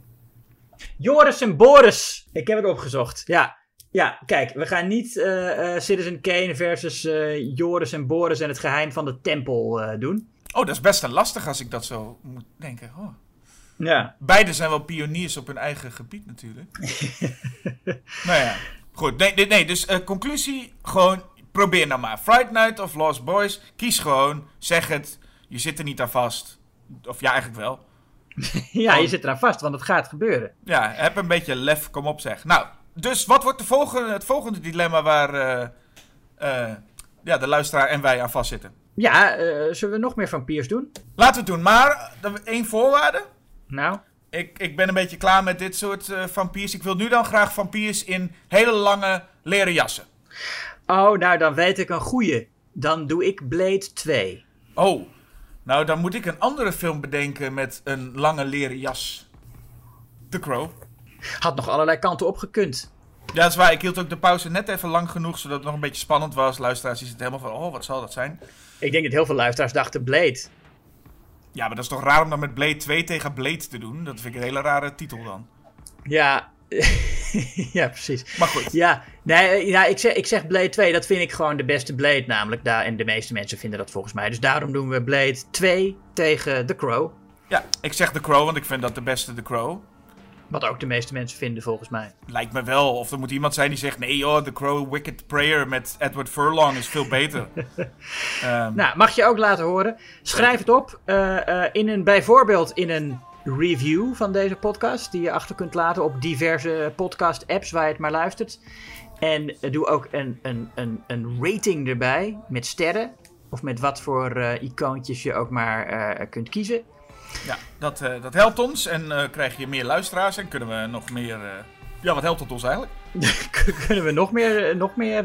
Joris en Boris. Ik heb het opgezocht. Ja. Ja, kijk, we gaan niet eh, eh, Citizen Kane versus eh, Joris en Boris en het geheim van de tempel eh, doen. Oh, dat is best een lastig als ik dat zo moet denken. Oh. Ja. Beide zijn wel pioniers op hun eigen gebied natuurlijk. nou ja, goed. Nee, nee, nee dus eh, conclusie, gewoon probeer nou maar. Fright Night of Lost Boys, kies gewoon, zeg het. Je zit er niet aan vast. Of ja, eigenlijk wel. ja, je zit eraan vast, want het gaat gebeuren. Ja, heb een beetje lef, kom op zeg. Nou, dus wat wordt de volgende, het volgende dilemma waar eh, eh, ja, de luisteraar en wij aan vastzitten? Ja, eh, zullen we nog meer vampiers doen? Laten we het doen, maar één voorwaarde. Nou, Ik, ik ben een beetje klaar met dit soort vampiers. Ik wil nu dan graag vampiers in hele lange leren jassen. oh, nou dan weet ik een goeie. Dan doe ik Blade 2. Oh, nou dan moet ik een andere film bedenken met een lange leren jas. The Crow. Had nog allerlei kanten opgekund. Ja, dat is waar. Ik hield ook de pauze net even lang genoeg, zodat het nog een beetje spannend was. Luisteraars die zitten helemaal van, oh, wat zal dat zijn? Ik denk dat heel veel luisteraars dachten Blade. Ja, maar dat is toch raar om dan met Blade 2 tegen Blade te doen? Dat vind ik een hele rare titel dan. Ja, ja precies. Maar goed. Ja, nee, eh, ja ik, zeg, ik zeg Blade 2, dat vind ik gewoon de beste Blade namelijk. Daar, en de meeste mensen vinden dat volgens mij. Dus daarom doen we Blade 2 tegen The Crow. Ja, ik zeg The Crow, want ik vind dat de beste The Crow. Wat ook de meeste mensen vinden volgens mij. Lijkt me wel. Of er moet iemand zijn die zegt: nee joh, The Crow Wicked Prayer met Edward Furlong is veel beter. Ehm, Nou, mag je ook laten horen. Schrijf het op eh, eh, in een, bijvoorbeeld in een review van deze podcast. Die je achter kunt laten op diverse podcast apps waar je het maar luistert. En eh, doe ook een, een, een, een rating erbij met sterren. Of met wat voor eh, icoontjes je ook maar eh, kunt kiezen. Ja, dat, dat helpt ons en krijg je meer luisteraars en kunnen we nog meer... Ja, wat helpt het ons eigenlijk? Kunnen we nog meer, nog meer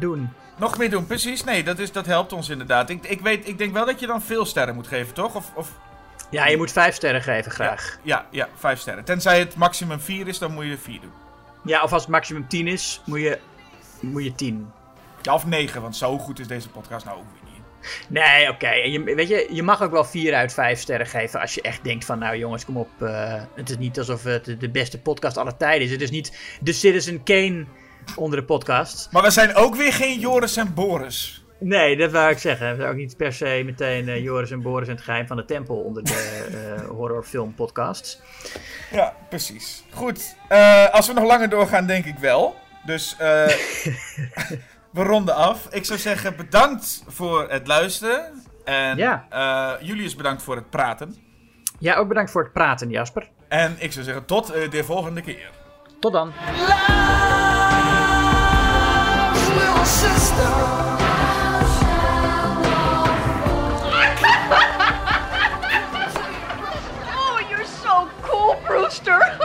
doen? Nog meer doen, precies. Nee, dat, is, dat helpt ons inderdaad. Ik, ik, weet, ik denk wel dat je dan veel sterren moet geven, toch? Of, of, Ja, je moet vijf sterren geven, graag. ja, ja, vijf sterren. Tenzij het maximum vier is, dan moet je vier doen. Ja, of als het maximum 10 is, moet je, moet je 10. Ja, of negen, want zo goed is deze podcast nou ook weer niet. Nee, oké. En je, weet je, je mag ook wel 4 uit 5 sterren geven als je echt denkt van, nou jongens, kom op. eh, het is niet alsof het de beste podcast aller tijden is. Het is niet de Citizen Kane onder de podcast. Maar we zijn ook weer geen Joris en Boris. Nee, dat wou ik zeggen. We zijn ook niet per se meteen eh, Joris en Boris en het geheim van de tempel onder de eh horrorfilm podcasts. Ja, precies. Goed, eh, als we nog langer doorgaan, denk ik wel. Dus eh, we ronden af. Ik zou zeggen bedankt voor het luisteren. En Ja. eh, Julius bedankt voor het praten. Ja, ook bedankt voor het praten, Jasper. En ik zou zeggen tot de volgende keer. Tot dan. monster.